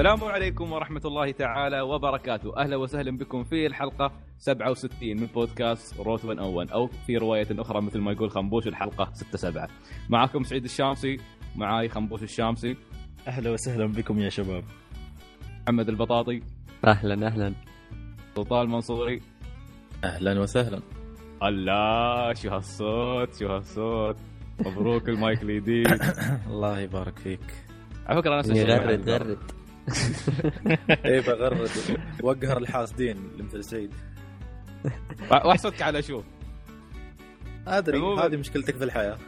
السلام عليكم ورحمة الله تعالى وبركاته. أهلا وسهلا بكم في الحلقة 67 من بودكاست روت 101 أو في رواية أخرى مثل ما يقول خنبوش الحلقة 67 معكم سعيد الشامسي معاي خنبوش الشامسي. أهلا وسهلا بكم يا شباب. محمد البطاطي. أهلا أهلا. سلطان المنصوري. أهلا وسهلا. الله شو هالصوت شو هالصوت. مبروك المايك الجديد الله يبارك فيك. على فكرة نفس الشيء غرد غرد إيه بغرد. وقهر الحاسدين اللي مثل سعيد واحسدك على شو؟ أدري. هذه مشكلتك في الحياة.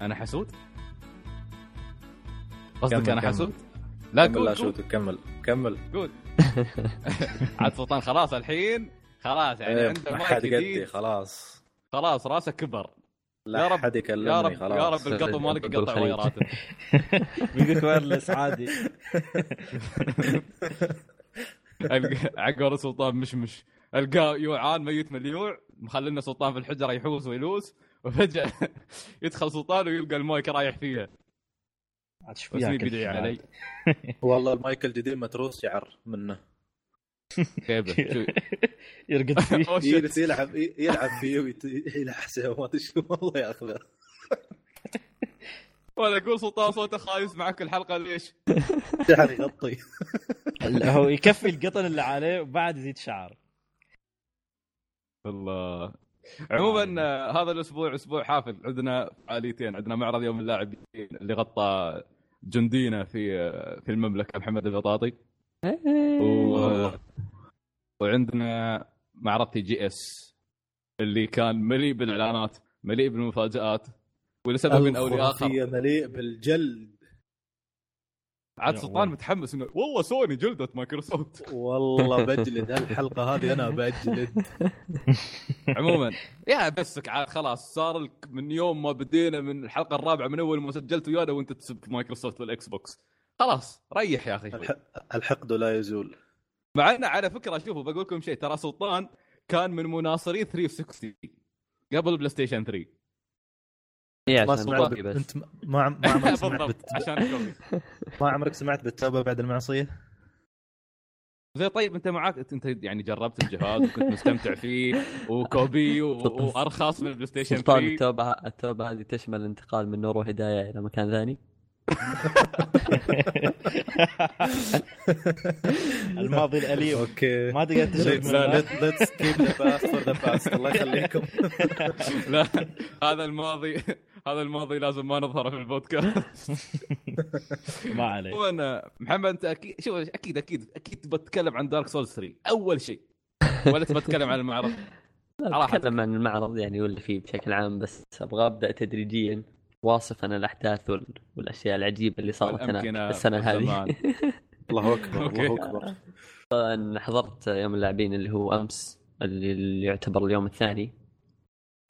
أنا حسود؟ قصدك كمل، أنا كمل. حسود؟ لا كمل قول لا شوت كمل كمل. قول. عاد سلطان خلاص الحين خلاص يعني عنده ما مايك حد قدي جديد. خلاص. خلاص راسه كبر. لا يا رب- حد يا يكلمني رب خلاص. يا رب القطو مالك يقطع بالخليج. وايراته بيقولك وايرلس عادي. الق- عقور سلطان مشمش القاه يوعان ميت مليوع مخلينا سلطان في الحجرة يحوس ويلوس وفجأة يدخل سلطان ويلقى المايك رايح فيها. عاد شو واسمي ياكل بيدعي علي. والله المايك الجديد متروس شعر منه. يرقد فيه. يجلس يلعب يلعب فيه ويلحسه وما أدري شو. والله ياخذه ولا أقول سلطان صوته خايس معك الحلقة ليش؟ شعر يغطي. هو يكفي القطن اللي عليه وبعد يزيد شعر. الله. عموما هذا الأسبوع أسبوع حافل. عندنا فعاليتين. عندنا معرض يوم اللاعبين اللي غطى جندينا في في المملكة محمد البطاطي. و... وعندنا معرض TGS اللي كان مليء بالإعلانات مليء بالمفاجآت ولسبب أو لاخر مليء بالجلد. عاد سلطان. متحمس إنه والله سوني جلدت مايكروسوفت. والله بجلد الحلقة هذه أنا بجلد. عموما. يا بسك عاد خلاص صار لك من يوم ما بدينا من الحلقة الرابعة من أول ما سجلت ويانا وأنت تسب مايكروسوفت والإكس بوكس. خلاص ريح يا أخي. الح- الحقد لا يزول. مع إنه على فكرة شوفوا بقول لكم شيء ترى سلطان كان من مناصري 360 قبل بلاي ستيشن 3 اي ما عشان سمعت copy بس. أنت ما ما عمرك سمعت بت... عشان ما عمرك سمعت بالتوبة بعد المعصية؟ زي طيب أنت معاك أنت يعني جربت الجهاز وكنت مستمتع فيه و copy و... وأرخص من البلاي ستيشن سلطان 3 التوبة التوبة هذه تشمل الانتقال من نور وهداية إلى مكان ثاني؟ الماضي الاليم okay. ما تقدر تشرب منه. let's keep the past for the past الله يخليكم. لا هذا الماضي هذا الماضي لازم ما نظهره في البودكاست. ما عليه عموما محمد أنت أكيد شوف أكيد أكيد أكيد تبغى تتكلم عن دارك سولز 3 أول شيء. ولا تبغى تتكلم عن المعرض. أتكلم عن المعرض يعني واللي فيه بشكل عام بس أبغى أبدأ تدريجيا. واصف أنا الأحداث وال... والأشياء العجيبة اللي صارت هنا السنة هذه. الله أكبر. الله أكبر. طبعاً حضرت يوم اللاعبين اللي هو أمس اللي, اللي يعتبر اليوم الثاني.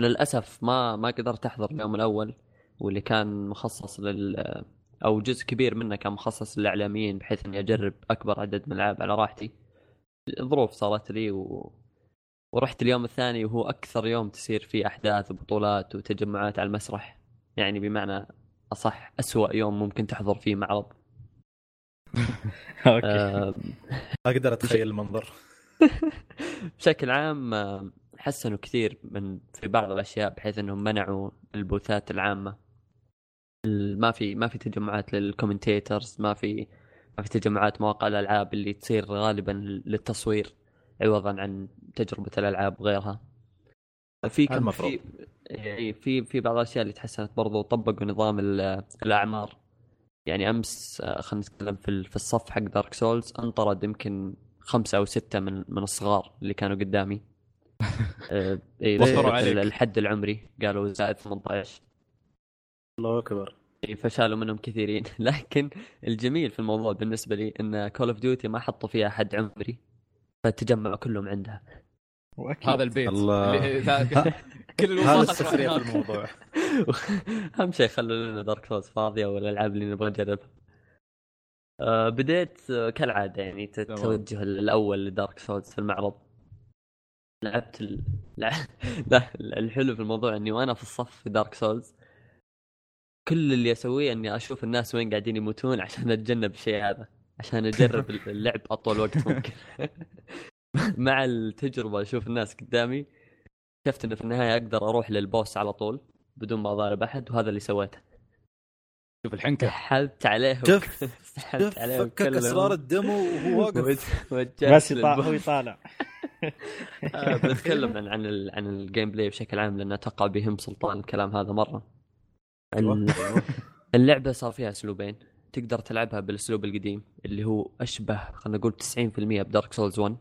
للأسف ما ما قدرت أحضر اليوم الأول واللي كان مخصص لل أو جزء كبير منه كان مخصص للإعلاميين بحيث إني أجرب أكبر عدد من الألعاب على راحتي. ظروف صارت لي و... ورحت اليوم الثاني وهو أكثر يوم تصير فيه أحداث وبطولات وتجمعات على المسرح. يعني بمعنى أصح أسوأ يوم ممكن تحضر فيه معرض. okay. آه، أقدر أتخيل المنظر. بشكل عام آه، حسنوا كثير من في بعض الأشياء بحيث إنهم منعوا ال booth ات العامة. ال- ما في ما في تجمعات لل commentators ما في ما في تجمعات مواقع الألعاب اللي تصير غالبا للتصوير عوضا عن تجربة الألعاب وغيرها. في كم المفروض. في يعني في في بعض الأشياء اللي تحسنت برضو طبقوا نظام ال- الأعمار. يعني أمس آه، خلينا نتكلم في ال- في الصف حق دارك سولز انطرد يمكن خمسة أو ستة من من الصغار اللي كانوا قدامي. آه، إيه، وفروا ال- عليك. الحد العمري. قالوا زائد 18 الله أكبر. إيه، فشالوا منهم كثيرين. لكن الجميل في الموضوع بالنسبة لي إن كول اوف ديوتي ما حطوا فيها حد عمري فتجمعوا كلهم عندها. وأكيد. هذا البيت. الله. كل تروح في. الموضوع. أهم شيء خلوا لنا دارك سولز فاضية والالعاب اللي نبغى نجربها. آه بديت آه، كالعادة يعني. التوجه الأول لدارك سولز في المعرض. لعبت ال... لع- لا الحلو في الموضوع إني وأنا في الصف في دارك سولز كل اللي أسويه إني أشوف الناس وين قاعدين يموتون عشان أتجنب الشيء هذا. عشان أجرب اللعب أطول وقت ممكن. مع التجربة أشوف الناس قدامي شفت انه في النهاية أقدر أروح لل boss على طول بدون ما أضارب أحد وهذا اللي سويته. شوف الحنكة. سحبت عليهم شوف سحبت شوف عليهم فكك أسرار ال demo وهو واقف. بس. هو يطالع. آه، بتكلم عن عن ال- عن ال gameplay بشكل عام لأن أتوقع بيهم سلطان الكلام هذا مرة. ال- اللعبة صار فيها أسلوبين. تقدر تلعبها بالأسلوب القديم اللي هو أشبه خلينا نقول 90% بدارك سولز 1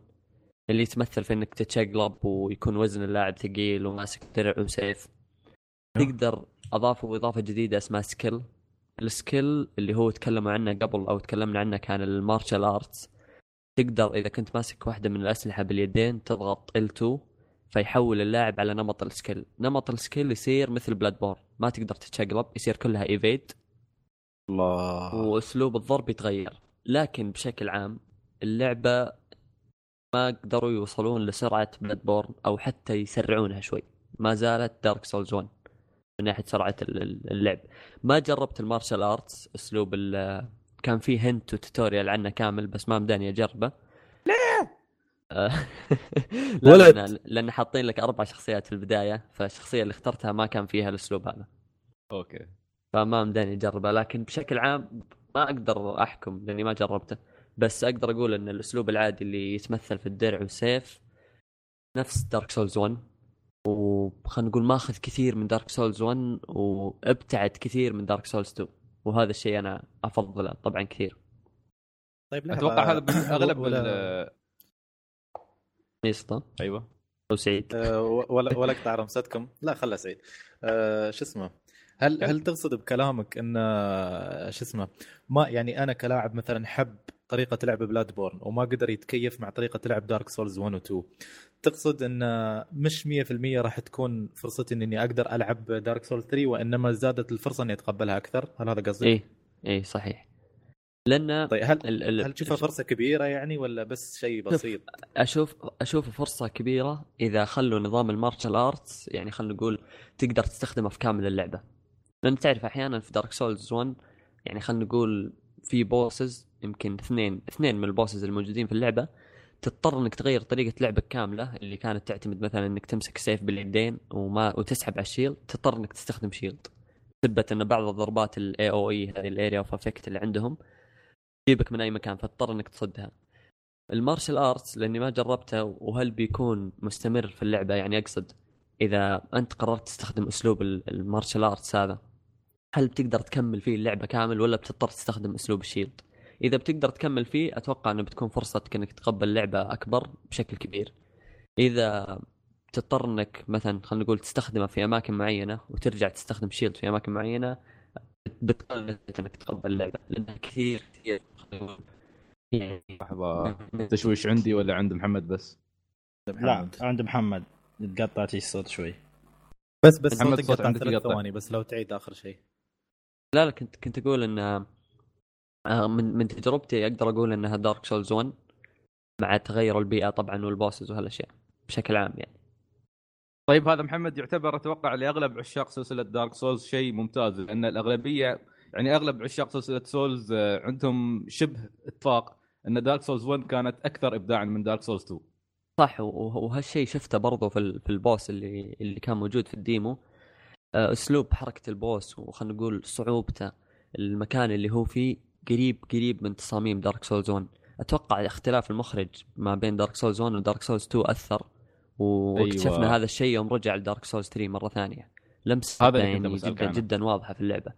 اللي يتمثل في إنك تتشقلب ويكون وزن اللاعب ثقيل وماسك درع وسيف. تقدر اضافوا اضافه جديدة اسمها skill ال skill اللي هو تكلموا عنه قبل أو تكلمنا عنه كان ال martial arts تقدر إذا كنت ماسك واحدة من الأسلحة باليدين تضغط L2 فيحول اللاعب على نمط ال skill نمط ال skill يصير مثل بلاد بورن ما تقدر تتشقلب يصير كلها evade الله. وأسلوب الضرب يتغير. لكن بشكل عام اللعبة ما قدروا يوصلون لسرعة بلاد بورن أو حتى يسرعونها شوي. ما زالت دارك سولز 1 من ناحية سرعة ال- ال- اللعب. ما جربت ال martial arts أسلوب ال- كان فيه hint و tutorial عنه كامل بس ما مداني أجربه. ليه؟ ولد. لأن لأن حاطين لك أربع شخصيات في البداية فالشخصية اللي اخترتها ما كان فيها الأسلوب هذا. أوكي. فما مداني أجربه لكن بشكل عام ما أقدر أحكم لأني ما جربته. بس أقدر أقول إن الأسلوب العادي اللي يتمثل في الدرع والسيف نفس دارك سولز 1 وخلينا نقول ماخذ كثير من دارك سولز 1 وابتعد كثير من دارك سولز 2 وهذا الشيء أنا أفضله طبعا كثير. طيب أتوقع هذا أغلب ولا ال- ميسطة أيوه. أو سعيد. آه، ولا ولا أقطع رمستكم لا خلها سعيد. آه، شو اسمه؟ هل هل تقصد بكلامك ان شو اسمه؟ ما يعني أنا كلاعب مثلا حب طريقة لعب بلاد بورن وما قدر يتكيف مع طريقة لعب دارك سولز 1 و 2 تقصد إن مش 100% راح تكون فرصتي إني أقدر ألعب دارك سولز 3 وإنما زادت الفرصة إني أتقبلها أكثر هل هذا قصدك؟ إيه إيه صحيح لأن طيب هل ال- ال- هل تشوفها فرصة كبيرة يعني ولا بس شيء بسيط؟ أشوف أشوف فرصة كبيرة إذا خلوا نظام ال martial arts يعني خلينا نقول تقدر تستخدمه في كامل اللعبة لأن تعرف أحيانا في دارك سولز 1 يعني خلينا نقول في bosses يمكن اثنين اثنين من ال bosses الموجودين في اللعبة. تضطر إنك تغير طريقة لعبك كاملة اللي كانت تعتمد مثلا إنك تمسك سيف باليدين وما وتسحب على ال shield. تضطر إنك تستخدم shield. ثبت إن بعض الضربات ال AOE هذه ال area of effect اللي عندهم تجيبك من أي مكان فتضطر إنك تصدها. ال martial arts لأني ما جربته وهل بيكون مستمر في اللعبة؟ يعني أقصد إذا أنت قررت تستخدم أسلوب ال- ال martial arts هذا هل بتقدر تكمل فيه اللعبة كامل ولا بتضطر تستخدم أسلوب ال shield؟ إذا بتقدر تكمل فيه أتوقع إنه بتكون فرصتك إنك تقبل اللعبه أكبر بشكل كبير. إذا تضطر إنك مثلا خلينا نقول تستخدمه في أماكن معينة وترجع تستخدم شيلد في أماكن معينة بتقل نسبة إنك تقبل اللعبه لأنها كثير كثير. خلينا نقول يعني لحظه تشويش عندي ولا عند محمد بس؟ لا عند محمد. تقطعت الصوت شوي. بس بس محمد صوتك صوت قطع عندك. ثواني بس لو تعيد آخر شيء لا لا كنت كنت أقول إن من من تجربتي أقدر أقول إنها دارك سولز 1 مع تغير البيئة طبعا وال bosses وهالأشياء بشكل عام يعني. طيب هذا محمد يعتبر أتوقع لأغلب عشاق سلسلة دارك سولز شيء ممتاز لأن الأغلبية يعني أغلب عشاق سلسلة سولز آه، عندهم شبه اتفاق إن دارك سولز 1 كانت أكثر ابداعا من دارك سولز 2 صح وهالشيء شفته برضو في في ال boss اللي اللي كان موجود في ال demo. آه، أسلوب حركة ال boss وخلينا نقول صعوبته المكان اللي هو فيه قريب قريب من تصاميم دارك سولز 1 أتوقع اختلاف المخرج ما بين دارك سولز 1 ودارك سولز 2 أثر واكتشفنا أيوة. هذا الشيء يوم رجع لدارك سولز 3 مرة ثانية لمسه هذا يعني جدا. جدا واضحة في اللعبة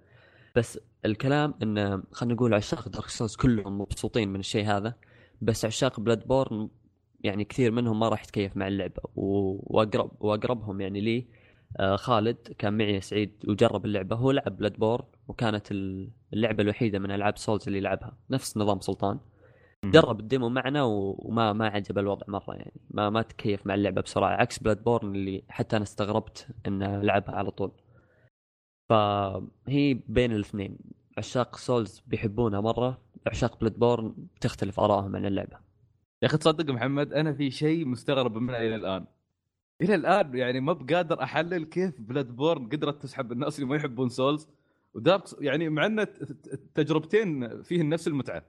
بس الكلام إن خلينا نقول عشاق دارك سولز كلهم مبسوطين من الشيء هذا بس عشاق بلاد بورن يعني كثير منهم ما راح يتكيف مع اللعبة واقرب وأقربهم يعني لي خالد كان معي سعيد وجرب اللعبة. هو لعب بلاد بورن وكانت ال- اللعبة الوحيدة من ألعاب سولز اللي لعبها نفس نظام سلطان. جرب ال demo معنا وما ما عجب الوضع مرة يعني. ما ما تكيف مع اللعبة بسرعة. عكس بلاد بورن اللي حتى أنا استغربت انه لعبها على طول. فهي بين الاثنين. عشاق سولز بيحبونها مرة. عشاق بلاد بورن بتختلف آرائهم عن اللعبة. يا أخي تصدق محمد أنا في شيء مستغرب منه إلى الآن. إلى الآن يعني ما بقادر أحلل كيف بلاد بورن قدرت تسحب الناس اللي ما يحبون سولز. ودارك يعني مع أن التجربتين فيهن نفس المتعة.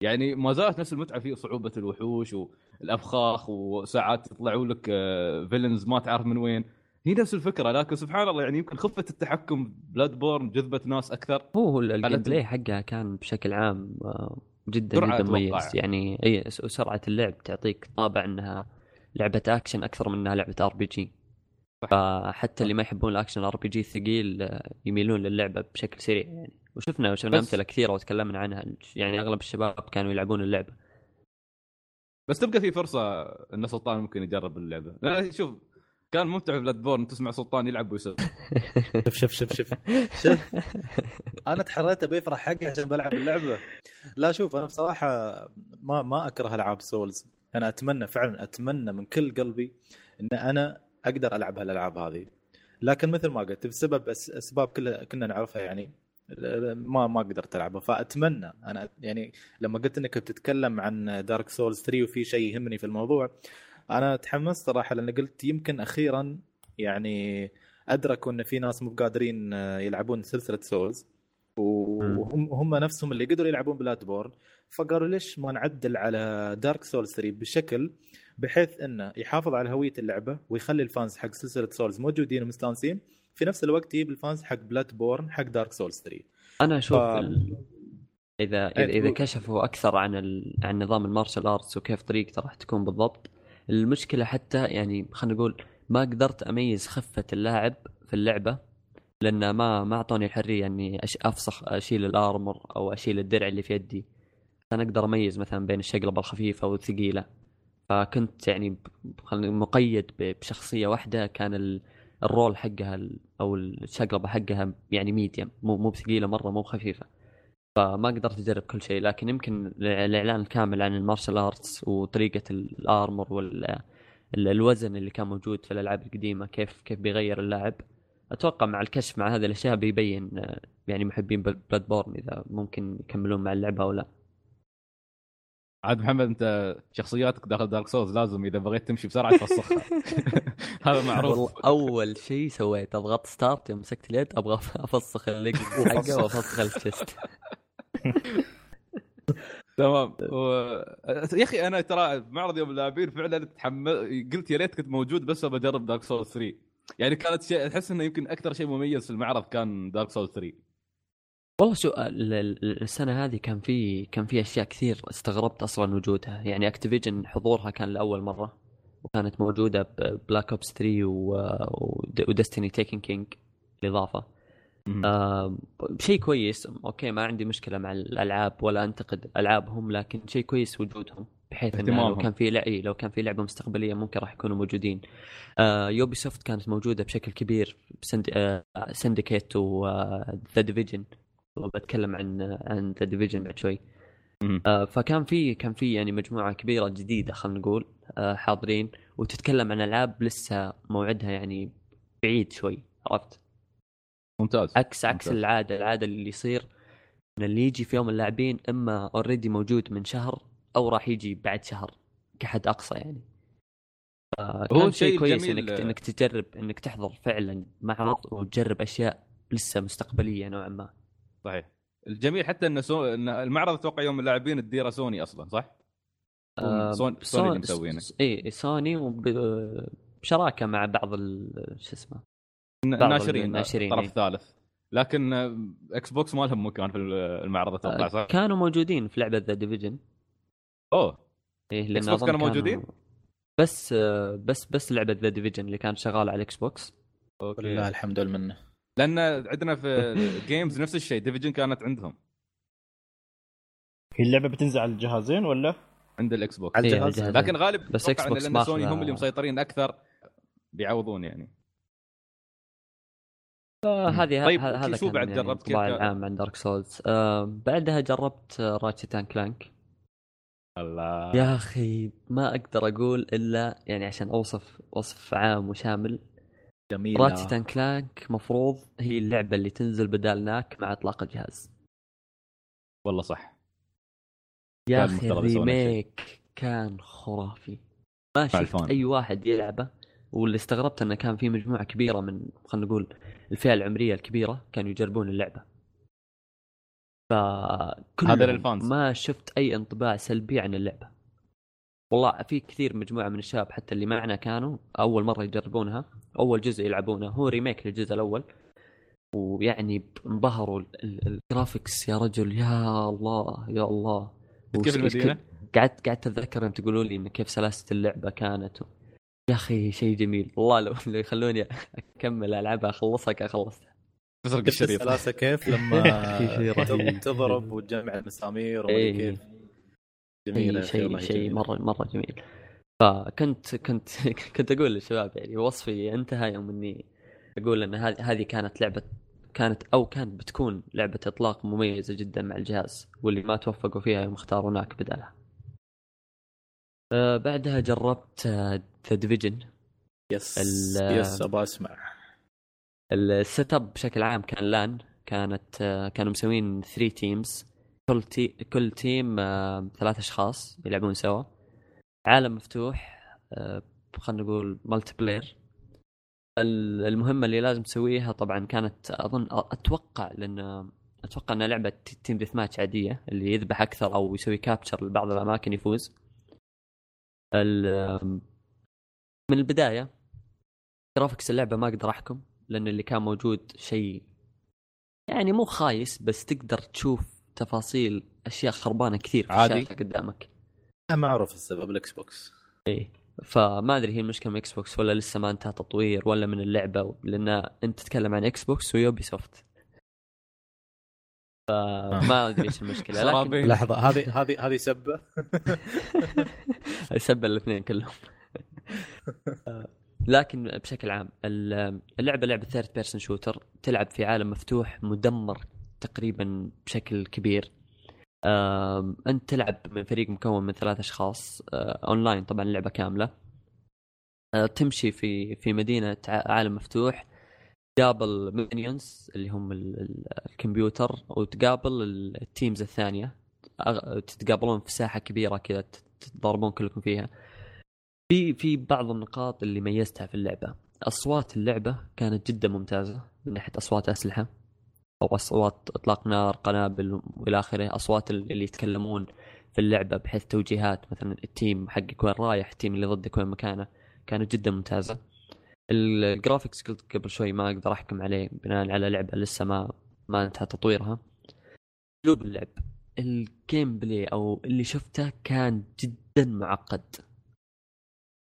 يعني ما زالت نفس المتعة في صعوبة الوحوش والافخاخ وساعات يطلعوا لك villains ما تعرف من وين. هي نفس الفكرة لكن سبحان الله يعني يمكن خفة التحكم بلاد بورن جذبت ناس أكثر. هو ال gameplay حقها كان بشكل عام آه، جدا جدا. مميز. يعني اي س- وسرعه اللعب تعطيك طابع إنها لعبة أكشن أكثر من إنها لعبة RPG. فحتى اللي ما يحبون ال action RPG ثقيل آه، يميلون للعبة بشكل سريع يعني. وشفنا شفنا بس- أمثلة كثيرة وتكلمنا عنها. يعني أغلب الشباب كانوا يلعبون اللعبة. بس تبقى في فرصة إن سلطان ممكن يجرب اللعبة. لا شوف كان ممتع في بلاد بورن تسمع سلطان يلعب ويسوي. شوف شوف شوف شوف. شوف. أنا تحريت أبي أفرح حقي عشان بلعب اللعبة. لا شوف أنا بصراحة ما ما أكره ألعاب سولز أنا أتمنى فعلا أتمنى من كل قلبي إن أنا أقدر ألعب هالألعاب هذه. لكن مثل ما قلت بسبب أسباب كلها كنا نعرفها يعني ما ما قدرت ألعبها. فأتمنى أنا يعني لما قلت إنك بتتكلم عن Dark Souls 3 وفي شيء يهمني في الموضوع أنا تحمست صراحة لأن قلت يمكن أخيرا يعني ادركوا إن في ناس مو قادرين يلعبون سلسلة Souls وهم هم نفسهم اللي قدروا يلعبون Bloodborne فقالوا ليش ما نعدل على Dark Souls 3 بشكل بحيث إنه يحافظ على هوية اللعبة ويخلي ال fans حق سلسلة Souls موجودين ومستانسين في نفس الوقت يجيب ال fans حق Bloodborne حق Dark Souls 3 أنا أشوف ف- ال... إذا إيه، إذا, إذا تقول. كشفوا أكثر عن ال... عن نظام ال martial arts وكيف طريقته راح تكون بالضبط المشكلة حتى يعني خلينا نقول ما قدرت أميز خفة اللاعب في اللعبة لأن ما ما أعطوني الحرية إني أش... أفسخ أشيل ال armor أو أشيل الدرع اللي في يدي عشان أقدر اميز مثلا بين الشقلبه الخفيفه والثقيله فكنت يعني مقيد بشخصية واحدة كان ال... ال roll حقها أو الشقلبه حقها يعني medium مو مو بثقيلة مرة مو بخفيفة. فما قدرت أجرب كل شيء لكن يمكن الإعلان الكامل عن ال martial arts وطريقة ال armor وال ال- الوزن اللي كان موجود في الألعاب القديمة كيف كيف بيغير اللاعب. أتوقع مع الكشف مع هذه الأشياء بيبين آه، يعني محبين Bloodborne إذا ممكن يكملون مع اللعبة أو لا. عاد محمد انت شخصياتك داخل Dark Souls لازم إذا بغيت تمشي بسرعة تفسخها. هذا معروف. والله أول شيء سويت اضغط start يوم مسكت اليد أبغى أفسخ ال leg حقه وأفسخ. ال chest. تمام. و... يا أخي أنا ترى معرض يوم اللاعبين فعلا تحمل قلت يا ريت كنت موجود بس بجرب Dark Souls 3 يعني كانت شيء أحس إنه يمكن أكثر شيء مميز في المعرض كان Dark Souls 3 والله شو ال- ال- السنة هذه كان في كان في أشياء كثير استغربت أصلا وجودها. يعني Activision حضورها كان لأول مرة وكانت موجودة ب Black Ops 3 و Destiny Taken King الاضافه مهم. آه شيء كويس. أوكي ما عندي مشكلة مع الألعاب ولا أنتقد ألعابهم لكن شيء كويس وجودهم بحيث إنه لو. كان في لع- إيه، لو كان في لعبة مستقبلية ممكن راح يكونوا موجودين. آه Ubisoft كانت موجودة بشكل كبير بسند... آه Syndicate و The Division بتكلم عن عن The Division بعد شوي. آه فكان في كان في يعني مجموعة كبيرة جديدة خلينا نقول آه حاضرين. وتتكلم عن ألعاب لسه موعدها يعني بعيد شوي عرفت؟ ممتاز عكس عكس ممتاز. العادة العادة اللي يصير إن اللي يجي في يوم اللاعبين إما already موجود من شهر أو راح يجي بعد شهر كحد أقصى يعني. هو هو شيء كويس إنك إنك تجرب إنك تحضر فعلا معرض وتجرب أشياء لسه مستقبلية نوعا ما. صحيح الجميل حتى إن سو... إن المعرض أتوقع يوم اللاعبين الديرة سوني أصلا صح؟ آه، Son- Sony اللي مسوينه. اي سوني وب- بشراكة مع بعض ال- شو اسمه الناشرين الناشرين، الطرف إيه. الثالث لكن آه، Xbox ما لهم مكان في المعرض أتوقع آه، صح؟ كانوا موجودين في لعبة The Division أوه إيه لأن أظن كانوا موجودين؟ بس آه، بس بس لعبة The Division اللي كانت شغاله على ال Xbox أوكي ولله الحمد والمنه لأن عندنا في Games نفس الشيء Division كانت عندهم هي اللعبة بتنزل على الجهازين ولا؟ عند ال Xbox على إيه، الجهاز. لكن غالب بس Xbox لأن سوني هم اللي مسيطرين أكثر بيعوضون يعني هذه طيب، هذا شو بعد يعني جربت؟ كيف؟ العام عن Dark Souls آه بعدها جربت Ratchet and Clank الله يا أخي ما أقدر أقول إلا يعني عشان أوصف وصف عام وشامل جميل Ratchet and Clank مفروض هي اللعبة اللي تنزل بدال Knack مع إطلاق الجهاز والله صح يا أخي. ال remake كان خرافي ما شفت. أي واحد يلعبه واللي استغربت إنه كان في مجموعة كبيرة من خلينا نقول الفئة العمرية الكبيرة كانوا يجربون اللعبة فكل هذا لل fans. ما شفت أي انطباع سلبي عن اللعبة والله في كثير مجموعة من الشباب حتى اللي معنا كانوا أول مرة يجربونها أول جزء يلعبونه. هو remake للجزء الأول. ويعني انبهروا ال- ال- ال graphics يا رجل يا الله يا الله. كيف المدينة؟ قعدت قعدت أتذكر يوم تقولوا لي إن كيف سلاسة اللعبة كانت. و... يا أخي شيء جميل. والله لو لو يخلوني أكمل ألعبها أخلصها كان خلصتها تسرق شفت الشريط. السلاسة كيف لما. تضرب وتجمع المسامير ومدري يا شيء شيء. مرة مرة جميل فكنت كنت كنت أقول للشباب يعني وصفي انتهى يوم إني أقول إن هذه كانت لعبة كانت أو كانت بتكون لعبة إطلاق مميزة جدا مع الجهاز واللي ما توفقوا فيها يوم اختاروا ناك بدالها. آه بعدها جربت The Division yes yes أبغى أسمع ال setup بشكل عام كان لأن كانت آه، كانوا مسوين 3 teams كل tea- كل team آه، ثلاث أشخاص يلعبون سوا. عالم مفتوح آه، خلينا نقول multiplayer ال- المهمة اللي لازم تسويها طبعا كانت أظن أتوقع لأن أتوقع إنها لعبة team deathmatch عادية اللي يذبح أكثر أو يسوي capture لبعض الأماكن يفوز. من البداية graphics اللعبة ما أقدر أحكم لأن اللي كان موجود شيء يعني مو خايس بس تقدر تشوف تفاصيل أشياء خربانة كثير عادي. قدامك. معروف السبب ال Xbox. فما أدري هي المشكلة من Xbox ولا لسه ما انتهى تطوير ولا من اللعبة لأن أنت تتكلم عن إكس بوكس ويوبي سوفت. فما أدري إيش المشكلة لكن. لحظة هذه هذه هذه سبة. سب الاثنين كلهم. لكن بشكل عام ال- اللعبة لعبة third person shooter تلعب في عالم مفتوح مدمر تقريبا بشكل كبير. آم، أنت تلعب من فريق مكون من ثلاث أشخاص آه، أونلاين طبعا اللعبه كاملة. آه، تمشي في في مدينة عالم مفتوح تقابل minions اللي هم ال- ال- الكمبيوتر وتقابل ال- teams الثانية تتقابلون في ساحة كبيرة كذا تت- تتضاربون كلكم فيها. في في بعض النقاط اللي ميزتها في اللعبة. أصوات اللعبة كانت جدا ممتازة من ناحية أصوات أسلحة. أو اصوات إطلاق نار قنابل وإلى آخره أصوات ال- اللي يتكلمون في اللعبة بحيث توجيهات مثلا ال team حقك وين رايح ال team اللي ضدك وين مكانه كانت جدا ممتازة. ال- graphics قلت قبل شوي ما أقدر أحكم عليه بناء على لعبة لسه ما ما انتهى تطويرها. أسلوب اللعب. ال gameplay أو اللي شفته كان جدا معقد.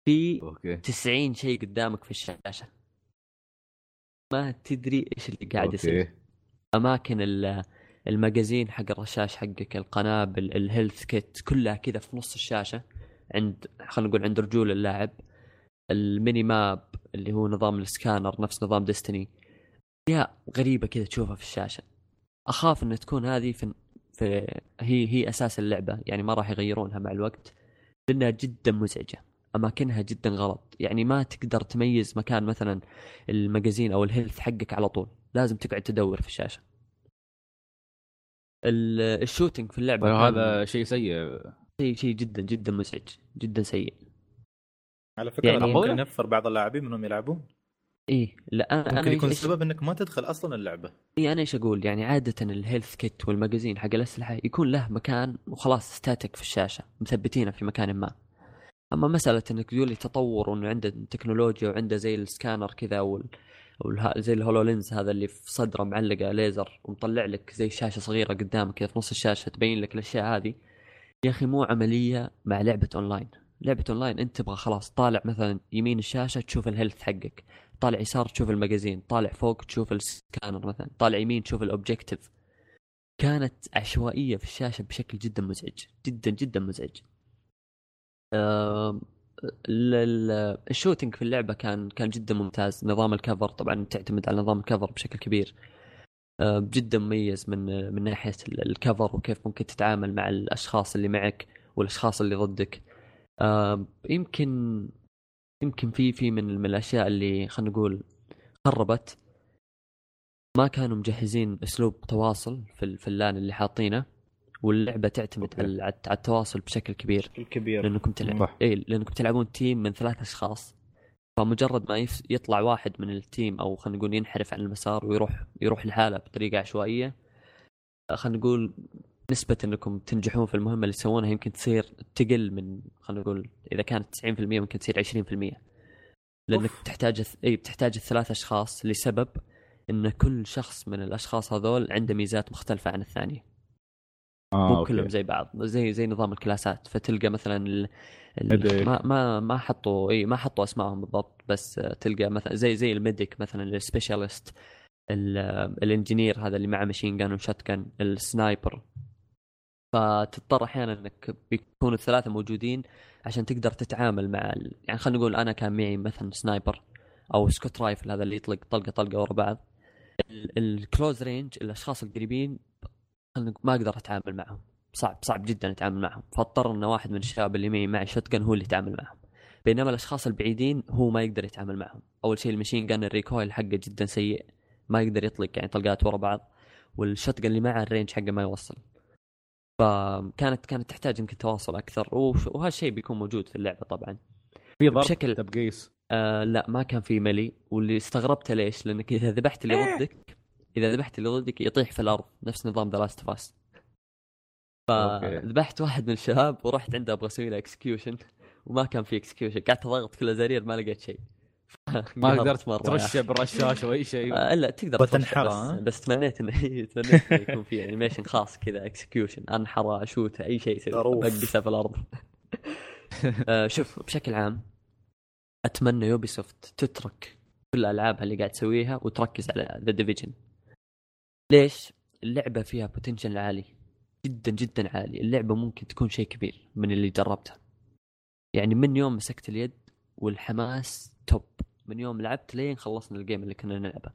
في okay. 90 شيء قدامك في الشاشة. ما تدري إيش اللي قاعد يصير. أماكن ال- المجازين حق الرشاش حقك القنابل ال health kit كلها كذا في نص الشاشة عند خلينا نقول عند رجول اللاعب. ال mini map اللي هو نظام السكانر نفس نظام ديستني أشياء غريبة كذا تشوفها في الشاشة. أخاف إن تكون هذه في, في هي هي أساس اللعبة يعني ما راح يغيرونها مع الوقت لأنها جدا مزعجة. أماكنها جدا غلط. يعني ما تقدر تميز مكان مثلا المجازين أو ال health حقك على طول. لازم تقعد تدور في الشاشة. ال- shooting في اللعبة كان هذا شيء سيء. شيء شيء جدا جدا مزعج جدا سيء. على فكرة يعني- ممكن ينفر بعض اللاعبين منهم يلعبون. إيه لا أنا ممكن يكون إيش- السبب إنك ما تدخل أصلا اللعبة. إيه أنا إيش أقول؟ يعني عادة ال health kit والمجازين حق الأسلحة يكون له مكان وخلاص static في الشاشة مثبتينه في مكان ما. أما مسألة إنك تقول لي تطور وانه عنده تكنولوجيا وعنده زي السكانر كذا وال... زي ال HoloLens هذا اللي في صدره معلقة ليزر ومطلع لك زي شاشة صغيرة قدامك كذا في نص الشاشة تبين لك الأشياء هذه. يا أخي مو عملية مع لعبة أونلاين. لعبة أونلاين أنت تبغى خلاص طالع مثلا يمين الشاشة تشوف ال health حقك طالع يسار تشوف المجازين طالع فوق تشوف السكانر مثلا طالع يمين تشوف ال objective كانت عشوائية في الشاشة بشكل جدا مزعج جدا جدا مزعج. آم، ال- ال- الشوتينج في اللعبة كان كان جدا ممتاز. نظام الكفر طبعا تعتمد على نظام الكفر بشكل كبير. جدا مميز من من ناحية ال- الكفر وكيف ممكن تتعامل مع الأشخاص اللي معك والأشخاص اللي ضدك. يمكن يمكن في في من الأشياء اللي خلينا نقول خربت. ما كانوا مجهزين أسلوب تواصل في ال HUD اللي حاطينه. واللعبة تعتمد. على على التواصل بشكل كبير الكبير لأنكم تلعب صح. اي لأنكم تلعبون team من ثلاث أشخاص فمجرد ما يف... يطلع واحد من ال team أو خلينا نقول ينحرف عن المسار ويروح يروح لحاله بطريقة عشوائية خلينا نقول نسبة إنكم تنجحون في المهمة اللي تسوونها يمكن تصير تقل من خلينا نقول إذا كانت 90% ممكن تصير 20% لأنك أوف. بتحتاج اي بتحتاج الثلاث أشخاص لسبب إن كل شخص من الأشخاص هذول عنده ميزات مختلفة عن الثانية آه مو. كلهم زي بعض زي زي نظام ال classات فتلقى مثلا ال... ال... ما ما ما حطوا إي ما حطوا أسمائهم بالضبط بس تلقى مثلا زي زي ال medic مثلا ال specialist ال- engineer هذا اللي معه machine gun و shotgun ال sniper. فتضطر أحيانا إنك بيكونوا الثلاثة موجودين عشان تقدر تتعامل مع ال... يعني خلينا نقول أنا كان معي مثلا sniper أو scout rifle هذا اللي يطلق طلقة طلقة ورا بعض. ال close range الأشخاص القريبين ما أقدر أتعامل معهم. صعب صعب جدا أتعامل معهم. فاضطر إن واحد من الشباب اللي معي معي shot هو اللي يتعامل معهم. بينما الأشخاص البعيدين هو ما يقدر يتعامل معهم. أول شيء ال machine gun ال recoil حقه جدا سيء. ما يقدر يطلق يعني طلقات ورا بعض. وال shot اللي معه ال range حقه ما يوصل. فكانت كانت تحتاج يمكن تواصل أكثر. وهالشيء بيكون موجود في اللعبة طبعا. في ضرب بشكل- تبقيس. آه لا ما كان في ملي. واللي استغربته ليش؟ لأنك إذا ذبحت اللي ضدك إذا ذبحت اللي ضدك يطيح في الأرض نفس نظام ذا لاست أوكي. فذبحت واحد من الشباب ورحت عنده أبغى أسوي له اكسكيوشن وما كان في اكسكيوشن قعدت أضغط كل الازرير ما لقيت شيء. ما قدرت مرة. ترشه بالرشاش أو أي شيء. آه لا تقدر وتنحر،؟ بس, بس تمنيت إنه تمنيت إنه يكون في انيميشن خاص كذا اكسكيوشن انحر أشوت أي شيء يصير. بقسه في الأرض. آه شوف بشكل عام أتمنى يوبي سوفت تترك كل الالعابها اللي قاعد تسويها وتركز على The Division ليش؟ اللعبة فيها potential عالي. جدا جدا عالي. اللعبة ممكن تكون شيء كبير من اللي جربته. يعني من يوم مسكت اليد والحماس top. من يوم لعبت لين خلصنا ال game اللي كنا نلعبه.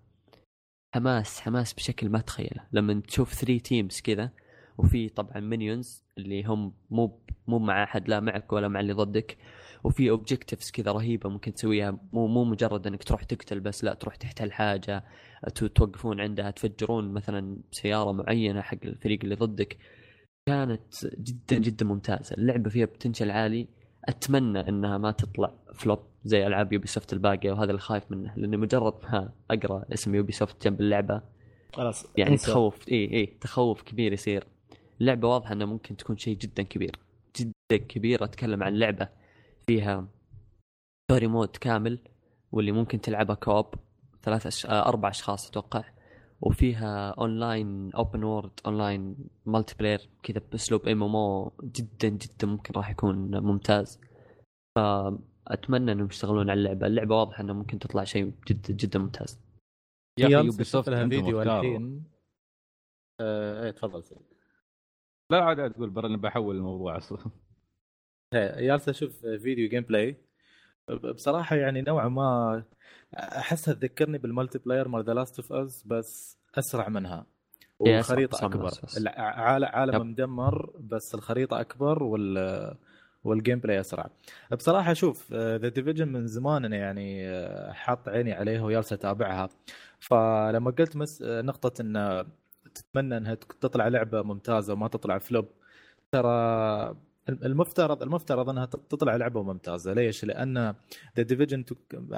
حماس حماس بشكل ما تخيله. لما تشوف 3 teams كذا وفي طبعا minions اللي هم مو مو مع أحد لا معك ولا مع اللي ضدك. وفي objectives كذا رهيبة ممكن تسويها. مو مو مجرد إنك تروح تقتل بس لا تروح تحتل حاجة. توقفون عندها تفجرون مثلا سيارة معينة حق الفريق اللي ضدك. كانت جدا جدا ممتازة. اللعبة فيها potential عالي. أتمنى إنها ما تطلع flop زي ألعاب يوبي سوفت الباقية وهذا اللي خايف منه لاني مجرد ما أقرأ اسم يوبي سوفت جنب اللعبة خلاص يعني انسى. تخوف إي إي تخوف كبير يصير. اللعبة واضحة إنها ممكن تكون شيء جدا كبير جدا كبير. أتكلم عن لعبة فيها story mode كامل واللي ممكن تلعبها co-op ثلاث أش... آه، أربع أشخاص أتوقع. وفيها online open world online multiplayer كذا بأسلوب MMO جدا جدا ممكن راح يكون ممتاز. فأتمنى إنهم يشتغلون على اللعبة. اللعبة واضحة انها ممكن تطلع شيء جدا جدا ممتاز. يا أخي يوبي سوفت لها فيديو. الحين؟ آه، إيه تفضل. لا عاد تقول برا بحول الموضوع أصلا. إيه، جالس أشوف فيديو gameplay بصراحة يعني نوعا ما احسها تذكرني بال multiplayer مال The Last of Us بس أسرع منها. والخريطة أكبر. عالم مدمر بس الخريطة أكبر وال وال gameplay أسرع. بصراحة شوف The Division من زمان أنا يعني آه، حاط عيني عليها وجالس أتابعها. فلما قلت مس... آه، نقطة إن تتمنى إنها تطلع لعبة ممتازة وما تطلع flop ترى المفترض المفترض أنها تطلع لعبة ممتازة ليش؟ لأن The Division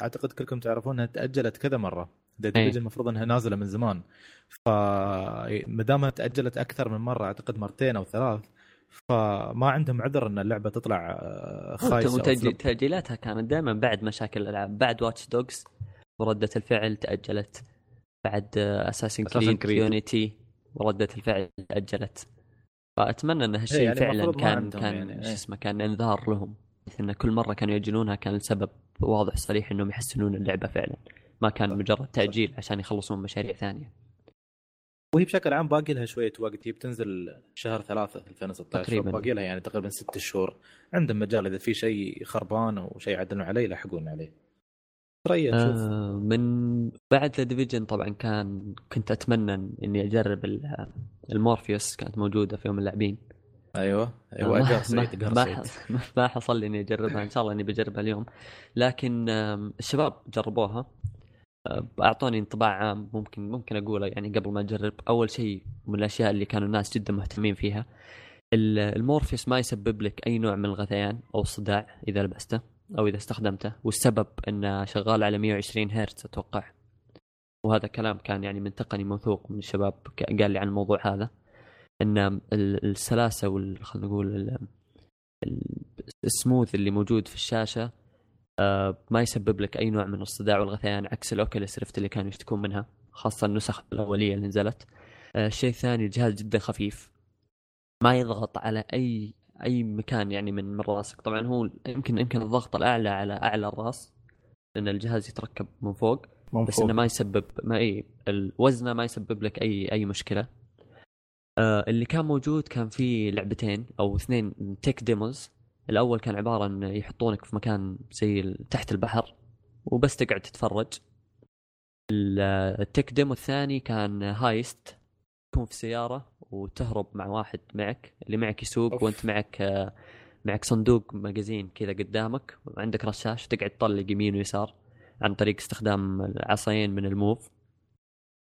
أعتقد كلكم تعرفون أنها تأجلت كذا مرة The Division المفروض أنها نازلة من زمان فما دامها تأجلت أكثر من مرة أعتقد مرتين أو ثلاث فما عندهم عذر إن اللعبة تطلع آه، خايسة. تأجيلاتها كانت دائما بعد مشاكل الألعاب بعد Watch Dogs وردة الفعل تأجلت بعد اساسن Assassin's كريد Creed. يونيتي وردة الفعل تأجلت فأتمنى إن هالشيء يعني فعلا كان كان يعني، شو إيه. اسمه كان إنذار لهم. بحيث إن كل مرة كانوا ياجلونها كان السبب واضح صريح إنهم يحسنون اللعبة فعلا. ما كان مجرد تأجيل عشان يخلصون مشاريع ثانية. وهي بشكل عام باقي لها شوية وقت هي بتنزل شهر ثلاثة 2016 تقريباً. باقي لها يعني تقريبا ست شهور. عندهم مجال إذا في شيء خربان أو شيء يعدلون عليه يلحقون عليه. تريا شوف. آه من بعد The Division طبعا كان كنت أتمنى إني أجرب ال- المورفيوس كانت موجودة في يوم اللاعبين. أيوه أيوه ما- سعيد ما, ما, ما حصل لي إني أجربها. إن شاء الله إني بجربها اليوم. لكن الشباب جربوها. آه، أعطوني انطباع عام ممكن ممكن أقوله يعني قبل ما أجرب. أول شيء من الأشياء اللي كانوا الناس جدا مهتمين فيها ال- المورفيوس ما يسبب لك أي نوع من الغثيان أو الصداع إذا لبسته. أو إذا استخدمته والسبب إنه شغال على 120 هرتز أتوقع. وهذا كلام كان يعني من تقني موثوق من الشباب قال لي عن الموضوع هذا. إن ال- السلاسة وال خلينا نقول ال- ال- السموث اللي موجود في الشاشة آه، ما يسبب لك أي نوع من الصداع والغثيان عكس ال Oculus Rift اللي كانوا يشتكون منها خاصة النسخ الأولية اللي نزلت. آه، الشيء الثاني الجهاز جدا خفيف. ما يضغط على أي أي مكان يعني من من راسك. طبعا هو يمكن يمكن الضغط الأعلى على أعلى الراس لأن الجهاز يتركب من فوق. من بس فوق. انه ما يسبب ما اي وزنه ما يسبب لك أي أي مشكلة. آه اللي كان موجود كان في لعبتين أو اثنين tech demos الأول كان عبارة عن يحطونك في مكان زي تحت البحر وبس تقعد تتفرج. ال- ال tech demo الثاني كان heist تكون في سيارة. وتهرب مع واحد معك اللي معك يسوق أوف. وأنت معك آه، معك صندوق ماجازين كذا قدامك وعندك رشاش تقعد تطلق يمين ويسار عن طريق استخدام العصاين من الموف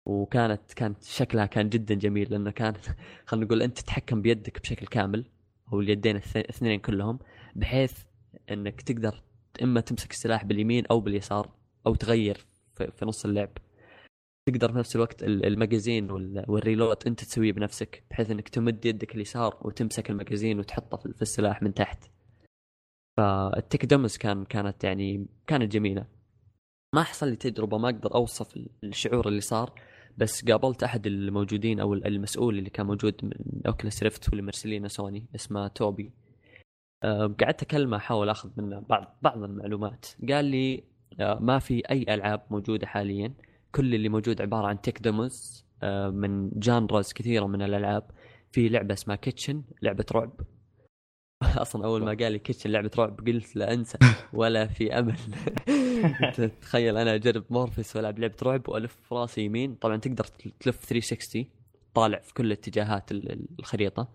وكانت كانت شكلها كان جدا جميل لأنه كان خلينا نقول أنت تتحكم بيدك بشكل كامل أو اليدين الاثنين كلهم بحيث إنك تقدر إما تمسك السلاح باليمين أو باليسار أو تغير في, في نص اللعب تقدر في نفس الوقت ال- ال magazine وال- وال reload انت تسويه بنفسك بحيث انك تمد يدك اليسار وتمسك ال magazine وتحطه في السلاح من تحت. فال tech demos كان كانت يعني كانت جميلة. ما حصل لي تجربة ما أقدر أوصف الشعور اللي صار بس قابلت أحد الموجودين أو المسؤول اللي كان موجود من Oculus Rift واللي مرسلينه سوني اسمه توبي. أه قعدت أكلمه أحاول أخذ منه بعض بعض المعلومات. قال لي أه ما في أي ألعاب موجودة حاليا. كل اللي موجود عبارة عن tech demos أه من genres كثيرة من الألعاب. في لعبة اسمها Kitchen لعبة رعب. أصلا أول ما قال لي Kitchen لعبة رعب قلت لا أنسى ولا في أمل. تخيل أنا أجرب مورفيس وألعب لعبة رعب وألف راسي يمين. طبعا تقدر تلف 360 طالع في كل اتجاهات ال- ال- الخريطة.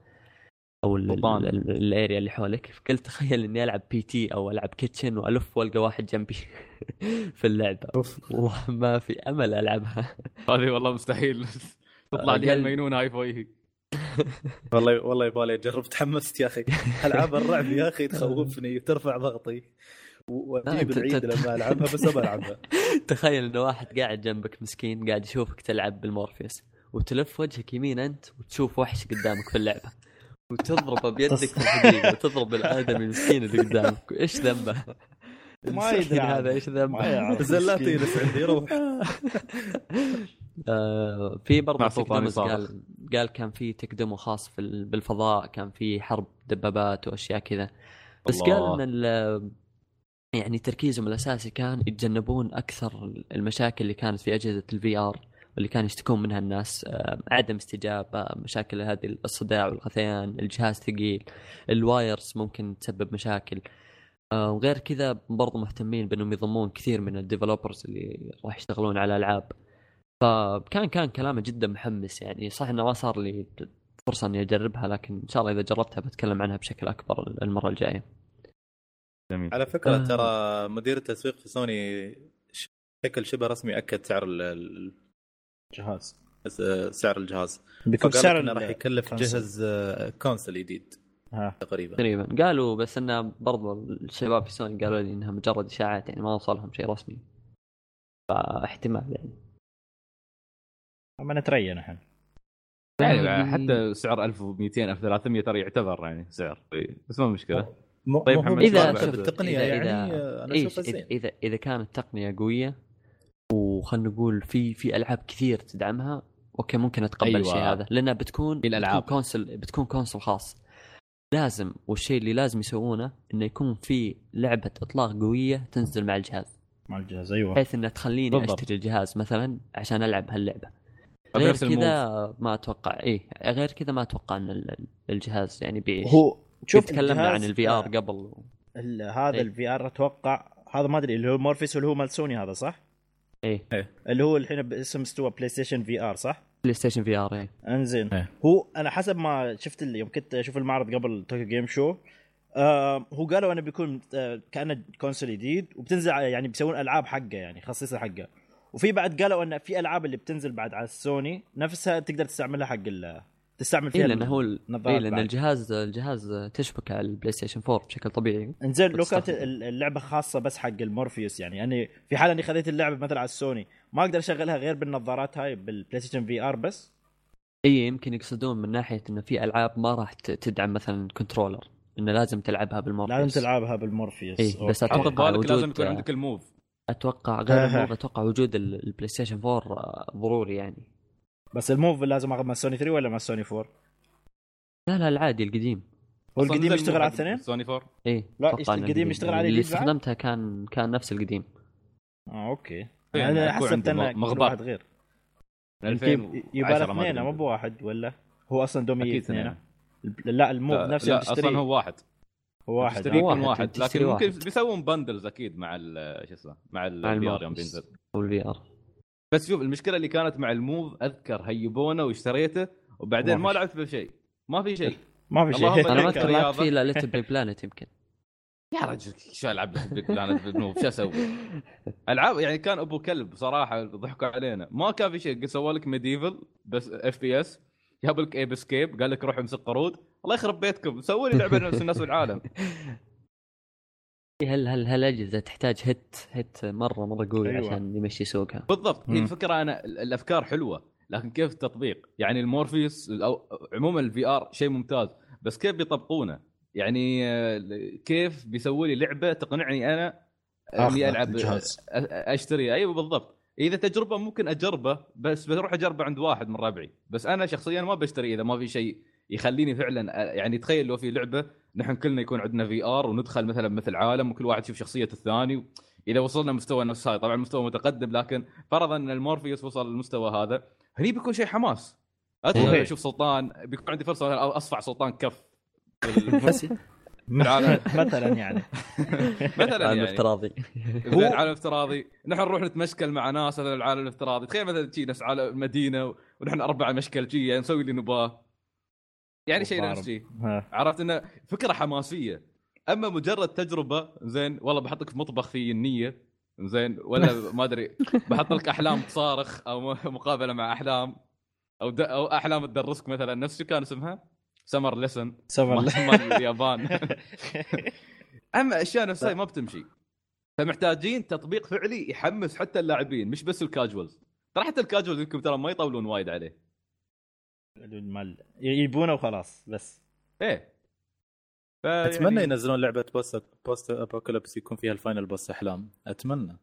أو ال area اللي حولك. قلت تخيل إني ألعب P.T. أو ألعب Kitchen وألف وألقى واحد جنبي في اللعبة. أوف. والله ما في أمل ألعبها. هذه والله مستحيل. تطلع لي المينونه هاي في وجهي والله والله يبالي أجرب. تحمست يا أخي. ألعاب الرعب يا أخي تخوفني وترفع ضغطي. وأجيب العيد لما ألعبها بس أبى ألعبها. تخيل انه واحد قاعد جنبك مسكين قاعد يشوفك تلعب بالمورفيوس وتلف وجهك يمين أنت وتشوف وحش قدامك في اللعبة. وتضربه بيدك في الحديقة وتضرب الادمي المسكين اللي قدامك إيش ذنبه؟ ما يدري. هذا إيش ذنبه؟ يعرف زلات مسكين. يجلس عندي روح آه، في برضه. قال قال كان في tech demo خاص في ال- بالفضاء كان في حرب دبابات وأشياء كذا بس الله. قال إن ال- يعني تركيزهم الأساسي كان يتجنبون أكثر المشاكل اللي كانت في أجهزة ال VR واللي كانوا يشتكون منها الناس عدم استجابة مشاكل هذه الصداع والغثيان الجهاز ثقيل ال wires ممكن تسبب مشاكل. وغير كذا برضو مهتمين بأنهم يضمون كثير من ال developers اللي راح يشتغلون على العاب فكان كان كلامه جدا محمس يعني. صح إنه ما صار لي فرصة إني أجربها لكن إن شاء الله إذا جربتها بتكلم عنها بشكل أكبر المرة الجاية. جميل. على فكرة آه. ترى مدير التسويق في سوني بشكل شبه رسمي أكد سعر جهاز. سعر الجهاز. بيكون سعر إنه راح يكلف كونسل. جهاز آه، كونسل جديد. تقريبا. تقريبا. قالوا بس إنه برضو الشباب في سوني قالوا لي إنها مجرد إشاعات يعني ما وصلهم شيء رسمي. فاحتمال يعني. اما نتريا نحن يعني حتى سعر 1200 1300 ترى يعتبر يعني سعر. بس ما مشكلة. طيب محمد، اذا بالتقنيه إذا- يعني إذا- آه، أنا أشوفها اذا زين. اذا إذا كانت تقنية قوية وخلنا نقول في في ألعاب كثير تدعمها okay ممكن أتقبل أيوة. الشيء هذا لأنها بتكون في الألعاب. بتكون console بتكون console خاص لازم والشيء اللي لازم يسوونه إنه يكون في لعبة إطلاق قوية تنزل مع الجهاز مع الجهاز أيوه بحيث انها تخليني بالضبط. أشتري الجهاز مثلا عشان ألعب هاللعبة غير. كذا ما أتوقع إيه غير كذا ما أتوقع إن ال- ال- الجهاز يعني بيعيش هو شوف تكلمنا عن ال VR قبل ال- هذا إيه. ال VR أتوقع هذا ما أدري اللي هو مورفيس اللي هو مال سوني هذا صح؟ إيه. اللي هو الحين باسم مستوى PlayStation VR صح؟ PlayStation VR إيه. إنزين. إيه. هو أنا حسب ما شفت اللي يوم كنت أشوف المعرض قبل Tokyo Game Show آه هو قالوا أنه بيكون آه كأنه console جديد وبتنزل يعني بيسوون ألعاب حقه يعني خصيصة حقه. وفي بعد قالوا أن في ألعاب اللي بتنزل بعد على السوني نفسها تقدر تستعملها حق ال- تستعمل فيها إيه لأنه هو إيه لأن بعد. الجهاز الجهاز تشبك على ال PlayStation 4 بشكل طبيعي. انزين لو كانت اللعبة خاصة بس حق المورفيوس يعني يعني في حال أني خذيت اللعبة مثلا على السوني ما أقدر أشغلها غير بالنظارات هاي بالبلاي ستيشن في آر بس؟ إي يمكن يقصدون من ناحية إنه في ألعاب ما راح تدعم مثلا controller إنه لازم تلعبها بالمورفيوس. لازم تلعبها بالمورفيوس. إيه، بس ببالك لازم وجود- يكون عندك ال Move. أتوقع غير. ال Move أتوقع وجود ال- ال PlayStation 4 آه، ضروري يعني. بس ال Move لازم أخذ مع سوني 3 ولا مع سوني 4 لا لا العادي القديم. هو القديم يشتغل على الاثنين سوني 4 إيه لا، القديم يشتغل على اللي؟ استخدمتها كان كان نفس القديم. آه أوكي؟ أنا حسبت انه. واحد غير. يبقى له اثنين مو بواحد ولا؟ هو أصلا دومي أكيد اثنين. لا ال Move نفسه لا أصلا هو واحد. هو واحد آه. واحد، يكون واحد تشتري لكن ممكن. بيسوون bundles أكيد مع ال- شو اسمه مع مع ال VR يوم بينزل. وال VR. بس شوف المشكلة اللي كانت مع ال Move أذكر hype-ونه واشتريته وبعدين ما ما. لعبت بشيء. ما في شيء. ما في شيء. أنا ما أذكر لعبت. فيه إلا LittleBigPlanet يمكن. يا رجل شو ألعب BigPlanet بال Move؟ شو أسوي؟ ألعاب يعني كان أبو كلب صراحة ضحكوا علينا. ما كان في شيء سوى لك Medieval بس FPS جاب لك Ape Escape قال لك روح امسك قرود. الله يخرب بيتكم سووا لي لعبة نفس الناس والعالم. هل هل هالاجهزه تحتاج hit hit مرة مرة قوي أيوة. عشان يمشي سوقها. بالضبط. هي. الفكرة أنا ال- الأفكار حلوة لكن كيف التطبيق؟ يعني المورفيوس أو عموما ال VR شيء ممتاز بس كيف بيطبقونه؟ يعني آه، كيف بيسووا لي لعبة تقنعني أنا إني ألعب الجهاز. أ- اشتري أيوه بالضبط. إذا تجربة ممكن أجربه بس بروح أجربه عند واحد من ربعي بس أنا شخصيا ما بشتري إذا ما في شيء يخليني فعلا يعني تخيل لو في لعبة نحن كلنا يكون عندنا VR وندخل مثلا مثل عالم وكل واحد يشوف شخصية الثاني إذا وصلنا مستوى نفس هذا طبعا مستوى متقدم لكن فرضا إن المورفيوس وصل للمستوى هذا هني بيكون شيء حماس. ادخل. أشوف سلطان بيكون عندي فرصة مثلاً اصفع سلطان كف. مثلا يعني. مثلا عالم يعني. افتراضي. زين عالم افتراضي. نحن نروح نتمشكل مع ناس مثلا العالم الافتراضي. تخيل مثلا شي نفس عالم المدينة ونحن أربعة مشكل شي يعني نسوي اللي نباه. يعني شيء نفس شي ها. عرفت إنه فكرة حماسية. أما مجرد تجربة زين والله بحطك في مطبخ في النية زين ولا ما أدري بحط لك أحلام تصارخ أو مقابلة مع أحلام أو د... أو أحلام تدرسك مثلا. نفس شو كان اسمها؟ سمر ليسن سمر مال اليابان. أما اشياء نفسها ما بتمشي. فمحتاجين تطبيق فعلي يحمس حتى اللاعبين مش بس الكاجوالز ترى حتى الكاجوالز يمكن ترى ما يطولون وايد عليه. المال يجيبونه وخلاص بس. إيه. أتمنى ينزلون لعبة post post apocalypse يكون فيها ال final boss أحلام. أتمنى.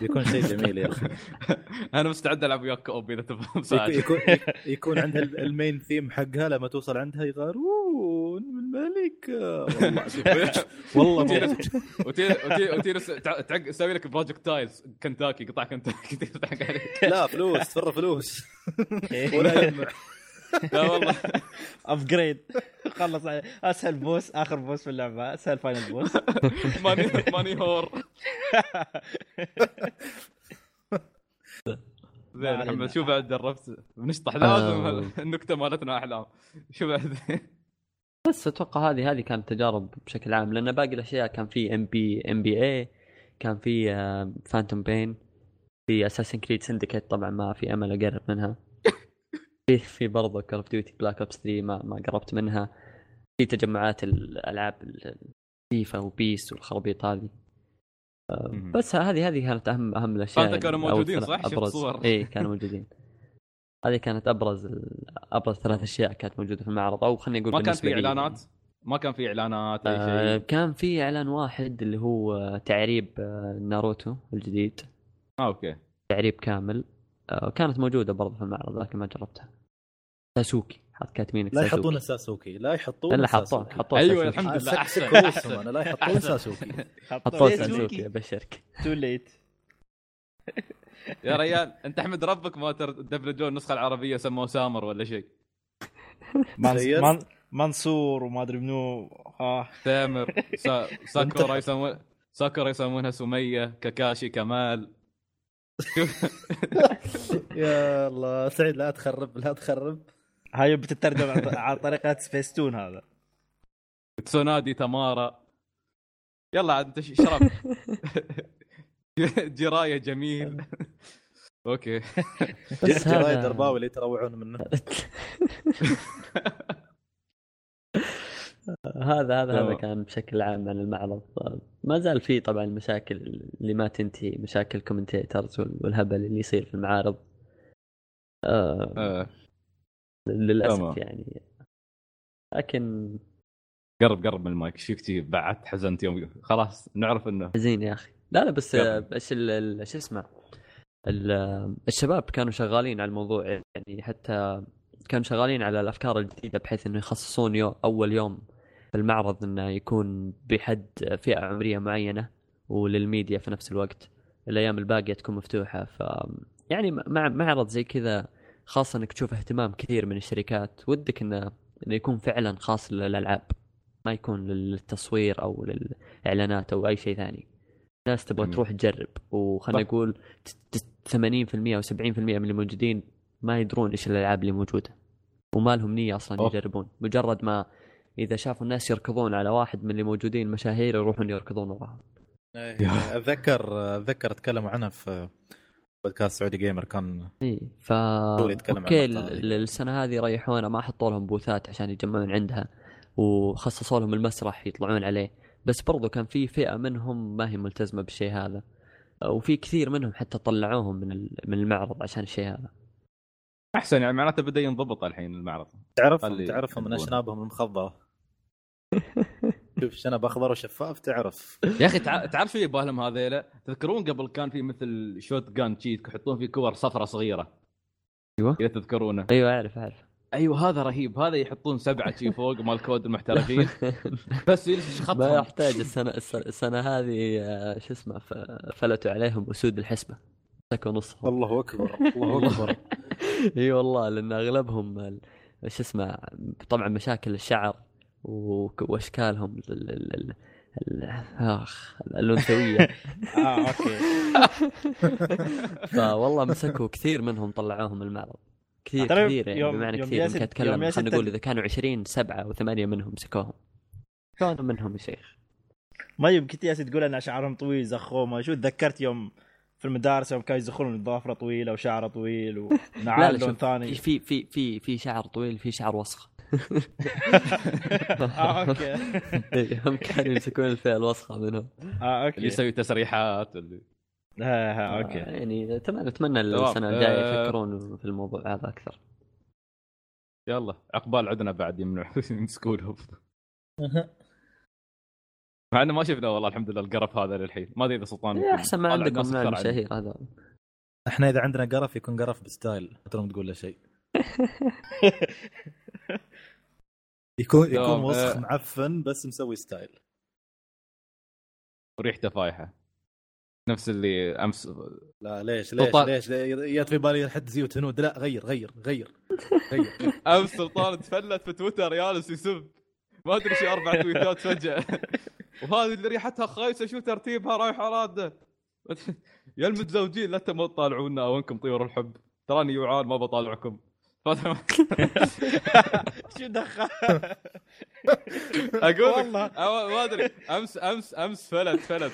بيكون شيء جميل يا أخي. أنا مستعد ألعب وياك co-op إذا تبغى يكون مساعدة. يكون, يكون عندها ال main theme حقها لما توصل عندها يغارون الملكه والله شوف. والله وتجلس- موت. وتي- وتي- وتجلس تع- تعق تسوي لك projectiles. كنتاكي قطع كنتاكي عليك. لا فلوس تفر فلوس. ولا ينمع لا والله. ابجريد خلص. أسهل بوس آخر بوس في اللعبة. أسهل فاينل بوس ماني ماني هور. زين. محمد شو بعد دربت؟ بنشطح آه. لازم النكتة مالتنا أحلام. شو بعد؟ بس أتوقع هذه هذه كانت تجارب بشكل عام لأن باقي الأشياء كان في ام بي ام بي اي كان في Phantom Pain في Assassin's Creed Syndicate طبعا ما في أمل أقرب منها. في في برضه Call of Duty Black Ops 3 ما ما قربت منها. في تجمعات الألعاب FIFA و PES والخرابيط هذه. آه،. بس هذه هذه كانت اهم أهم الأشياء فأنت كانوا أو موجودين صح؟ صور. اي كانوا موجودين. هذه كانت أبرز أبرز ثلاث أشياء كانت موجودة في المعرض أو خليني أقول ما كان في إعلانات؟ ما كان في إعلانات أي آه شيء كان في إعلان واحد اللي هو آه، تعريب آه، ناروتو الجديد. آه أوكي. تعريب كامل. آه كانت موجودة برضه في المعرض لكن ما جربتها. ساسوكي حط كاتبينك لا يحطون ساسوكي لا يحطون إلا حطوه حطوه أيوه ساسوكي. الحمد لله. أحسن. لا يحطون. ساسوكي. حطوه ساسوكي. ابشرك تو ليت يا ريال أنت أحمد ربك ما دبلجوا النسخة العربية سموه سامر ولا شيء. منصور وما أدري منو. آه. تامر سا... ساكورا يسمون ساكورا يسمونها سمية كاكاشي كمال. يا الله سعيد لا تخرب لا تخرب. هاي بتترجم على طريقة سبيستون هذا. تسونادي تمارا. يلا عاد انت شرب جراية جميل. أوكي. بس جرايد هذا درباوي اللي يتروعون منه. هذا هذا هذا. كان بشكل عام عن المعرض ما زال في طبعا المشاكل اللي ما تنتهي مشاكل كومنتيترز والهبل اللي يصير في المعارض آه آه. للأسف تمام. يعني لكن قرب قرب من المايك فيك بعدت حزنت يوم خلاص نعرف إنه حزين يا أخي لا لا بس إيش شو اسمه ال- الشباب كانوا شغالين على الموضوع يعني حتى كانوا شغالين على الأفكار الجديدة بحيث إنه يخصصون يوم أول يوم في المعرض إنه يكون بحد فئة عمرية معينة وللميديا في نفس الوقت الأيام الباقية تكون مفتوحة ف يعني مع معرض زي كذا خاصة إنك تشوف اهتمام كثير من الشركات ودك إنه إنه يكون فعلا خاص للألعاب ما يكون للتصوير أو للإعلانات أو أي شيء ثاني الناس تبغى. تروح تجرب وخلنا. نقول ت- ت- 80% أو 70% من اللي موجودين ما يدرون إيش الألعاب اللي موجودة وما لهم نية أصلا أوه. يجربون مجرد ما إذا شافوا الناس يركضون على واحد من اللي موجودين المشاهير يروحون يركضون وراهم. إيه، أتذكر أتذكر تكلموا عنها في بودكاست Saudi Gamer كان اي ف أوكي السنة هذه ريحونا ما حطوا لهم booth-ات عشان يجمعون عندها وخصصوا لهم المسرح يطلعون عليه. بس برضو كان في فئة منهم ما هي ملتزمة بالشيء هذا وفي كثير منهم حتى طلعوهم من من المعرض عشان الشيء هذا. أحسن يعني معناته بدأ ينضبط الحين المعرض. تعرفهم خلي تعرفهم من. أشنابهم المخضره شوف شنب أخضر وشفاف تعرف. يا أخي تع- تعرف شو يبالهم هذيلا؟ تذكرون قبل كان في مثل شوت جان تشيت يحطون فيه كور صفرة صغيرة. أيوه. إذا تذكرونه. أيوه أعرف أعرف. أيوه هذا رهيب. هذا يحطون سبعة شي فوق مال كود المحترفين. بس يلش ما خطهم يحتاج. السنة السنة, السنة هذه آه، شو اسمه فلتوا عليهم أسود الحسبة. مسكوا نصهم. الله أكبر الله أكبر. اي والله لأن أغلبهم شو اسمه طبعا مشاكل الشعر وأشكالهم ال- ال- ال- ال- آخ الانثويه آه أوكي. فوالله مسكوا كثير منهم طلعوهم المعرض. كثير ترى كثير يعني بمعنى كثير. يمكن أتكلم خلينا نقول إذا كانوا 20 سبعة أو ثمانية منهم مسكوهم. شلون منهم يا شيخ؟ ما يمكن ياسر تقول أن شعرهم طويل زخومه شو تذكرت يوم في المدارس يوم كانوا يزخون الضوافره طويلة وشعرة طويل ونعال لون ثاني. في في في في شعر طويل في شعر وسخ. آه أوكي. هم كانوا يمسكون الفئه الوسخه منهم. آه اللي أوكي يسوي تسريحات اللي ها ها أوكي. يعني اتمنى. السنة الجاية آه. يفكرون في الموضوع هذا أكثر. يلا عقبال عندنا بعد يمنع يمسكونهم. مع إنه ما شفنا والله الحمد لله القرف هذا للحين. ما أدري إذا سلطان إيه، أحسن ما عندكم من. المشاهير هذا. إحنا إذا عندنا قرف يكون قرف ب style لا تروم تقول له شيء. يكون يكون تمام، وسخ آه. معفن بس مسوي style. وريحته فايحه نفس اللي امس لا ليش ليش سلطان. ليش؟ جات في بالي حد زيوت هنود. لا غير غير غير غير. أمس سلطان تفلت في تويتر جالس يسب. ما أدري شو أربع تويتات فجأة. وهذه اللي ريحتها خايسة شو ترتيبها؟ رايحه راده يا المتزوجين لا تبغوا تطالعونا أو انكم طيور الحب. تراني يوعان ما بطالعكم. شو دخل؟ أقول والله. أو- ما أدري. امس امس أمس فلت فلت.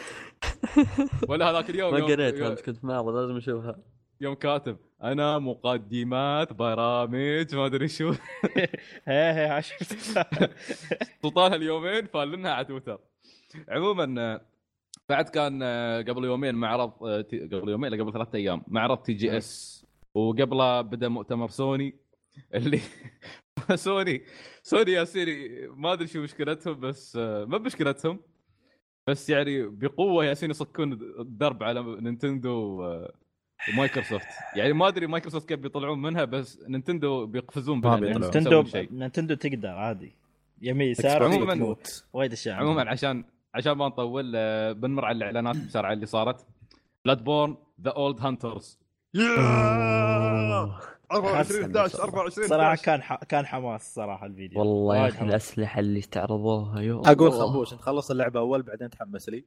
ولا هذاك اليوم ما يوم- امس كنت معرض لازم أشوفها. يوم كاتب أنا مقدمات برامج ما أدري شو. هي هي شفت سلطان هاليومين فالنها على تويتر. عموما بعد كان قبل يومين معرض قبل يومين لا قبل ثلاثة أيام معرض تي جي اس وقبله بدأ مؤتمر سوني اللي سوني سوني يا سيري ما أدري شو مشكلتهم بس ما مشكلتهم بس يعني بقوة ياسين يصكون الدرب على نينتندو ومايكروسوفت. يعني ما أدري مايكروسوفت كيف بيطلعون منها بس نينتندو بيقفزون بها. يعني نينتندو نينتندو تقدر عادي. يمين يسار عموماً- وايد أشياء. عموما عشان عشان ما نطول آه، بنمر على الإعلانات بسرعة اللي صارت. Bloodborne The Old Hunters 24 11 24 صراحة كان ح... كان حماس صراحة الفيديو. والله يا أخي. الأسلحة اللي استعرضوها يا أقول. خبوش انت خلص اللعبة أول بعدين تحمس لي.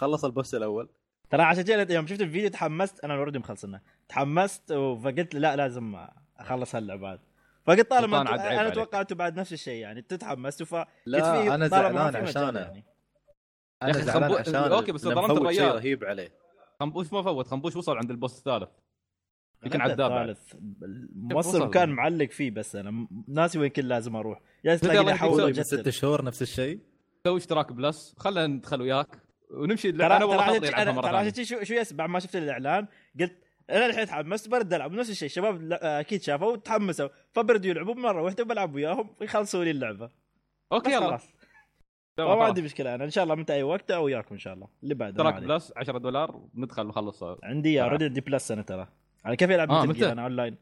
خلص ال boss الأول. ترى عشان كذا يوم شفت الفيديو تحمست أنا already مخلصنا تحمست فقلت لا لازم أخلص هاللعبة هذه. فقلت طالما أنا. أتوقع أنتوا بعد نفس الشيء يعني تتحمستوا ف لا أنا زعلان عشانه. يعني. أنا أخي زعلان خنبو- عشان أوكي، بس ظلمت الرجال. رهيب عليه. خنبوش ما فوت خنبوش وصل عند ال boss الثالث. يمكن بعد. الثالث موصل وصل. مكان معلق فيه بس أنا ناسي وين كل لازم أروح. يا يلا تلاقي من ست شهور نفس الشيء؟ سوي اشتراك Plus. خلينا ندخل وياك. ونمشي ترى أنا والله أنا- مرة ثانية. شو شو بعد ما شفت الإعلان قلت أنا الحين تحمست برد ألعب. نفس الشيء شباب لا- أكيد شافوا وتحمسوا فبردوا يلعبوا مرة واحدة بلعب وياهم يخلصوا لي اللعبة. أوكي يلا. خلاص. ما خلاص. عندي مشكلة. أنا إن شاء الله متى أي وقت أو وياكم إن شاء الله. اللي بعده ما تراك. Plus 10 دولار ندخل نخلص عندي يا آه. ريد دي بلس أنا ترى. على كيف يلعب آه، مثل متى؟ أنا اونلاين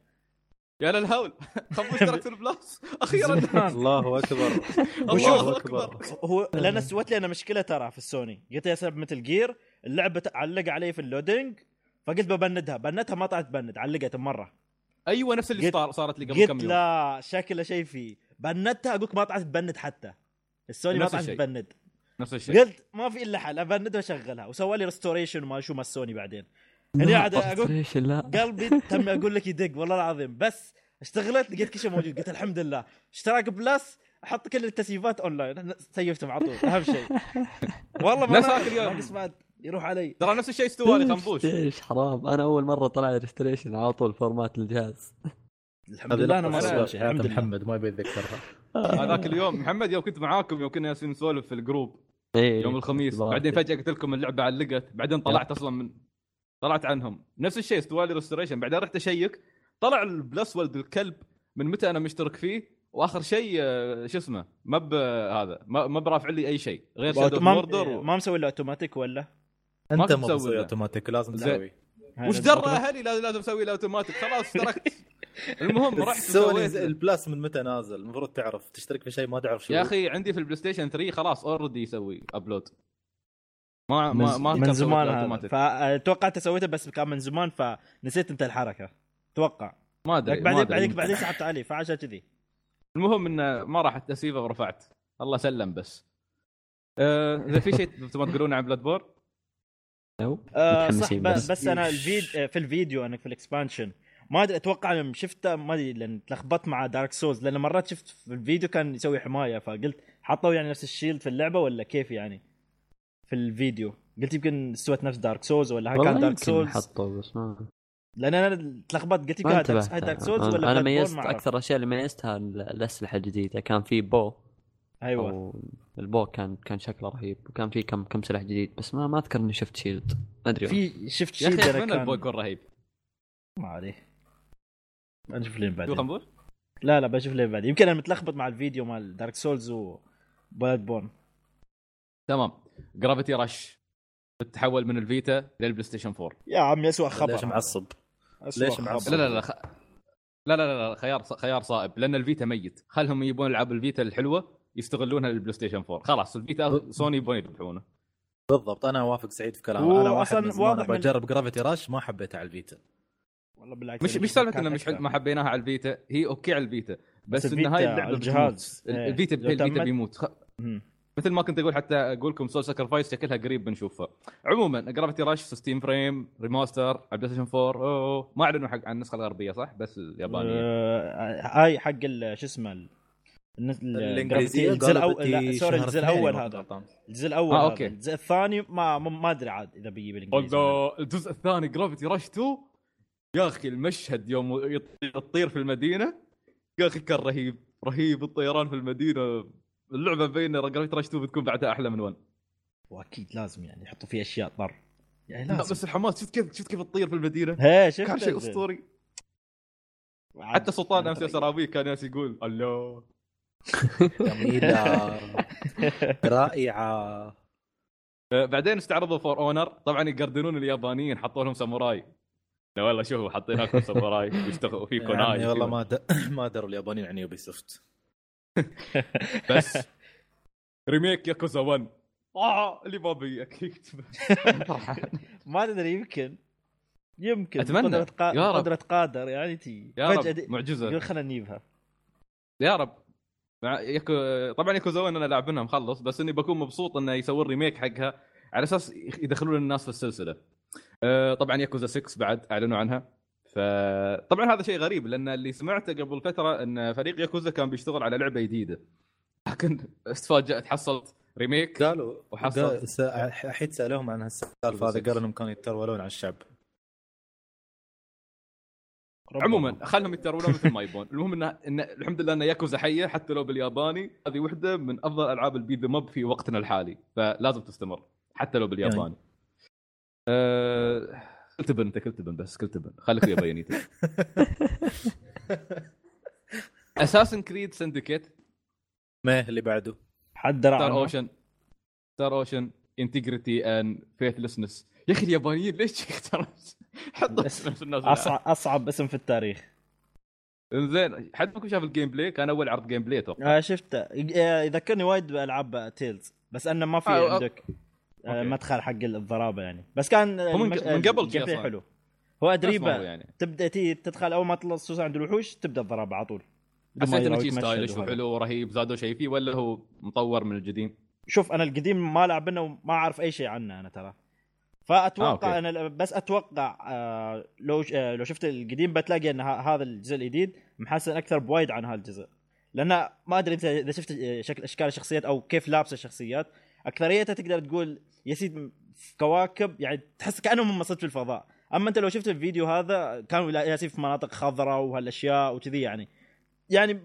يا للهول. خمس اشتركت في ال Plus؟ أخيرا. الله أكبر. الله أكبر. هو لأن سوت لي أنا مشكلة ترى في السوني. قلت يا سبب مثل جير اللعبة علق علي في ال loading فقلت ببندها. بندها ما طلعت تبند علقت مرة. أيوه نفس اللي قلت- صار صارت لي قبل كم قلت يوم. لا شكله شيء فيه. بندتها أقولك ما طلعت تبند حتى. السوني ما الشيء. تبند نفس الشيء. قلت ما في إلا حل أبندها وأشغلها. وسوى لي restoration وما شو ما السوني بعدين. هني قاعد أقول لا. قلبي تم أقول لك يدق والله العظيم. بس اشتغلت لقيت كل شيء موجود. قلت الحمد لله. اشتراك Plus أحط كل التسييفات اونلاين أنا سيفتهم على طول. أهم شيء. والله ما نفس. ناقص بعد. يروح علي. ترى نفس الشيء استوى لي خنبوش. إيش حرام. أنا أول مرة طلع restoration على طول format الجهاز. الحمد لله أنا ما لله محمد ما يبي يتذكرها. هذاك اليوم محمد يوم كنت معاكم يوم كنا نسولف في ال group. إيه. يوم الخميس. بعدين فجأة قلت لكم اللعبة علقت. بعدين طلعت أصلا من طلعت عنهم. نفس الشيء استوى لي restoration بعدين رحت أشيك. طلع ال Plus ولد الكلب من متى أنا مشترك فيه؟ وآخر شيء آه، شو اسمه؟ ما ب هذا ما ما برافع لي أي شيء. غير شادو ما, مسوي له اوتوماتيك ولا؟ أنت ما مسوي. اوتوماتيك لازم. تسوي. وش درى أهلي لازم لازم أسوي له اوتوماتيك خلاص تركت المهم رحت سوني سويت ال Plus من متى نازل؟ المفروض تعرف تشترك في شيء ما تعرف شو يا. أخي عندي في ال PlayStation 3 خلاص already يسوي upload ما ما ما من زمان أوتوماتيك. فتوقعت سويته بس كان من زمان فنسيت أنت الحركة. توقع ما أدري بعدين. بعدين بعدين سحبت عليه فعشان كذي. المهم إنه ما راح التسييفه ورفعت. الله سلم بس. آه، إذا في شيء تبغى تقولونه عن Bloodborne. آه صح بس. بس أنا الفيد في الفيديو أنا في ال expansion. ما أدري أتوقع لما شفته ما أدري لأن تلخبطت مع Dark Souls لأن مرات شفت في الفيديو كان يسوي حماية فقلت حطوا يعني نفس ال shield في اللعبة ولا كيف يعني؟ في الفيديو. قلت يمكن استوت نفس Dark Souls ولا كان Dark Souls حطوا بس ما لأن أنا تلخبطت قلت يمكن هاي Dark Souls ولا أنا ميزت. أكثر الاشياء اللي ميزتها ال- الأسلحة الجديدة. كان في bow. أيوه. أو ال bow كان كان شكله رهيب وكان في كم كم سلاح جديد بس ما ما أذكر إني شفت shield ما أدري. في شفت يا أنا اتمنى ال bow كان يكون رهيب؟ ما عليه. نشوف لين بعدين. خنبوش؟ لا لا بشوف لين بعدين. يمكن أنا متلخبط مع الفيديو مال Dark Souls و Bloodborne تمام. Gravity Rush بتتحول من ال Vita للبلاي ستيشن 4 يا عمي اسوء خبر. ليش معصب؟ ليش. معصب؟ لا لا لا خ... لا لا لا لا خيار خيار صائب. لأن ال Vita ميت. خلهم يبون العاب ال Vita الحلوة يستغلونها للبلاي ستيشن 4 خلاص ال Vita سوني يبون يذبحونه بالضبط. أنا اوافق سعيد في كلامه أنا واحد من واضح من- اجرب Gravity Rush ما حبيته على ال Vita. والله بالعكس مش مش سالفة إنه مش. ما حبيناها على ال Vita. هي okay على ال Vita. بس, بس إن هاي اللعبة الجهاز. إيه. ال Vita لو ال Vita تمت- بيموت. خ... مثل ما كنت أقول حتى أقول لكم Soul Sacrifice شكلها قريب بنشوفها. عموما Gravity Rush 16 frame remaster على البلاي ستيشن 4 أوه. ما أعلنوا حق عن النسخة الغربية صح؟ بس اليابانية. آه، هاي حق ال- شو اسمه الناس- ال- الإنجليزية الجزء الأول لا sorry الجزء الأول هذا. الجزء الأول آه، هذا. okay. الجزء الثاني ما ما ما أدري عاد إذا بيجي بالانجليزي ولا الله الجزء الثاني جرافيتي راش 2 يا أخي المشهد يوم يط- تطير في المدينة. يا أخي كان رهيب. رهيب الطيران في المدينة. اللعبة بين Gravity Rush 2 بتكون بعدها أحلى من 1 وأكيد لازم يعني يحطوا فيه أشياء طر يعني لا لازم. بس الحماس شفت كيف شفت كيف تطير في المدينة؟ هي شفت كان شيء أسطوري. حتى سلطان أنا أمس ترى- سرابي كان ياس يقول الله. جميلة. رائعة. آه، بعدين استعرضوا For Honor طبعا يقردنون اليابانيين حطوا لهم ساموراي. لا والله شوفوا حاطين لكم ساموراي. ويشتغلوا في كوناي عمي والله ما د... ما دروا اليابانيين عن Ubisoft بس. remake Yakuza 1 آه اللي ما بي أكيد. ما تدري يمكن. يمكن. أتمنى. قدرة قا... يا رب. قدرة قادر يعني تي. يا فجأة رب دي- معجزة. يقول خلينا نجيبها. يا رب. مع يكو... طبعا ياكوزا 1 أنا لاعبينها مخلص بس إني بكون مبسوط إنه يسوون remake حقها على أساس يدخلون الناس في السلسلة آه، طبعا ياكوزا 6 بعد أعلنوا عنها فطبعا هذا شيء غريب لأن اللي سمعته قبل فترة إن فريق ياكوزا كان بيشتغل على لعبة جديدة لكن استفاجأت حصلت remake قالوا وحصل. قال- س- حيت سألوهم عن هالسالفة هذه قالوا إنهم كانوا يترولون على الشعب. عموما خلهم يترولون مثل ما يبون. المهم انه إن الحمد لله ان ياكوزا حية حتى لو بالياباني. هذه واحدة من أفضل ألعاب ال beat 'em up في وقتنا الحالي فلازم تستمر حتى لو بالياباني. أه... كل تبن أنت كل تبن بس كل تبن خليك ويا بيانيتو Assassin's Creed Syndicate ما اللي بعده؟ حد درى Star؟ Ocean Star Ocean Integrity and Faithlessness يا أخي اليابانيين ليش يختارون؟ حطوا اسم نفس الناس اصعب أصعب اسم في التاريخ. زين حد منكم شاف ال gameplay كان أول عرض gameplay أتوقع. آه شفته. آه، يذكرني وايد بألعاب Tales بس أنه ما في آه،. عندك آه،. مدخل حق الضرابة يعني. بس كان هو من- المش- من قبل ال gameplay شي حلو. هو ادريبه يعني. تبدأ تي تدخل أول ما تخلص خصوصا عند الوحوش تبدأ الضربه على طول. حسيت إنه شيء stylish. وحلو ورهيب زادوا شيء فيه ولا هو مطور من القديم؟ شوف أنا القديم ما لعبنا وما أعرف أي شيء عنه أنا ترى. فأتوقع آه، أنا بس أتوقع آه لو آه لو شفت القديم بتلاقي إن ه- هذا الجزء الجديد محسن أكثر بوايد عن هذا الجزء. لأن ما أدري أنت إذا شفت آه، شكل أشكال الشخصيات أو كيف لابسة الشخصيات أكثريتها تقدر تقول ياسين في كواكب يعني تحس كأنهم مصيد في الفضاء. أما أنت لو شفت الفيديو هذا كانوا ياسين في مناطق خضراء وهالأشياء وكذي يعني. يعني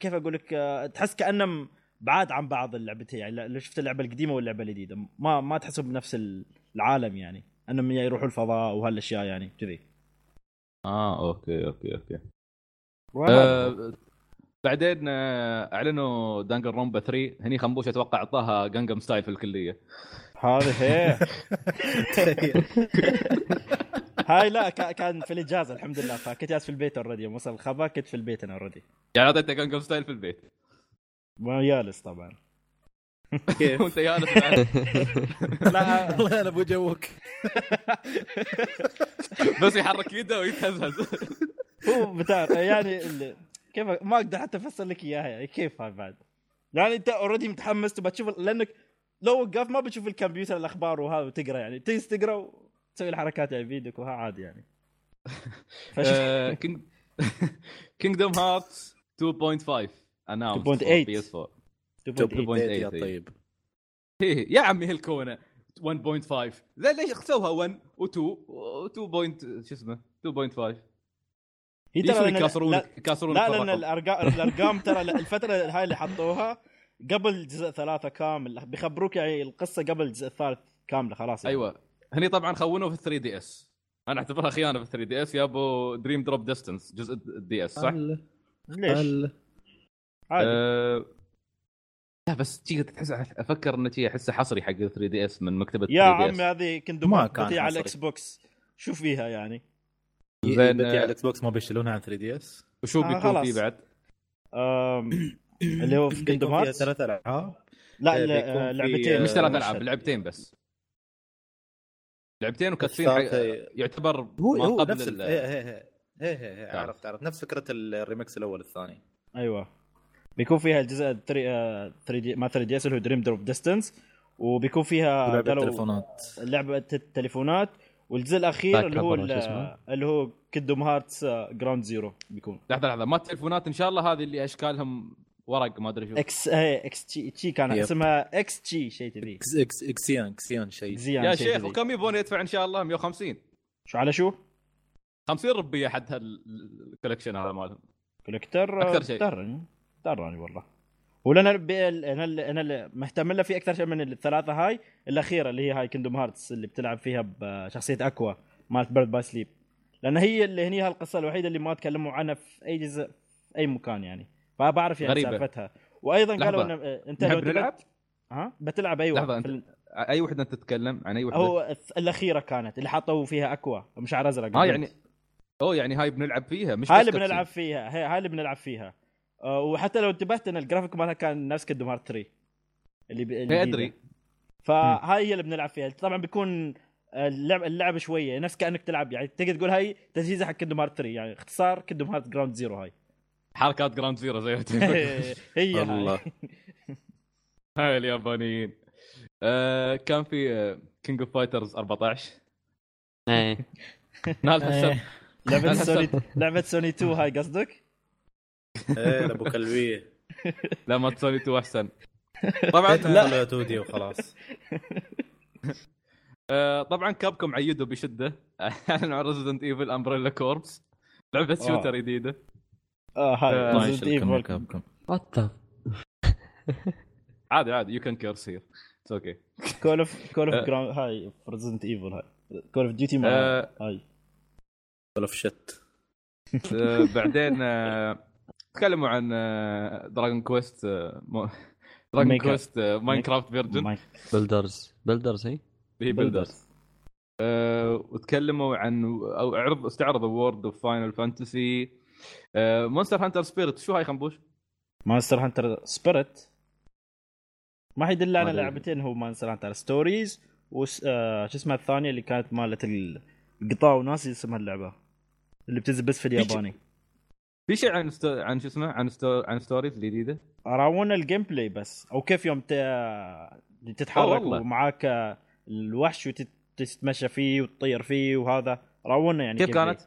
كيف أقول لك آه، تحس كأنهم بعاد عن بعض اللعبتين يعني لو شفت اللعبة القديمة واللعبة الجديدة ما ما تحسهم بنفس العالم يعني أنهم يروحوا الفضاء وهالأشياء يعني كذي. آه okay okay okay. آه بعدين آه أعلنوا Danganronpa 3 هني خنبوش أتوقع أعطاها Gangnam Style في الكلية. هذه هي. هاي لا كا- كان في الإجازة الحمد لله. فكنت جالس في البيت already يوم وصل الخبر كنت في البيت أنا already يعني أعطيته Gangnam Style في البيت. ما جالس طبعا. كيف؟ وانت جالس. لا والله أنا أبو جوك. بس يحرك يده ويتهزهز. هو بتاع يعني كيف ما أقدر حتى أفسر لك إياها يعني كيف هاي بعد؟ يعني أنت already متحمس تبى تشوف لأنك لو وقفت ما بتشوف الكمبيوتر الأخبار وهذا وتقرأ يعني تجلس تقرأ وتسوي الحركات يعني بيدك وها عادي يعني. فشوف King Kingdom Hearts 2.5 announced 2.8. for PS4 2.8. يا إيه. طيب إيه، يا عمي هالكونة 1.5 لا ليش سووها 1 و2 و2 point شو اسمه 2.5 هي ترى لأن- يكسرون لا, يكسرون لا لأن؟ الارقام الأرقام ترى الفترة هاي اللي حطوها قبل جزء ثلاثة كامل بيخبروك يعني القصة قبل الجزء الثالث كاملة خلاص يعني. أيوه هني طبعا خونوا في 3 دي اس أنا أعتبرها خيانة في 3 دي اس يا ابو دريم دروب ديستنس جزء الدي اس صح؟ هل- ليش؟ هل- عادي أه... لا بس تيجي تحس أفكر انه أحسه حصري حق 3 دي إس من مكتبة يا 3 دي عمي هذه كندوم ما كان على. الاكس بوكس شو فيها يعني؟ زين، آه، على الاكس بوكس ما بيشيلونها عن 3 دي إس وشو آه، بيكون. فيه بعد؟ اللي هو في كندوم فيها هارت ثلاث ألعاب لا آه، آه، لعبتين مش ثلاث. ألعاب لعبتين بس لعبتين حق- يعتبر هو ما هو قبل نفس هي هي هي هي هي هي تعرف. عرفت عرفت نفس فكرة الريمكس الأول الثاني أيوه بيكون فيها الجزء 3D ما 3DS اللي هو Dream Drop Distance وبيكون فيها قالوا تليفونات لعبة التليفونات. والجزء الأخير اللي هو؟ اللي هو Kingdom Hearts Ground Zero بيكون. لحظة لحظة. ما التليفونات إن شاء الله هذه اللي أشكالهم ورق ما أدري شو. إكس إيه إكس تشي تشي كان. اسمها إكس تشي شيء كذي. إكس إكس إكسيان إكسيان شيء. يا شيخ. وكم يبون يدفع إن شاء الله؟ 150 شو على شو؟ 50 ربية حد هالكولكشن هذا مالهم. كوليكتر أكثر شيء. درني والله. ولنا أنا أنا مهتم له في أكثر شيء من الثلاثة هاي. الأخيرة اللي هي هاي كندوم هارتس اللي بتلعب فيها بشخصيه أكوا مالت بيرد باي سليب لأن هي اللي هني هالقصة الوحيدة اللي ما تكلموا عنها في أي جزء في أي مكان يعني. فبعرف يعني غريبة. سالفتها. وأيضا لحظة. قالوا إن إنت لو نلعب؟ ها؟ بتلعب أيوه. لحظة، في ال- أي وحدة انت تتكلم عن أي وحدة؟ هو الأخيرة كانت اللي حطوا فيها Aqua مشعر أزرق. آه يعني أوه يعني هاي بنلعب فيها مش هاي اللي. بنلعب فيها. هاي اللي بنلعب فيها. وحتى لو انتبهت إن الجرافيك مالها كان نفس Kingdom Hearts 3 اللي ب... اللي. إدري. فهاي هي اللي بنلعب فيها. طبعا بيكون اللعب اللعب شوية. نفس كأنك تلعب يعني تقدر تقول هاي تجهيزها حق Kingdom Hearts 3 يعني اختصار Kingdom Hearts Ground Zero هاي. حركات جراوند زيرو زي. هي الله. هاي هاي اليابانيين. آه كان في كينج اوف فايترز 14 إيه. نال حسب لعبة سوني. لعبة سوني 2 هاي قصدك؟ إيه ابو كلبية. لا ما سوني 2 أحسن. طبعا لا لا تودي وخلاص. آه طبعا كابكم عيدوا بشدة. أعلنوا عن ريزدنت ايفل امبريلا كوربس لعبة آه. شوتر جديدة. آه هاي يشيلكم Evil. كابكم وات عادي عادي يو كان كيرس هير اتس أوكي كول اوف كول. اوف جراوند هاي ريزنت ايفل هاي. كول اوف ديوتي مع. هاي. ولا في شت بعدين آه، تكلموا عن دراجون كويست دراجون. كويست ماينكرافت فيرجن بلدرز بلدرز هي هي بيلدرز وتكلموا عن أو عرض استعرضوا وورد اوف فاينل فانتسي مونستر هانتر سبيريت شو هاي خنبوش؟ مانستر هانتر سبيريت ما حيدل على. لعبتين هو مانستر هانتر ستوريز وش آه شو اسمها الثانية اللي كانت مالت ال- القطاع وناسي اسمها اللعبة اللي بتنزل بس في الياباني. في شيء عن ستو... عن شو اسمه؟ عن ستو... عن ستوريز الجديدة؟ راونا ال gameplay بس أو كيف يوم ت... تتحرك. ومعاك الوحش وتتمشى فيه وتطير فيه وهذا. راونا يعني كيف. كانت؟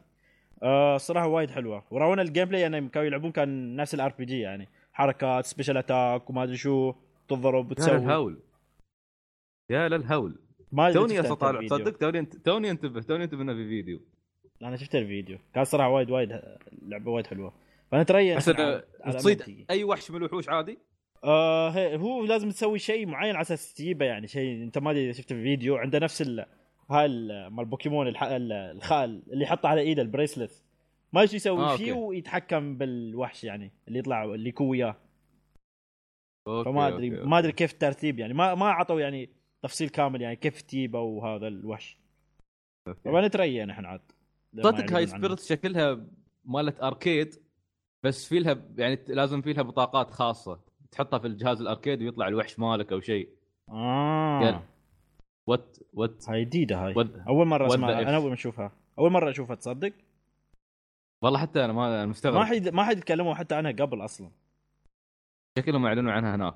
آه صراحة وايد حلوة. وراونا ال gameplay يعني كانوا يلعبون كان نفس ال RPG يعني. حركات special attack وما أدري شو تضرب يا وتسوي. للهول. يا للهول. ما أدري توني شفت أصلا أنت طالع الفيديو. تصدق توني انتبه توني انتبه إنه في فيديو. أنا شفت الفيديو. كان صراحة وايد وايد لعبة وايد حلوة. فنتريا بس انه تصيد أي وحش من الوحوش عادي؟ آه هو لازم تسوي شيء معين على أساس تجيبه يعني شيء أنت ما أدري إذا شفت الفيديو. عنده نفس ال... هاي ال- مال بوكيمون الخال اللي يحطه على إيده ال bracelet. ما إيش يسوي آه، فيه okay. ويتحكم بالوحش يعني اللي يطلع اللي يكون وياه فما ادري ما أدري كيف الترتيب يعني. ما ما أعطوا يعني تفصيل كامل يعني كيف تجيبه وهذا الوحش. طبعا نتريا نحن عاد. صدق هاي Spirit شكلها مالت arcade بس في لها يعني لازم في لها بطاقات خاصة. تحطها في الجهاز ال arcade ويطلع الوحش مالك أو شيء. آه. what what هاي جديدة هاي. What- أول مرة what أسمع the أنا. أول ما أشوفها. أول مرة أشوفها تصدق؟ والله حتى أنا ما مستغرب. ما حد ما حد تكلموا حتى عنها قبل أصلا. شكلهم اعلنوا عنها هناك.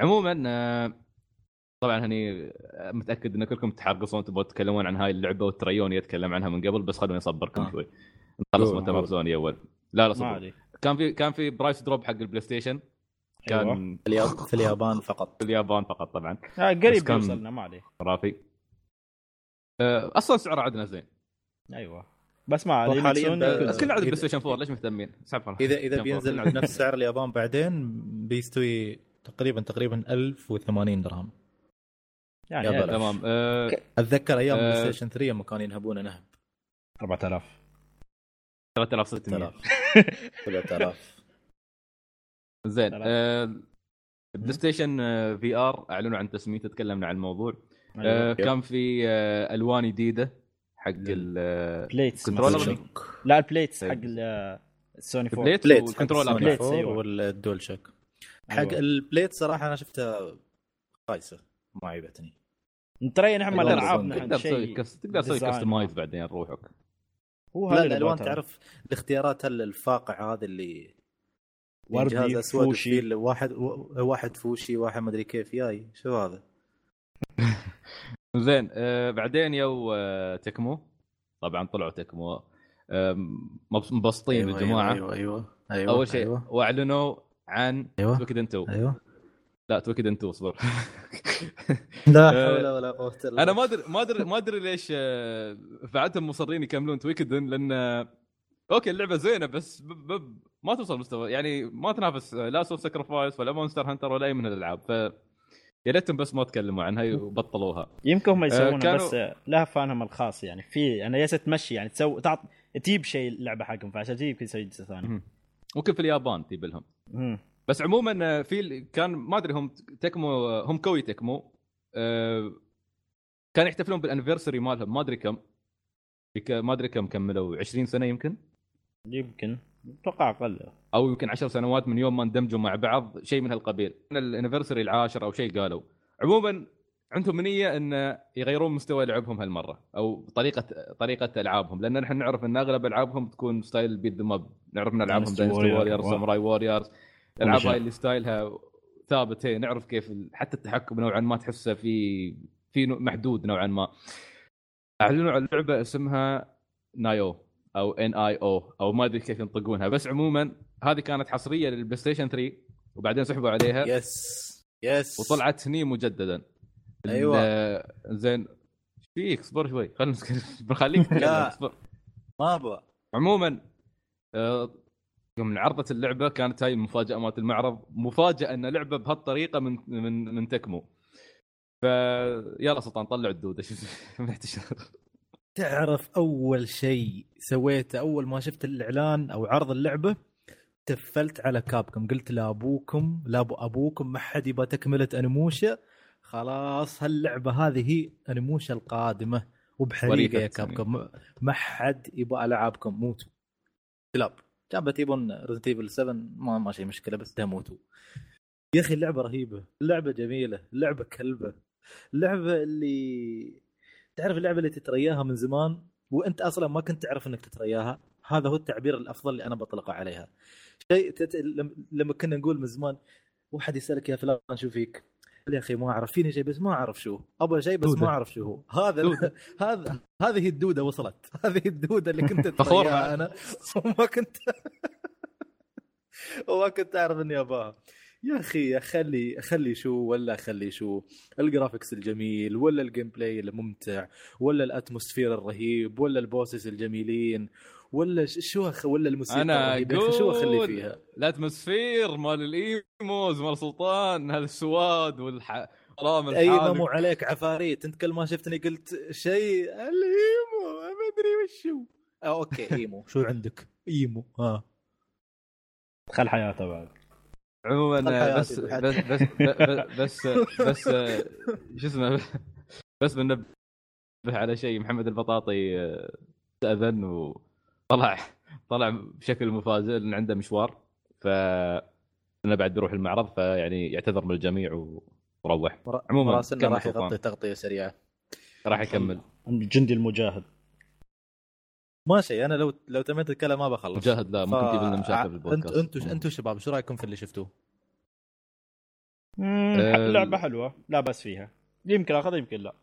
عموما آه، طبعا هني آه، متأكد إن كلكم تحرقصون تبغون تتكلمون عن هاي اللعبة وتريون يتكلم عنها من قبل بس خلوني أصبركم آه. شوي. نخلص مؤتمر. سوني أول. لا لا صبر. كان في كان في price drop حق ال PlayStation. كان أيوة. في الياب- في اليابان فقط. في اليابان فقط طبعا. آه قريب كان- يوصلنا ما عليه خرافي. آه، أصلا سعره عندنا زين. أيوه. بس ما عليه. بس كل عدد PlayStation 4 ليش مهتمين؟ اذا إذا 4 بينزل. بنفس سعر اليابان بعدين بيستوي تقريبا تقريبا 1080 درهم. يعني. تمام آه، أتذكر أيام آه. PlayStation 3 لما كانوا ينهبونه نهب 4000 3600 3000 زين. آه، ال PlayStation آه، VR أعلنوا عن تسميته تكلمنا عن الموضوع آه، أيوة. كان في آه، ألوان جديدة حق ال- آه، plates controller مثلاً. دي. لا ال plates حق طيب. ال- السوني 4 بليت بليت والكنترول حق بليتس، سوني أيوة. 4 والدول شوك حق أيوة. البليت صراحة أنا شفتها خايسة ما عجبتني نتريا نحن أيوة. الالعاب تقدر نحن تقدر تسوي تقدر تسوي. كستمايز بعدين روحك هو هذا الالوان. تعرف الاختيارات ال- الفاقعه هذه اللي وردي، فوشي. واحد واحد فوشي واحد مدري كيف جاي شو هذا زين آه، بعدين يو آه، تكمو طبعا طلعوا Tecmo مبس- مبسطين الجماعه أيوه أيوه أيوه أول شيء أيوه واعلنوا عن أيوه Toukiden 2 أيوه لا Toukiden 2 اصبر لا آه، حول ولا قوة إلا أنا ما أدري ما أدري ما أدري ليش آه، فعلتهم مصرين يكملون Toukiden لأن آه، okay اللعبة زينة بس ب... ب... ما توصل مستوى يعني ما تنافس لا Soul Sacrifice ولا Monster Hunter ولا أي من الألعاب ف يا ليتهم بس ما تكلموا عنها وبطلوها. يمكن هم يسوونها كانوا- بس لها فانهم الخاص يعني في أنا ياسه تمشي يعني تسوي تعط تجيب شيء اللعبه حقهم فعشان تجيب يمكن يسوي جزء ثاني. ممكن في اليابان تجيب لهم. بس عموما آه، في كان ما أدري هم تكمو آه، هم كوي تكمو. آه، كانوا يحتفلون بالانيفرساري مالهم ما أدري كم. ما أدري كم كملوا 20 سنة يمكن؟ يمكن. أتوقع أقل. أو يمكن 10 سنوات من يوم ما اندمجوا مع بعض شيء من هالقبيل الانيفرساري العاشر أو شيء قالوا. عموما عندهم نيه إن يغيرون مستوى لعبهم هالمرة أو طريقة طريقة ألعابهم. لأن نحن نعرف إن أغلب ألعابهم تكون style beat 'em up نعرف إن ألعابهم Dynasty. Warriors. Samurai Warriors الالعاب شيء. هاي اللي style ها ثابت هي نعرف كيف حتى التحكم نوعا ما تحسه في في محدود نوعا ما. اعلنوا عن لعبه اسمها Nioh أو N I O أو ما أدري كيف ينطقونها. بس عموما هذه كانت حصرية لل PlayStation 3 وبعدين سحبوا عليها. يس يس وطلعت هني مجددا. ال- زين. إيش فيك اصبر شوي. خلينا تتكلم لا. اصبر. ما أبغى. عموما يوم عرضت اللعبة كانت هاي المفاجأة مالت المعرض مفاجأة إن لعبة بهالطريقة من من من تكمو. ف يلا سلطان طلع الدودة شوف محتشر تعرف أول شيء سويته أول ما شفت الإعلان أو عرض اللعبة تفلت على Capcom. قلت لأبوكم لأبو أبوكم ما حد يبغى تكملة Onimusha خلاص هاللعبة هذه هي Onimusha القادمة. وبحريقة يا Capcom. ما حد يبغى ألعابكم. موتوا. كلاب كان تبون Resident Evil 7 ما ما شيء مشكلة بس تموتوا يا أخي اللعبه رهيبة اللعبه جميلة اللعبه كلبة اللعبه اللي تعرف اللعبة اللي تترياها من زمان وأنت أصلا ما كنت تعرف إنك تترياها؟ هذا هو التعبير الأفضل اللي أنا بطلقه عليها. شيء تت... لم- لما كنا نقول من زمان واحد يسألك يا فلان شو فيك؟ قال يا أخي ما أعرف فيني شيء بس ما أعرف شو أبغى شيء بس دودة. ما أعرف شو هو هذا. هذا هذه الدودة وصلت هذه الدودة اللي كنت فخور. أنا وما كنت وما كنت أعرف إني اباها يا أخي أخلي أخلي شو ولا أخلي شو؟ ال graphics الجميل ولا ال gameplay الممتع ولا ال atmosphere الرهيب ولا ال bosses الجميلين ولا ش- شو أخ... ولا الموسيقى أنا أخي شو أخلي أقول فيها؟ ال atmosphere مال ال emos مال سلطان هالسواد والح ظلام emo عليك عفاريت أنت كل ما شفتني قلت شيء ال emo ما أدري وشو آه okay emo. شو عندك؟ emo ها خل حياته بعد. عموما بس. بس بس بس بس شو اسمه بس بنبه على شيء. محمد البطاطي آه، استاذن وطلع طلع بشكل مفاجئ لأن عنده مشوار. ف انه بعد بيروح المعرض فيعني يعتذر من الجميع وروح. عموما راسنا كمل راح. يغطي تغطية سريعة. راح يكمل. الجندي المجاهد. ماشي أنا لو لو تميت الكلام ما بخلص. مجاهد لا ممكن تجيب لنا مشاكل في انت البودكاست أنتوا أنتوا شباب شو رأيكم في اللي شفتوه؟ آه، لعبة حلوة لا بس فيها. يمكن آخذها يمكن لا.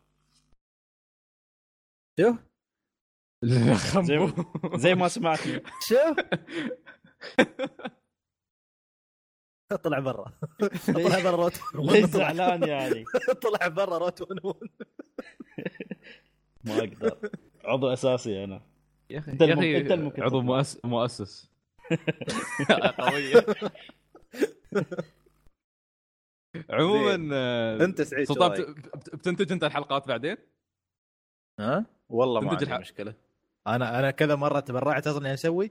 شو؟ زي, زي ما سمعتني. شو؟ طلع برا. طلع برا روت ليش زعلان يعني؟ طلع برا روت ما أقدر. عضو أساسي أنا. يا أخي يا أخي عضو. مؤسس. قوية عموما آه، انت سعيد سلطان بتنتج انت الحلقات بعدين؟ ها؟ والله ما عندي مشكلة. أنا أنا كذا مرة تبرعت أصلا يعني أسوي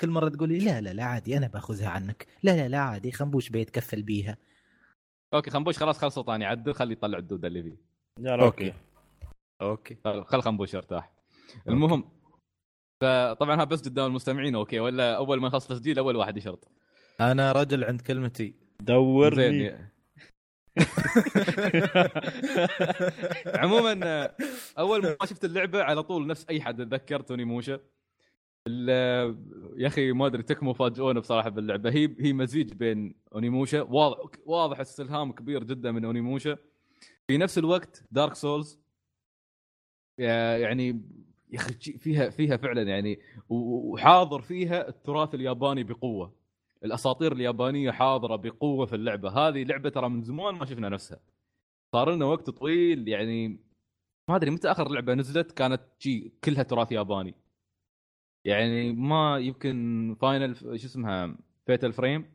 كل مرة تقول لي لا لا لا عادي أنا بأخذها عنك. لا لا لا عادي خنبوش بيتكفل بيها. okay خنبوش خلاص خل سلطان يعدل خليه يطلع الدودة اللي فيه. لا لا okay. okay. خل خل خنبوش يرتاح. المهم فطبعا هذا بس قدام المستمعين okay. ولا أول ما يخلص تسجيل أول واحد يشرد. أنا رجل عند كلمتي دورني. عموما أول ما شفت اللعبة على طول نفس أي حد اتذكرت Onimusha. ال- يا أخي ما أدري Tecmo فاجئونا بصراحة باللعبة. هي هي مزيج بين Onimusha. واضح واضح استلهام كبير جدا من Onimusha. في نفس الوقت Dark Souls يعني يا أخي فيها فيها فعلا يعني وحاضر فيها التراث الياباني بقوة. الأساطير اليابانية حاضرة بقوة في اللعبة. هذه لعبة ترى من زمان ما شفنا نفسها. صار لنا وقت طويل يعني ما أدري متى آخر لعبة نزلت كانت شي كلها تراث ياباني. يعني ما يمكن Final شو اسمها Fatal Frame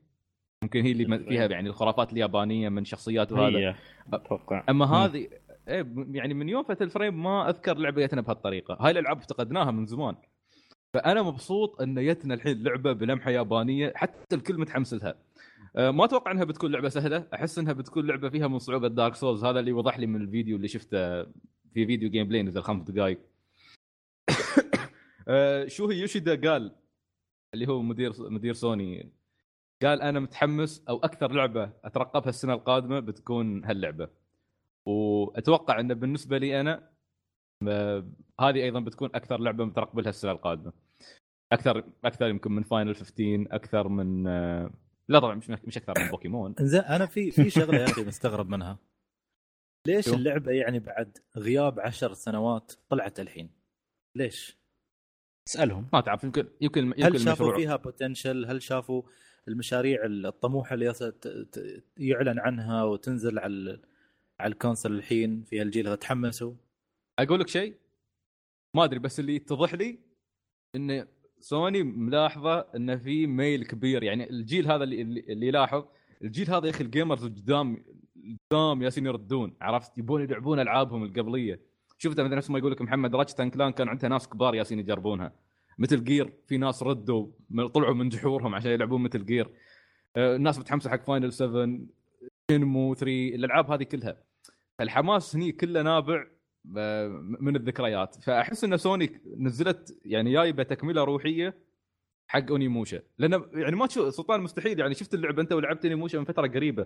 ممكن هي اللي. فيها يعني الخرافات اليابانية من شخصيات وهذا. أتوقع. أما هذه ب- يعني من يوم Fatal Frame ما أذكر لعبة جتنا بهالطريقة. هاي الألعاب افتقدناها من زمان. فأنا مبسوط إن جتنا الحين لعبة بلمحة يابانية حتى الكل متحمس لها. أه، ما أتوقع إنها بتكون لعبة سهلة. أحس إنها بتكون لعبة فيها من صعوبة Dark Souls هذا اللي وضح لي من الفيديو اللي شفته في فيديو gameplay نزل خمس دقائق أه، شو هي يوشيدا قال اللي هو مدير مدير سوني قال أنا متحمس أو أكثر لعبة أترقبها السنة القادمة بتكون هاللعبة. وأتوقع انه بالنسبة لي أنا هذه أيضا بتكون أكثر لعبة مترقب لها السنة القادمة أكثر أكثر يمكن من Final 15 أكثر من آه، لا طبعا مش مش أكثر من بوكيمون زين أنا في في شغلة يا أخي مستغرب منها ليش؟ اللعبة يعني بعد غياب عشر سنوات طلعت الحين؟ ليش؟ اسألهم ما تعرف يمكن يمكن يمكن هل شافوا المشروع فيها potential؟ هل شافوا المشاريع الطموحة اللي يص- ت- ت- يعلن عنها وتنزل على ال- على ال console الحين في هالجيل تحمسوا؟ أقول لك شيء. ما أدري بس اللي يتضح لي إن سوني ملاحظة إن في ميل كبير. يعني الجيل هذا اللي اللي يلاحظ الجيل هذا يا أخي ال gamers قدام قدام يالسين يردون. عرفت؟ يبون يلعبون ألعابهم القبلية. شفتها مثل نفس ما يقول لك محمد Ratchet Clank كان عندها ناس كبار يالسين يجربونها. Metal Gear في ناس ردوا طلعوا من جحورهم عشان يلعبون Metal Gear. آه، الناس متحمسه حق Final 7 Shenmue 3 الألعاب هذه كلها. الحماس هني كله نابع آه، من الذكريات. فأحس إن سوني نزلت يعني جايبة تكملة روحية حق Onimusha. لأن يعني ما تشوف سلطان مستحيل يعني شفت اللعبة أنت ولعبت Onimusha من فترة قريبة.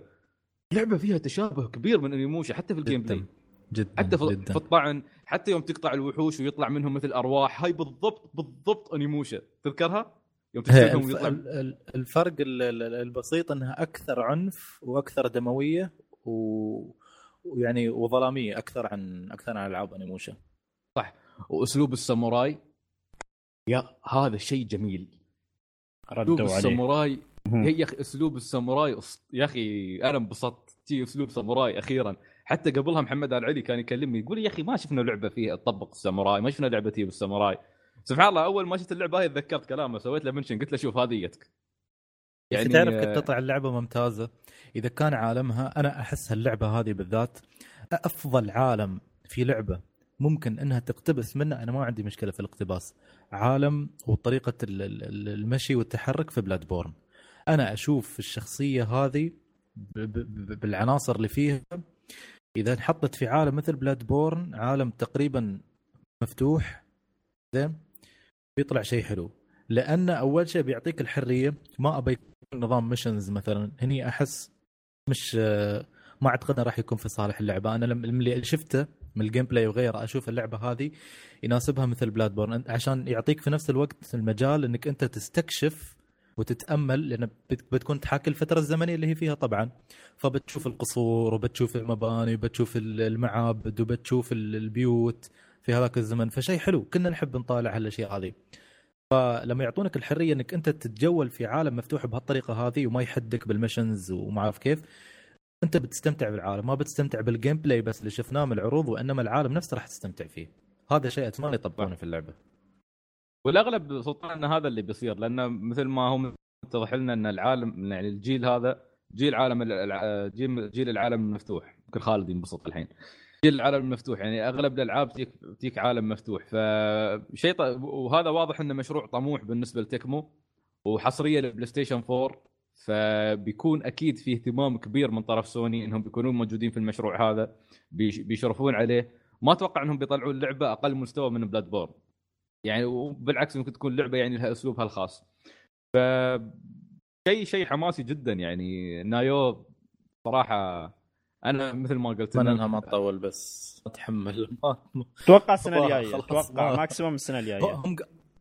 لعبة فيها تشابه كبير من أونيموشا حتى في ال gameplay. جدا حتى في, جدا. في الطعن حتى يوم تقطع الوحوش ويطلع منهم مثل أرواح هاي بالضبط بالضبط انيموشا تذكرها؟ يوم تقتلهم. ويطلع ال- ال- الفرق ال- ال- البسيط إنها أكثر عنف وأكثر دموية و... ويعني وظلامية أكثر عن أكثر عن ألعاب انيموشا وأسلوب الساموراي. يا هذا شيء جميل. ردوا عليه. الساموراي. يا أخي أسلوب الساموراي يا أخي أنا انبسطت. تي أسلوب ساموراي أخيرا. حتى قبلها محمد ال علي كان يكلمني يقول يا أخي ما شفنا لعبة فيها تطبق الساموراي ما شفنا لعبة تي بالساموراي. سبحان الله أول ما شفت اللعبة هاي تذكرت كلامه. سويت له mention قلت له شوف هذه جتك يعني تعرف كنت تطلع اللعبة ممتازة إذا كان عالمها أنا أحس اللعبه هذه بالذات أفضل عالم في لعبة ممكن إنها تقتبس منه أنا ما عندي مشكلة في الاقتباس عالم وطريقة ال- ال- المشي والتحرك في Bloodborne. أنا أشوف الشخصية هذه بالعناصر اللي فيها إذا انحطت في عالم مثل Bloodborne عالم تقريبا مفتوح زين بيطلع شيء حلو. لأن أول شيء بيعطيك الحرية ما أبي نظام missions مثلا هني أحس مش ما أعتقد راح يكون في صالح اللعبة. أنا لما اللي شفته من ال gameplay وغيره أشوف اللعبة هذه يناسبها مثل Bloodborne عشان يعطيك في نفس الوقت المجال إنك أنت تستكشف وتتأمل لأن بت- بتكون تحاكي الفترة الزمنية اللي هي فيها طبعا. فبتشوف القصور وبتشوف المباني وبتشوف ال- المعابد وبتشوف ال- البيوت في هذاك الزمن. فشيء حلو كنا نحب نطالع هالأشياء هذه. فلما يعطونك الحرية إنك أنت تتجول في عالم مفتوح بهالطريقة هذه وما يحدك بال missions وما أعرف كيف أنت بتستمتع بالعالم ما بتستمتع بال gameplay بس اللي شفناه من العروض وإنما العالم نفسه راح تستمتع فيه. هذا شيء أتمنى يطبقونه في اللعبة. والأغلب سلطان إن هذا اللي بيصير لأن مثل ما هو متضح لنا إن العالم يعني الجيل هذا جيل عالم جيل العالم المفتوح. يمكن خالد ينبسط الحين. العالم المفتوح يعني أغلب الألعاب تجيك عالم مفتوح. فشيء ط... وهذا واضح إنه مشروع طموح بالنسبة ل Tecmo وحصرية لل PlayStation 4 فبيكون أكيد في اهتمام كبير من طرف سوني إنهم بيكونون موجودين في المشروع هذا بيش- بيشرفون عليه. ما أتوقع إنهم بيطلعون لعبة أقل مستوى من Bloodborne يعني وبالعكس ممكن تكون لعبة يعني لها أسلوبها الخاص. ف شيء شيء حماسي جدا يعني. Nioh صراحة أنا مثل ما قلت اتمنى انها ما تطول بس ما اتحمل ما أتوقع السنة الجاية أتوقع ما- ماكسيموم السنة الجاية. هم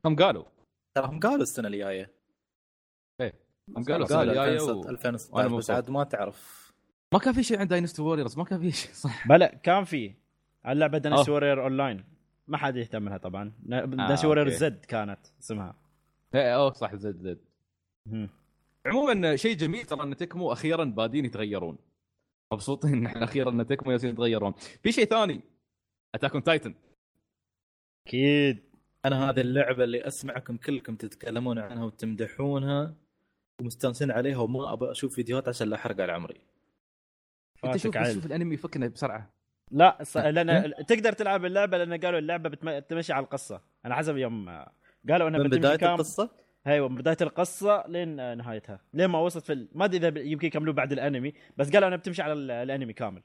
هم قالوا. ترى هم قالوا السنة الجاية. هم قالوا السنة الجاية 2016 و... 2016 وأنا بس. عاد ما تعرف. ما كان في شيء عند داينستي ووريرز ما كان في شيء صح. بلا كان في. اللعبه أوه. وورير اون لاين ما حد يهتم لها طبعا. دانس آه، وورير. زد كانت اسمها. إيه، أوه صح زد زد. عموما شيء جميل ترى إن تكمو أخيرا بادين يتغيرون. مبسوطين إن إحنا أخيرا إن تكمو ياسين يتغيرون. في شيء ثاني؟ Attack on Titan أكيد. أنا هذه اللعبة اللي أسمعكم كلكم تتكلمون عنها وتمدحونها ومستانسين عليها وما أبغى أشوف فيديوهات عشان لا أحرق على عمري. أنت شوف. شوف الأنمي يفكنا بسرعة. لا ص... لأن تقدر تلعب اللعبة لأن قالوا اللعبة بتم... تمشي على القصة. أنا حسب يوم قالوا إنها من بتمشي بداية كام القصة؟ أيوه من بداية القصة لين نهايتها. لين ما وصلت في ال... ما أدري إذا يمكن يكملوا بعد الأنمي بس قالوا أنها بتمشي على ال... الأنمي كامل.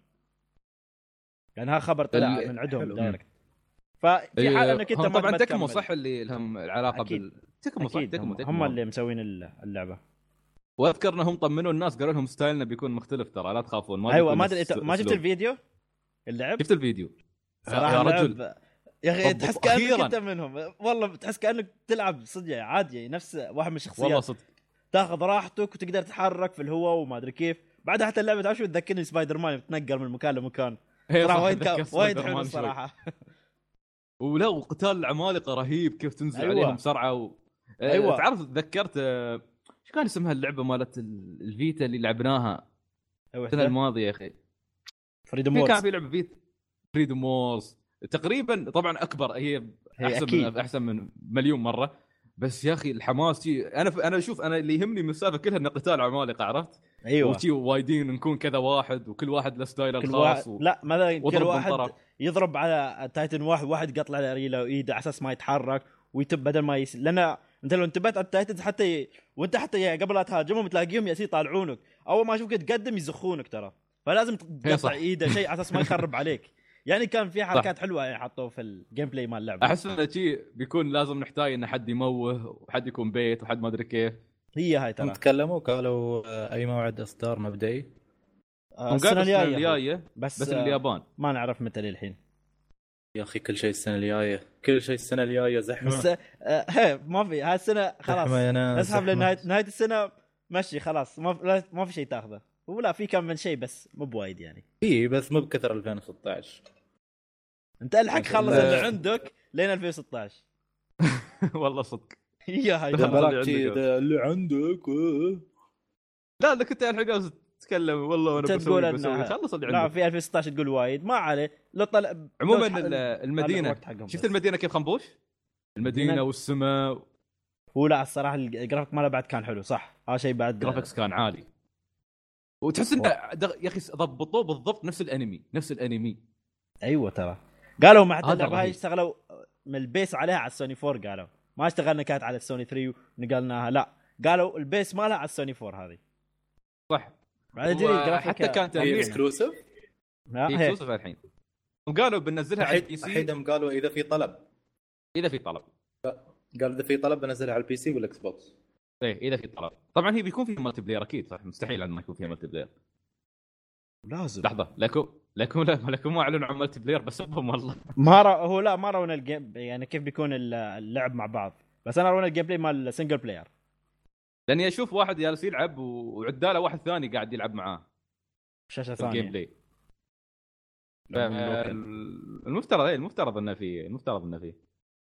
لانها خبر طلع من عندهم حلو. دايركت ففي حال إنك أنت ما طبعا تكمو تكمل. صح اللي لهم العلاقه أكيد. بال تكمو صح تكمو هم, تكمو. هم اللي مسوين ال- اللعبة. وأذكر إنهم طمنوا الناس قالوا لهم ستايلنا بيكون مختلف ترى لا تخافون ما أيوه ما أدري ما شفت. الفيديو؟ اللعب؟ شفت الفيديو. صراحة يا رجل. يا أخي تحس كأنك. أنت منهم والله تحس كأنك تلعب صدق عادي نفس واحد من الشخصيات والله صدق تاخذ راحتك وتقدر تتحرك في الهواء وما أدري كيف بعدها حتى اللعبة تعرف شو تذكرني سبايدر مان تتنقل من مكان لمكان صراحة وايد وايد حلو. الصراحة ولا وقتال العمالقه رهيب كيف تنزل أيوة. أيوة. عليهم بسرعة و... أيوة. أيوة. تعرف تذكرت آه، شو كان اسمها اللعبة مالت ال- الفيتا اللي لعبناها السنة الماضية يا أخي فريدم في كان وورز في لعبة فيتا فريدوم وورز تقريبا طبعا أكبر هي أحسن أكيد. من أحسن من مليون مرة بس يا أخي الحماس أنا أنا أشوف أنا اللي يهمني من السالفه كلها انه قتال عمالقه عرفت؟ أيوه وشي وايدين نكون كذا واحد وكل واحد له ستايل الخاص و... لا مثلا كل واحد بالطرف. يضرب على تايتن واحد واحد يقطع على ريله وإيده على أساس ما يتحرك ويتب بدل ما يس... لأن أنت لو انتبهت على التايتنز حتى ي... وأنت حتى ي- قبل لا تهاجمهم تلاقيهم ياسين يطالعونك أول ما يشوفك تقدم يزخونك ترى فلازم. تقطع إيده شيء على أساس ما يخرب عليك يعني كان في حركات حلوة يعني حطوه في الجيم بلاي مال اللعبة. أحس إنه شي بيكون لازم نحتاج إن حد يموه وحد يكون بيت وحد ما أدري كيف. هي هاي ترى. تكلموا قالوا آه، أي موعد إصدار مبدئي؟ آه، السنة الجاية بس, بس آه، اليابان. ما نعرف متى للحين. يا أخي كل شيء السنة الجاية. كل شيء السنة الجاية زحمة. بس آه، ما في هاي السنة خلاص. زحمة. لنهايه نهايه السنة مشي خلاص. ما لا- ما في شيء تاخذه. ولا في كم من شيء بس مو بوايد يعني. في بس مو بكثر 2016 انت الحق خلص لا. اللي عندك لين 2016 والله صدق هي هاي. اللي عندك. ده اللي عندك آه. لا أنا كنت جالس تتكلم والله وأنا تقول بسوي بسوي خلص اللي لا عندك في 2016 تقول وايد ما عليه لو طلع عموما المدينة شفت. المدينة كيف خنبوش؟ المدينة المدينة- والسماء هو لا الصراحة الجرافيك ماله بعد كان حلو صح هذا شيء بعد جرافيكس كان عالي وتحس انه يا أخي ضبطوه بالضبط نفس الأنمي نفس الأنمي أيوه ترى قالوا مع اللعبه هاي. اشتغلوا من الـ base عليها على السوني 4 قالوا. ما اشتغلنا كانت على السوني 3 ونقلناها لا. قالوا الـ base مالها على السوني 4 هذه. صح. حتى كان هي تأمين. اكسكلوسيف. اكسكلوسيف الحين. وقالوا بننزلها على ال PC. الحين قالوا إذا في طلب. إذا في طلب. قال إذا في طلب بنزلها على ال PC والإكس بوكس. إيه إذا في طلب. طبعا هي بيكون فيها multiplayer أكيد صح. مستحيل عندنا ما يكون فيها multiplayer لازم. لحظة لكم لكم لا لكم ما أعلنوا عن multiplayer بس هم والله. ما را... هو لا ما رونا ال game يعني كيف بيكون ال- اللعب مع بعض. بس أنا رونا ال gameplay مال single player لأني أشوف واحد جالس يلعب وعداله واحد ثاني قاعد يلعب معاه. شاشة في ال game ثانية. play. المفترض إيه المفترض إنه فيه المفترض إنه فيه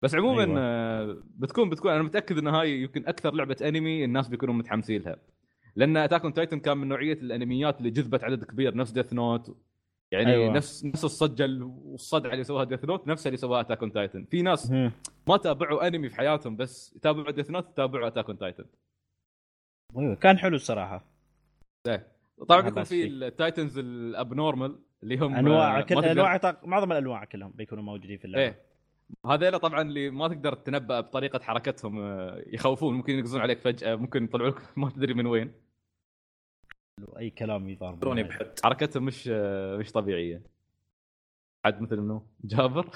بس عموما أيوة. أيوة. بتكون بتكون أنا متأكد إن هاي يمكن أكثر لعبة أنمي الناس بيكونوا متحمسين لها. لأن Attack on Titan كان من نوعية الأنميات اللي جذبت عدد كبير نفس Death Note يعني أيوة. نفس نفس الصجه والصدعه اللي سواها Death Note نفسها اللي سواها Attack on Titan في ناس. ما تابعوا أنمي في حياتهم بس يتابعوا Death Note يتابعوا Attack on Titan أيوه كان حلو الصراحة. طبعا ما بيكون في. ال titans ال abnormal اللي هم أنواع آه، كل أنواع معظم الأنواع كلهم بيكونوا موجودين في اللعبة. إيه. هذيلا طبعا اللي ما تقدر تتنبا بطريقة حركتهم آه، يخوفون ممكن ينقزون عليك فجأة ممكن يطلعوا لك ما تدري من وين. أي كلام يضرب دروني بحد. حركتهم مش مش طبيعية. حد مثل منو؟ جابر؟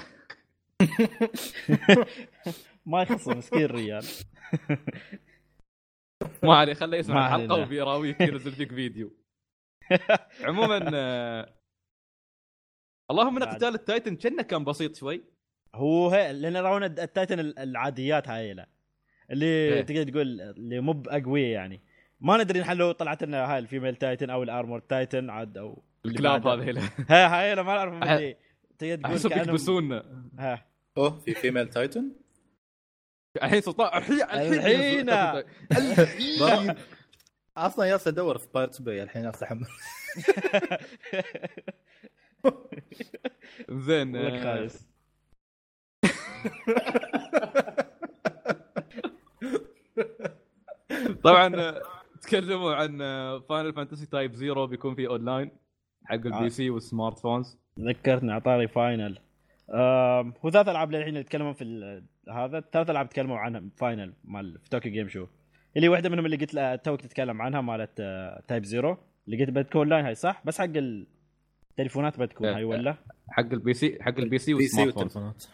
ما يخص مسكين الرجال ما عليه خليه يسمع الحلقة. وبيراويك ينزل فيك فيديو. عموما آه، اللهم إن. قتال التايتن كانه كان بسيط شوي. هو هي لأن رونا التايتن ال- العاديات هاي اللي إيه. تقدر تقول اللي مو باقوياء يعني. ما ندري نحن لو طلعت لنا هاي الفيميل تايتن أو الارمور تايتن عاد أو الكلاب. هذيلا ها هاي أنا ما أح- اللي تقدر تقول أحسهم يكبسونا. ها. أوه في فيميل تايتن الحين سلطان الحين الحين. الحين. أصلا ياس ادور في بايرتس باي الحين ياس احمل زين لك آه، خايس. طبعا آه، تكلموا عن Final Fantasy Type-0 بيكون في اونلاين حق ال PC وال smartphones ذكرتني أعطاني Final هو ثلاث ألعاب للحين اللي يتكلمون في ال- هذا. ثلاث ألعاب تكلموا عنها Final مال في طوكيو Game Show اللي واحدة منهم اللي قلت لها توك تتكلم عنها مالت آه، Type-0 اللي قلت بتكون لاين هاي صح؟ بس حق التليفونات بتكون هاي ولا؟ حق ال PC حق ال PC وال smartphones والتليفونات.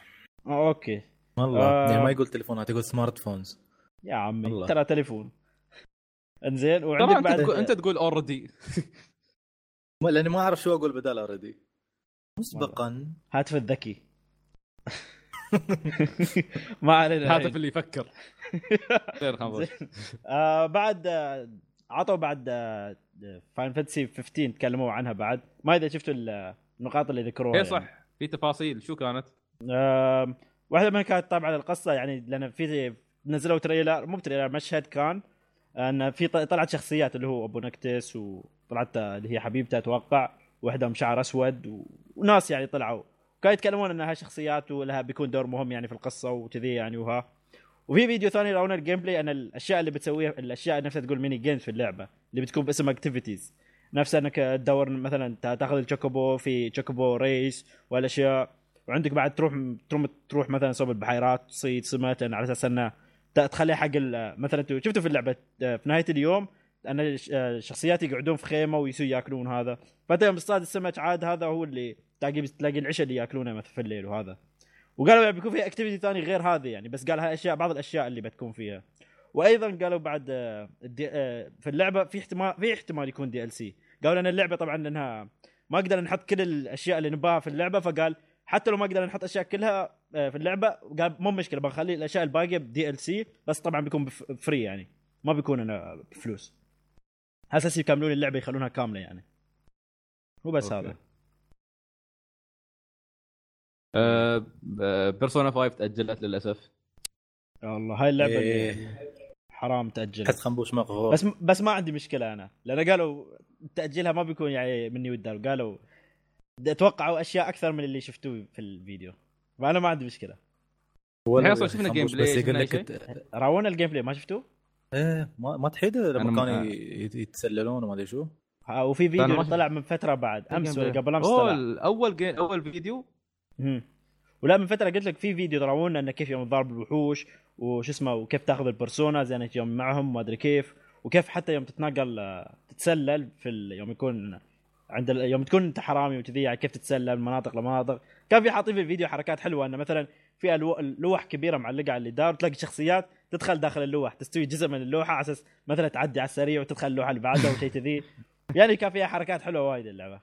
آه، أوكي. والله آه. ما يقول تليفونات يقول smartphones يا عمي. ترى تليفون. انزين طبعا وعندك انت بعد تقول انت تقول already ما- لأني ما أعرف شو أقول بدال already مسبقا. هاتف الذكي. ما علينا الهاتف. اللي يفكر. آه بعد آه، عطوا بعد Final Fantasy 15 تكلموا عنها بعد. ما إذا شفتوا النقاط اللي ذكروها اي يعني. صح. في تفاصيل. شو كانت؟ آم، واحدة منها كانت طبعا القصة يعني لأن في نزلوا trailer مو trailer مشهد كان أن في طلعت شخصيات اللي هو أبو Noctis وطلعت اللي هي حبيبته أتوقع واحدهم شعر أسود. وناس يعني طلعوا كانوا يتكلمون إنها شخصيات ولها بيكون دور مهم يعني في القصة وكذي يعني وها وفي فيديو ثاني يرونا ال gameplay أن الأشياء اللي بتسويها الأشياء نفسها تقول mini games في اللعبة اللي بتكون باسم activities نفس أنك تدور مثلا تا- تأخذ ال Chocobo في Chocobo race والأشياء وعندك بعد تروح تروح, مثلا صوب البحيرات تصيد سمك على أساس انه تخليها حق مثلا شفتوا في اللعبة آه، في نهاية اليوم أن آه، الشخصيات يقعدون في خيمة ويسوا ياكلون هذا. فأنت يوم تصطاد السمك عاد هذا هو اللي تلاقي تلاقي العشاء اللي ياكلونه مثلا في الليل وهذا. وقالوا يعني بيكون فيها activity ثاني غير هذه يعني بس قال هاي اشياء بعض الأشياء اللي بتكون فيها. وأيضا قالوا بعد آه، في اللعبة في احتمال في احتمال يكون DLC قالوا ان اللعبة طبعا لأنها ما قدرنا نحط كل الأشياء اللي نباها في اللعبة فقال حتى لو ما قدرنا نحط أشياء كلها في اللعبة. قال مو مشكلة بنخلي الأشياء الباقية ب DLC بس طبعا بيكون free يعني. ما بيكون أنا بفلوس. على أساس يكملون اللعبة يخلونها كاملة يعني. هو بس أوكي. هذا. آه، آه، بيرسونا 5 تأجلت للأسف. يا الله هاي اللعبة اللي إيه. حرام تأجل. حس خنبوش مغفور بس بس ما عندي مشكلة أنا. لأن قالوا تأجيلها ما بيكون يعني مني ودار قالوا توقعوا أشياء أكثر من اللي شفتوه في الفيديو. فانا ما عندي مشكلة. إحنا أصلاً شفنا جيم بلاي، بس يقول لك راونا الجيم بلاي ما شفتوه؟ إيه ما, ما تحيده أنا لما ما- كانوا يتسللون وما أدري شو. ها، وفي فيديو ما طلع من فترة بعد. أمس ولا قبل أمس طلع. الأول جيم أول فيديو؟ مم. ولا من فترة قلت لك في فيديو راونا إنه كيف يوم تضارب الوحوش وش اسمه وكيف تاخذ البرسونا زي انك يوم معهم ما أدري كيف وكيف حتى يوم تتنقل آه، تتسلل في ال... يوم يكون عند. يوم تكون انت حرامي وكذي يعني كيف تتسلل من مناطق لمناطق. كان في حاطين في الفيديو حركات حلوة إنه مثلا في. لوح كبيرة معلقة على الجدار تلاقي شخصيات تدخل داخل اللوح تستوي جزء من اللوحة على أساس مثلا تعدي على السريع وتدخل اللوحة اللي بعدها وشيء كذي. يعني كان فيها حركات حلوة وايد اللعبة.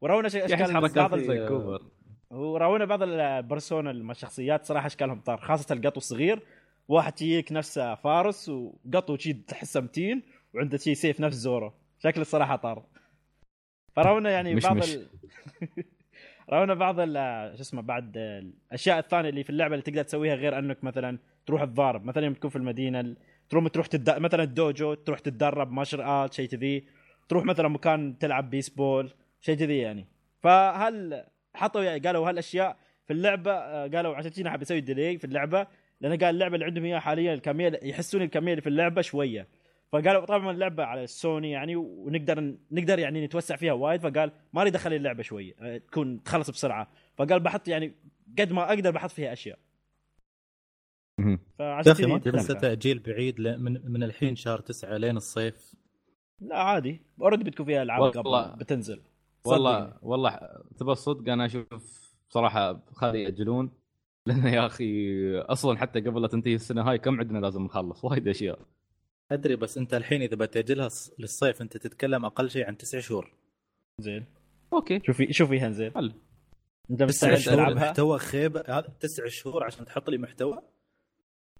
ورونا شيء أشكال بعض كوبر. وراونا بعض البرسونا الشخصيات صراحة أشكالهم طار خاصة القط الصغير. واحد شيك نفسه فارس وقطو شي تحسه متين وعنده شي سيف نفس زورو شكله الصراحه طار. فراونا يعني مش بعض مش. ال... راونا بعض ال- شو اسمه بعد الأشياء الثانية اللي في اللعبة اللي تقدر تسويها غير أنك مثلا تروح تضارب. مثلا يوم تكون في المدينة ال- تروح تروح تد... مثلا الدوجو تروح تتدرب مارشال آرت شيء كذي. تروح مثلا مكان تلعب بيسبول شيء كذي يعني. فهل حطوا يعني قالوا هالأشياء في اللعبة آه، قالوا عشان كذا حاب يسوي ديلي في اللعبة لأن قال اللعبة اللي عندهم إياها حاليا الكمية يحسون الكمية اللي في اللعبة شوية. فقالوا طبعا اللعبة على السوني يعني ونقدر نقدر يعني نتوسع فيها وايد. فقال ما أريد أخلي اللعبة شوية آه، تكون تخلص بسرعة. فقال بحط يعني قد ما أقدر بحط فيها أشياء. فعشان أخي ما تحسه تنفع. تأجيل بعيد من من الحين شهر تسعة لين الصيف. لا عادي. already بتكون فيها ألعاب قبل بتنزل. والله صدقني. والله تبى الصدق أنا أشوف بصراحة خلي يأجلون. لأن يا أخي أصلا حتى قبل لا تنتهي السنة هاي كم عندنا لازم نخلص؟ وايد أشياء. أدري بس أنت الحين إذا بتأجلها للصيف أنت تتكلم أقل شيء عن تسع شهور. زين. أوكي. شوفي شوفي هنزل حل. أنت تسع شهور محتوى خيبة هذا تسع شهور عشان تحط لي محتوى؟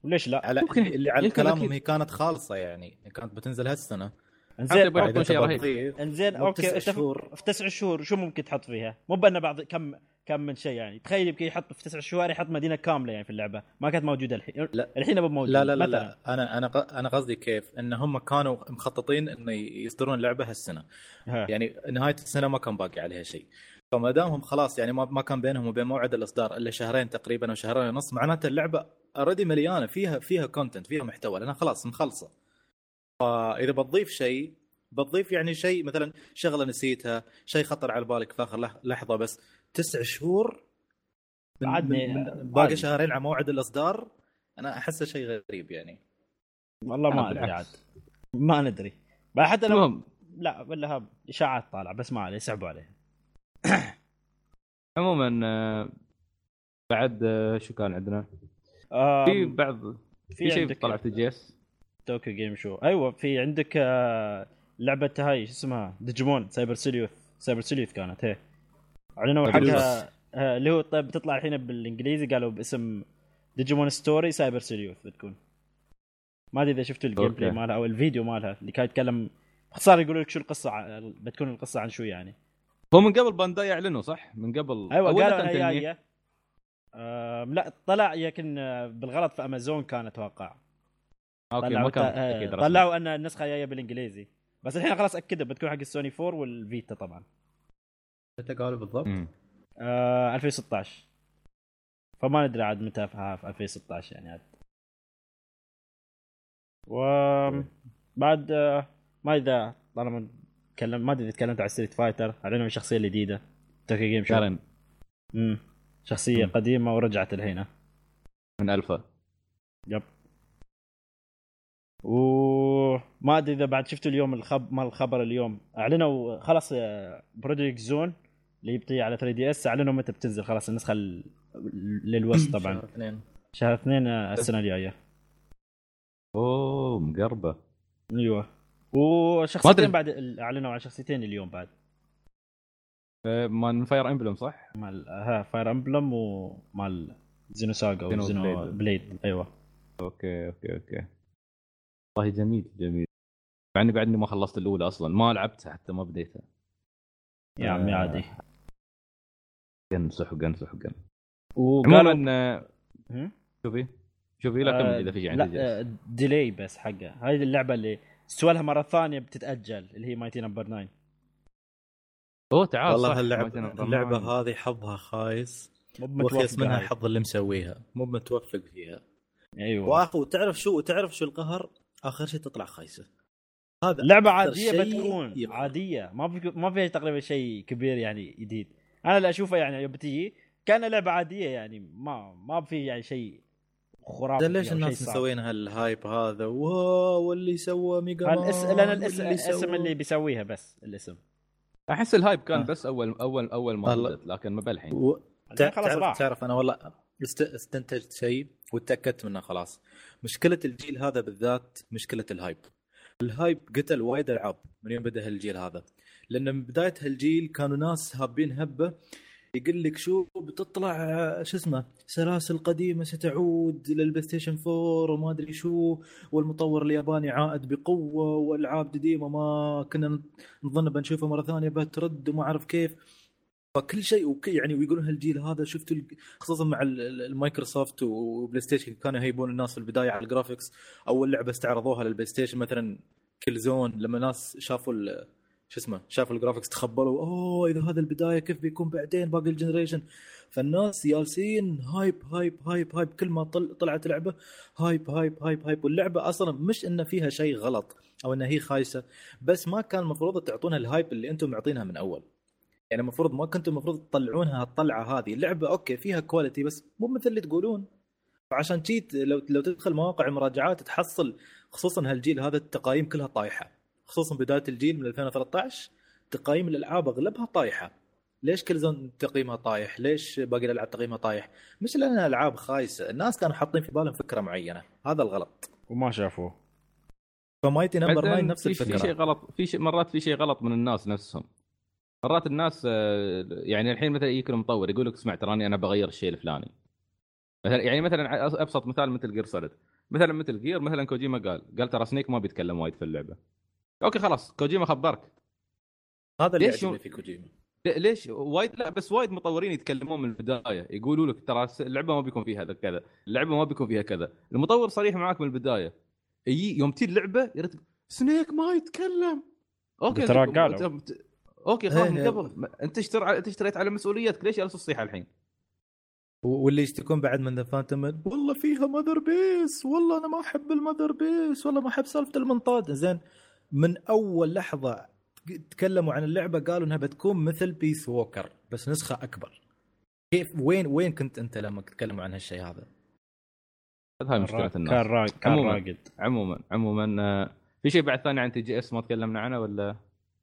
وليش لا؟ على ممكن- اللي على كلامهم. هي كانت خالصة يعني كانت بتنزل هالسنة. انزين يبغى يحطون إذا شيء رهيب. انزين أوكي شهور. في تسع شهور شو ممكن تحط فيها؟ مو بأن بعض كم كم من شيء يعني. تخيل يمكن يحط في تسع شهور يحط مدينة كاملة يعني في اللعبة. ما كانت موجودة الحين. لا. الحين أبو موجوده لا لا لا, مثلا. لا أنا أنا ق- أنا قصدي كيف؟ إن هم كانوا مخططين انه يصدرون لعبه هالسنة. ها. يعني نهاية السنة ما كان باقي عليها شيء. فما دامهم خلاص يعني ما ما كان بينهم وبين موعد الإصدار إلا شهرين تقريبا أو شهرين ونص معناته اللعبة already مليانة. فيها فيها content فيها محتوى. لأنها خلاص مخلصة. فإذا بتضيف شيء بتضيف يعني شيء مثلا شغلة نسيتها شيء خطر على بالك في آخر لح- لحظة بس تسع شهور من عادني- من من باقي. شهرين على موعد الإصدار أنا احسه شيء غريب يعني. والله ما أدري. عاد ما ندري. بعد حتى لو المهم. لا ولا إشاعات طالع بس ما عليه يسحبوا عليه. عموما آه، بعد آه، شو كان عندنا؟ في بعض في شيء طلع في جي اس Tokyo Game Show. أيوه في عندك آه، لعبة هاي شو اسمها؟ ديجيمون Cyber Sleuth. Cyber Sleuth كانت هي. أعلنوا حقها آه، اللي هو طيب بتطلع الحين بالإنجليزي قالوا باسم Digimon Story Cyber Sleuth بتكون. ما أدري إذا شفتوا ال gameplay مالها أو الفيديو مالها اللي كان يتكلم باختصار يقولوا لك شو القصة بتكون القصة عن شو يعني. هو من قبل بانداي يعلنوا صح؟ من قبل. أيوه قالوا انها. جاية آم، لا طلع يمكن آه، بالغلط في أمازون كان أتوقع أوكي طلعوا. طلعوا أن النسخة جاية بالإنجليزي. بس الحين خلاص أكدوا بتكون حق السوني 4 والفيتا طبعا. متى قالوا بالضبط؟ آه 2016 فما ندري عاد متى في في 2016 يعني عاد. وبعد آه، ما إذا طالما تكلم ما أدري إذا تكلمت عن Street Fighter اعلنوا الشخصية الجديدة. Tokyo Game Show؟ كارن امم شخصية مم. قديمة ورجعت الحين من ألفا. Yep. وما أدري إذا بعد شفتوا اليوم الخب مال الخبر اليوم. أعلنوا خلاص Project X Zone اللي يبطي على 3DS أعلنوا متى بتنزل. خلاص النسخة ال- للوست طبعا. شهر اثنين. شهر اثنين آه، السنة الجاية. أوه مقربة. أيوه. وشخصيتين. بعد أعلنوا عن شخصيتين اليوم بعد. آه، من Fire Emblem صح؟ مال ها Fire Emblem ومال Xenosaga أو Xeno Xenoblade. Blade أيوه. okay okay okay. والله جميل جميل. مع إني بعدني ما خلصت الأولى أصلا ما لعبتها حتى ما بديتها. يا عمي آه. عادي. جن سحقا سحقا وقالوا عموما آه،؟ شوفي شوفي لا كمل آه، إذا في شيء لا عندي delay بس حقه. هذه اللعبة اللي استوى لها مرة ثانية بتتأجل اللي هي Mighty No. 9 أوه تعال والله صح، اللعبة اللعبه. هذه حظها خايس. مو وخيس منها. الحظ اللي مسويها مو متوفق فيها. أيوه. واخو تعرف شو تعرف شو القهر؟ آخر شيء تطلع خايسة. هذا لعبة عادية بتكون يبغى. عادية. ما في ما فيها تقريبا شيء كبير يعني جديد. أنا اللي أشوفه يعني يوم بتيجي كأن لعبة عادية يعني ما ما في يعني شيء خرافي ليش الناس. مسوين ه ال hype هذا؟ wow واللي سوى Mega Man الاسم لأن الاسم واللي الأسم سوى- اللي بيسويها بس الاسم. أحس ال hype كان آه. بس اول اول أول ما لكن ما بالحين. و... تعرف تعرف أنا والله است... استنتجت شيء وتأكدت منه خلاص. مشكلة الجيل هذا بالذات مشكلة ال hype ال hype قتل وايد العاب من يوم بدأ هالجيل هذا. لأن من بداية هالجيل كانوا ناس hyping هبة يقول لك شو بتطلع شو اسمه سلاسل قديمة ستعود لل PlayStation 4 وما أدري شو والمطور الياباني عائد بقوة والعاب قديمة ما كنا نظن بنشوفها مرة ثانية بترد وما أعرف كيف. فكل شيء يعني ويقولون هالجيل هذا ال- خصوصا مع ال- ال- ال Microsoft و PlayStation كانوا يهيبون الناس في البداية على ال graphics أول لعبة استعرضوها لل PlayStation مثلا Killzone لما ناس شافوا شو اسمه شافوا ال graphics تخبلوا أوه إذا هذا البداية كيف بيكون بعدين باقي ال generation؟ فالناس جالسين hype hype hype hype كل ما طل طلعت لعبة hype hype hype hype. واللعبة أصلا مش إن فيها شيء غلط أو انها هي خايسة بس ما كان المفروض تعطونها ال hype اللي أنتم معطينها من أول. يعني المفروض ما كنتم المفروض تطلعونها الطلعة هذه اللعبة okay فيها quality بس مو مثل اللي تقولون فعشان جيت لو لو تدخل مواقع المراجعات تحصل خصوصا هالجيل هذا التقايم كلها طايحة خصوصا بداية الجيل من 2013 تقايم الألعاب أغلبها طايحة ليش Killzone تقييمها طايح؟ ليش باقي الألعاب تقييمها طايح؟ مش لانها العاب خايسة، الناس كانوا حاطين في بالهم فكرة معينة، هذا الغلط. وما شافوه ف Mighty No. 9 بعدين نفس في- في شيء الفكرة. غلط في شيء مرات في شيء غلط من الناس نفسهم مرات الناس آه، يعني الحين مثلا يجيك المطور يقول لك اسمع تراني أنا بغير الشيء الفلاني. مثلا يعني مثلا أبسط مثال مثل Gear Solid مثلا مثل Gear مثلا كوجيما قال قال ترى سنيك ما بيتكلم وايد في اللعبة. okay خلاص كوجيما خبرك. هذا اللي ليش في كوجيما. ليش؟ وايد لا بس وايد مطورين يتكلمون من البداية. يقولوا لك ترى اللعبة ما بيكون فيها كذا. اللعبة ما بيكون فيها كذا. المطور صريح معاك من البداية. يجي يوم تجي اللعبة يرتب سنيك ما يتكلم. okay ترى قالوا. okay خلاص من إيه. قبل. أنت اشتري انت اشتريت على مسؤوليتك ليش جالس تصيح الحين؟ واللي يشتكون بعد من The Phantom والله فيها Mother Base والله أنا ما أحب ال Mother Base والله ما أحب سالفة المنطاد. زين من أول لحظة تكلموا عن اللعبة قالوا إنها بتكون مثل Peace Walker بس نسخة أكبر. كيف وين وين كنت أنت لما تتكلموا عن هالشيء هذا؟ هاي مشكلة كان الناس. راقد. كان عموماً. راقد. عموما عموما آه، في شيء بعد ثاني عن TGS ما تكلمنا عنه ولا؟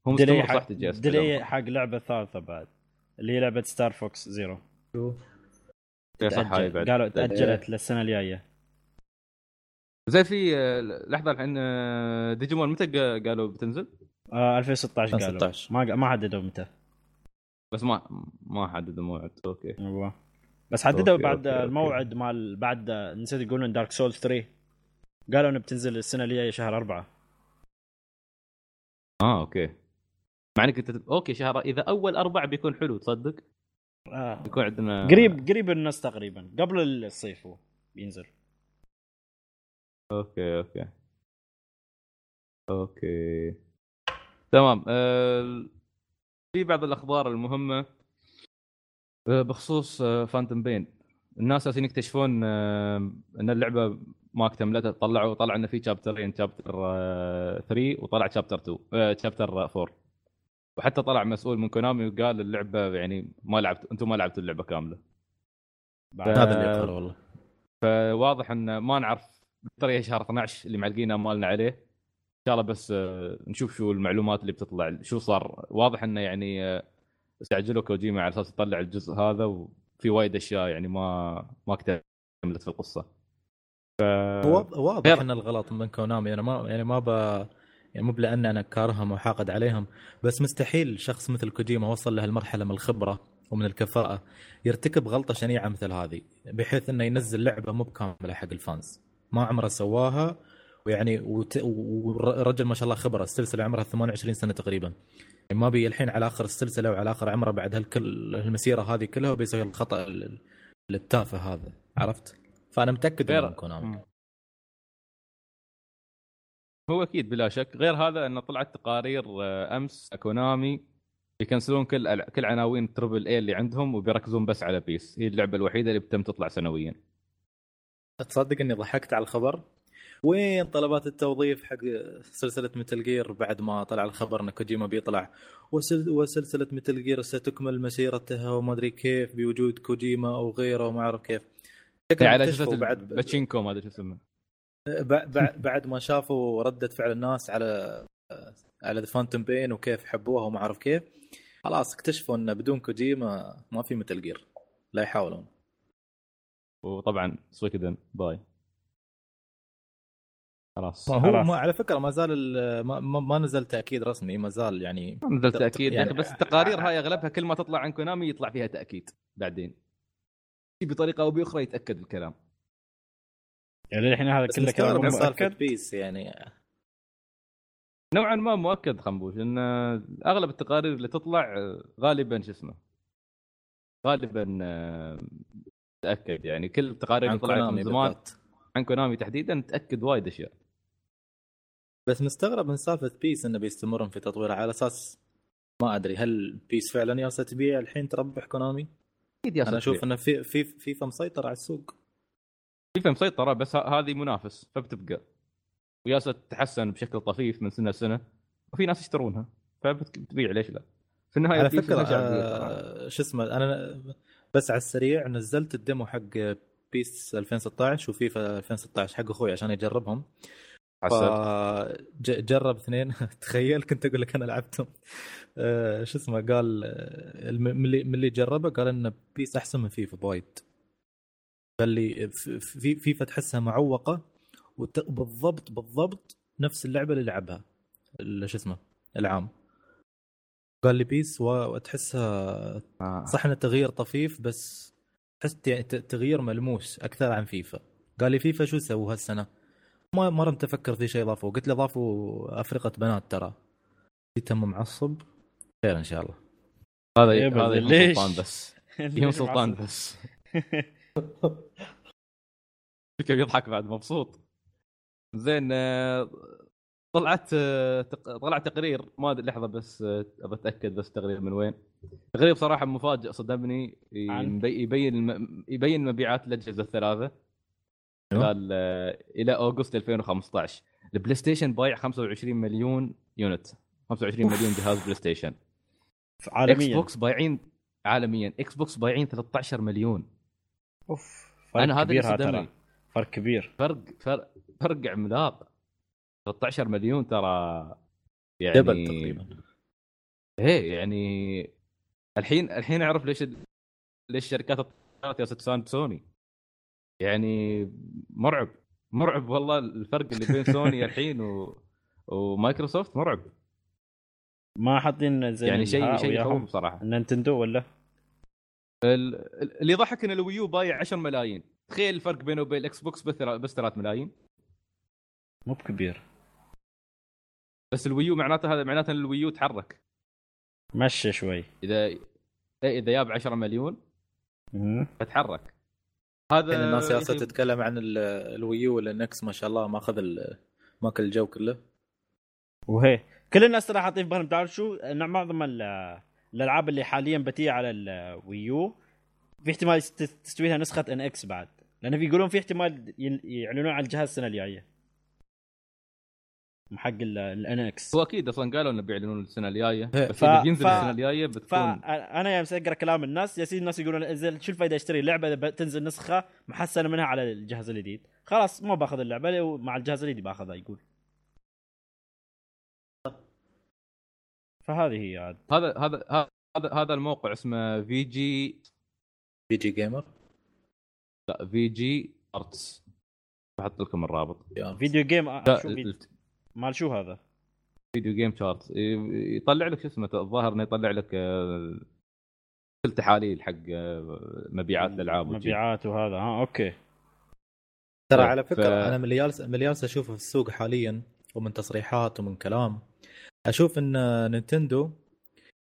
هو delay مستمر صح حق delay حق لعبة ثالثة بعد اللي هي لعبة Star Fox Zero إيه، صح هاي تأجل. بعد. قالوا تأجلت للسنة الجاية. زي في آه، لحظة الحين آه، ديجيمون متى قا- قالوا بتنزل؟ آه 2016 قالوا. 2016. ما ما حددوا متى. بس ما ما حددوا موعد. okay. أيوه. بس حددوا أوكي، بعد أوكي،. الموعد مال بعد نسيت يقولون Dark Souls 3 قالوا إنه بتنزل السنة الجاية شهر أربعة. آه okay. مع إنك أنت okay شهر إذا أول أربع بيكون حلو تصدق؟ آه. بيكون عندنا قريب قريب الناس تقريبا قبل الصيف هو بينزل. okay okay. okay. تمام آه، في بعض الأخبار المهمة آه، بخصوص فانتوم بين الناس جالسين يكتشفون آه، إن اللعبة ما اكتملته طلعوا طلع إنه في شابترين شابتر 3 وطلع شابتر 2 شابتر 4 وحتى طلع مسؤول من كونامي وقال اللعبة يعني ما لعبت أنتم ما لعبتوا اللعبة كاملة. هذا اللي قاله والله. فواضح إن ما نعرف بالطريقة شهر 12 اللي معلقين آمالنا عليه. إن شاء الله بس آه، نشوف شو المعلومات اللي بتطلع شو صار. واضح إنه يعني آه، استعجلوا كوجيما على أساس يطلع الجزء هذا وفي وايد أشياء يعني ما ما اكتملت في القصة. ف... وا- واضح إن الغلط من كونامي. أنا ما يعني ما ب يعني مو بلأن أنا كارههم وحاقد عليهم بس مستحيل شخص مثل كوجيما وصل لهالمرحله من الخبرة ومن الكفاءه يرتكب غلطة شنيعة مثل هذه بحيث إنه ينزل لعبة مو بكاملة حق الفانز ما عمره سواها ويعني وت... ورجل ما شاء الله خبرة السلسلة عمرها 28 سنة تقريبا يعني ما بي الحين على آخر السلسلة وعلى آخر عمره بعد هالكل المسيرة هذه كلها وبيسوي الخطأ ال- التافه هذا عرفت؟ فأنا متأكد من كونامي. هو أكيد بلا شك. غير هذا انه طلعت تقارير آه، أمس كونامي يكنسلون كل كل عناوين triple A اللي عندهم وبيركزون بس على بيس. هي اللعبة الوحيدة اللي بتم تطلع سنويا. تصدق إني ضحكت على الخبر؟ وين طلبات التوظيف حق سلسلة Metal Gear بعد ما طلع الخبر إن كوجيما بيطلع؟ وسل... وسلسلة Metal Gear ستكمل مسيرتها وما أدري كيف بوجود كوجيما أو غيره وما أعرف كيف. على أساس بعد باتشينكو ما أدري شو اسمه بعد, ما شافوا ردة فعل الناس على على The Phantom Pain وكيف حبوها وما أعرف كيف خلاص اكتشفوا إن بدون كوجيما ما في Metal Gear لا يحاولون. وطبعا Suikoden bye. خلاص هو خلاص. ما على فكرة ما زال ال- ما, ما, ما نزل تأكيد رسمي ما زال يعني ما نزل تأكيد يعني- بس التقارير هاي أغلبها كل ما تطلع عن كونامي يطلع فيها تأكيد بعدين. بطريقة أو بأخرى يتأكد الكلام. يعني الحين هذا كله كلام مؤكد؟ بيس يعني. نوعا ما مؤكد خنقول ان أغلب التقارير اللي تطلع غالبا شو اسمه؟ غالبا آه، تأكد يعني. كل التقارير عن اللي طلعت كونامي من زمان. عن كونامي تحديدا تأكد وايد أشياء. بس مستغرب من سالفة بيس إنه بيستمرون في تطويرها على أساس ما أدري هل بيس فعلا جالسه تبيع الحين تربح كونامي؟ أكيد يا أنا أشوف أشوف إنه في في فيفا مسيطر على السوق. فيفا مسيطره بس هذه منافس فبتبقى. ويالسة تتحسن بشكل طفيف من سنة لسنة. وفي ناس يشترونها فبتبيع ليش لا؟ في النهاية على فكرة. آه شو اسمه أنا بس على السريع نزلت الديمو حق بيس 2016 وفيفا 2016 حق أخوي عشان يجربهم. فجرب اثنين. تخيل كنت أقول لك أنا لعبتهم. آه، شو اسمه قال آه، من اللي من اللي جربه قال إن بيس أحسن من فيفا بوايد قال لي ف- في فيفا تحسها معوقة وت- بالضبط نفس اللعبة اللي لعبها شو اسمه العام. قال لي بيس و- وتحسها آه. صح ان التغيير طفيف بس تحس يعني ت- تغيير ملموس أكثر عن فيفا. قال لي فيفا شو سووا هالسنة؟ ما ما رمت أفكر في شيء اضافوه قلت له ضافوا أفرقة بنات ترى. جيت أم معصب. خير إن شاء الله. هذا هذا ليش؟ سلطان بس. يهم سلطان بس. كيف يضحك بعد مبسوط. زين آه، طلعت آه، طلع تقرير ما أدري لحظة بس آه، أبى أتأكد بس تقرير من وين. تقرير بصراحة مفاجئ صدمني يبين يبين مبيعات الأجهزة الثلاثة. خلال آه، إلى August 2015 ال PlayStation بايع 25 مليون unit. 25 مليون جهاز PlayStation. Xعالميا. box بايعين عالميا. Xbox بايعين 13 مليون. أوف فرق أنا هذا اللي كبير هذا صدمني. ترى فرق كبير. فرق فرق فرق عملاق. 13 مليون ترى يعني double تقريبا. إيه يعني الحين الحين أعرف ليش ليش شركات الطيارات يالسة سوني. يعني مرعب مرعب والله الفرق اللي بين سوني الحين و... ومايكروسوفت مرعب. ما حاطين زي يعني شيء شيء. يخوف صراحة. نينتندو ولا؟ اللي يضحك إن ال Wii U بايع 10 ملايين. تخيل الفرق بينه وبين ال Xbox بس بس 3 ملايين. مو بكبير. بس ال Wii U معناته هذا معناته إن ال Wii U تحرك. مشى شوي. اذا إيه، إذا جاب 10 مليون مم. فتحرك هذا الحين الناس يالسة أخي تتكلم عن ال- ال Wii U وال NX ما شاء الله ماخذ ماكل الجو كله. وهي. كل الناس ترى حاطين في بالهم تعرف شو؟ معظم ال- الالعاب اللي حاليا بتيجي على ال Wii U في احتمال تست- تستوي لها نسخة NX بعد. لأن في يقولون في احتمال يعلنون عن الجهاز السنة الجاية. حق ال NX هو أكيد أصلا قالوا إنه بيعلنون السنة الجاية. إيه. بس ف- اذا بينزل ف- السنة الجاية بتكون فانا يالس اقرا كلام الناس يالسين الناس يقولون انزل شو الفائده اشتري لعبة إذا تنزل نسخة محسنة منها على الجهاز الجديد؟ خلاص ما باخذ اللعبة لو مع الجهاز الجديد باخذها يقول. فهذه هي عاد. هذا هذا هذا هذا الموقع اسمه VG بي جي gamer لا VG Chartz بحط لكم الرابط. video game آه، شو في- مال شو هذا؟ game chart يطلع لك شو اسمه الظاهر إنه يطلع لك آه، كل تحاليل حق آه، مبيعات الألعاب. مبيعات وهذا. ها أوكي. ترى على فكرة ف- أنا من اللي جالس من اللي جالس أشوفه في السوق حاليا ومن تصريحات ومن كلام أشوف إن نينتندو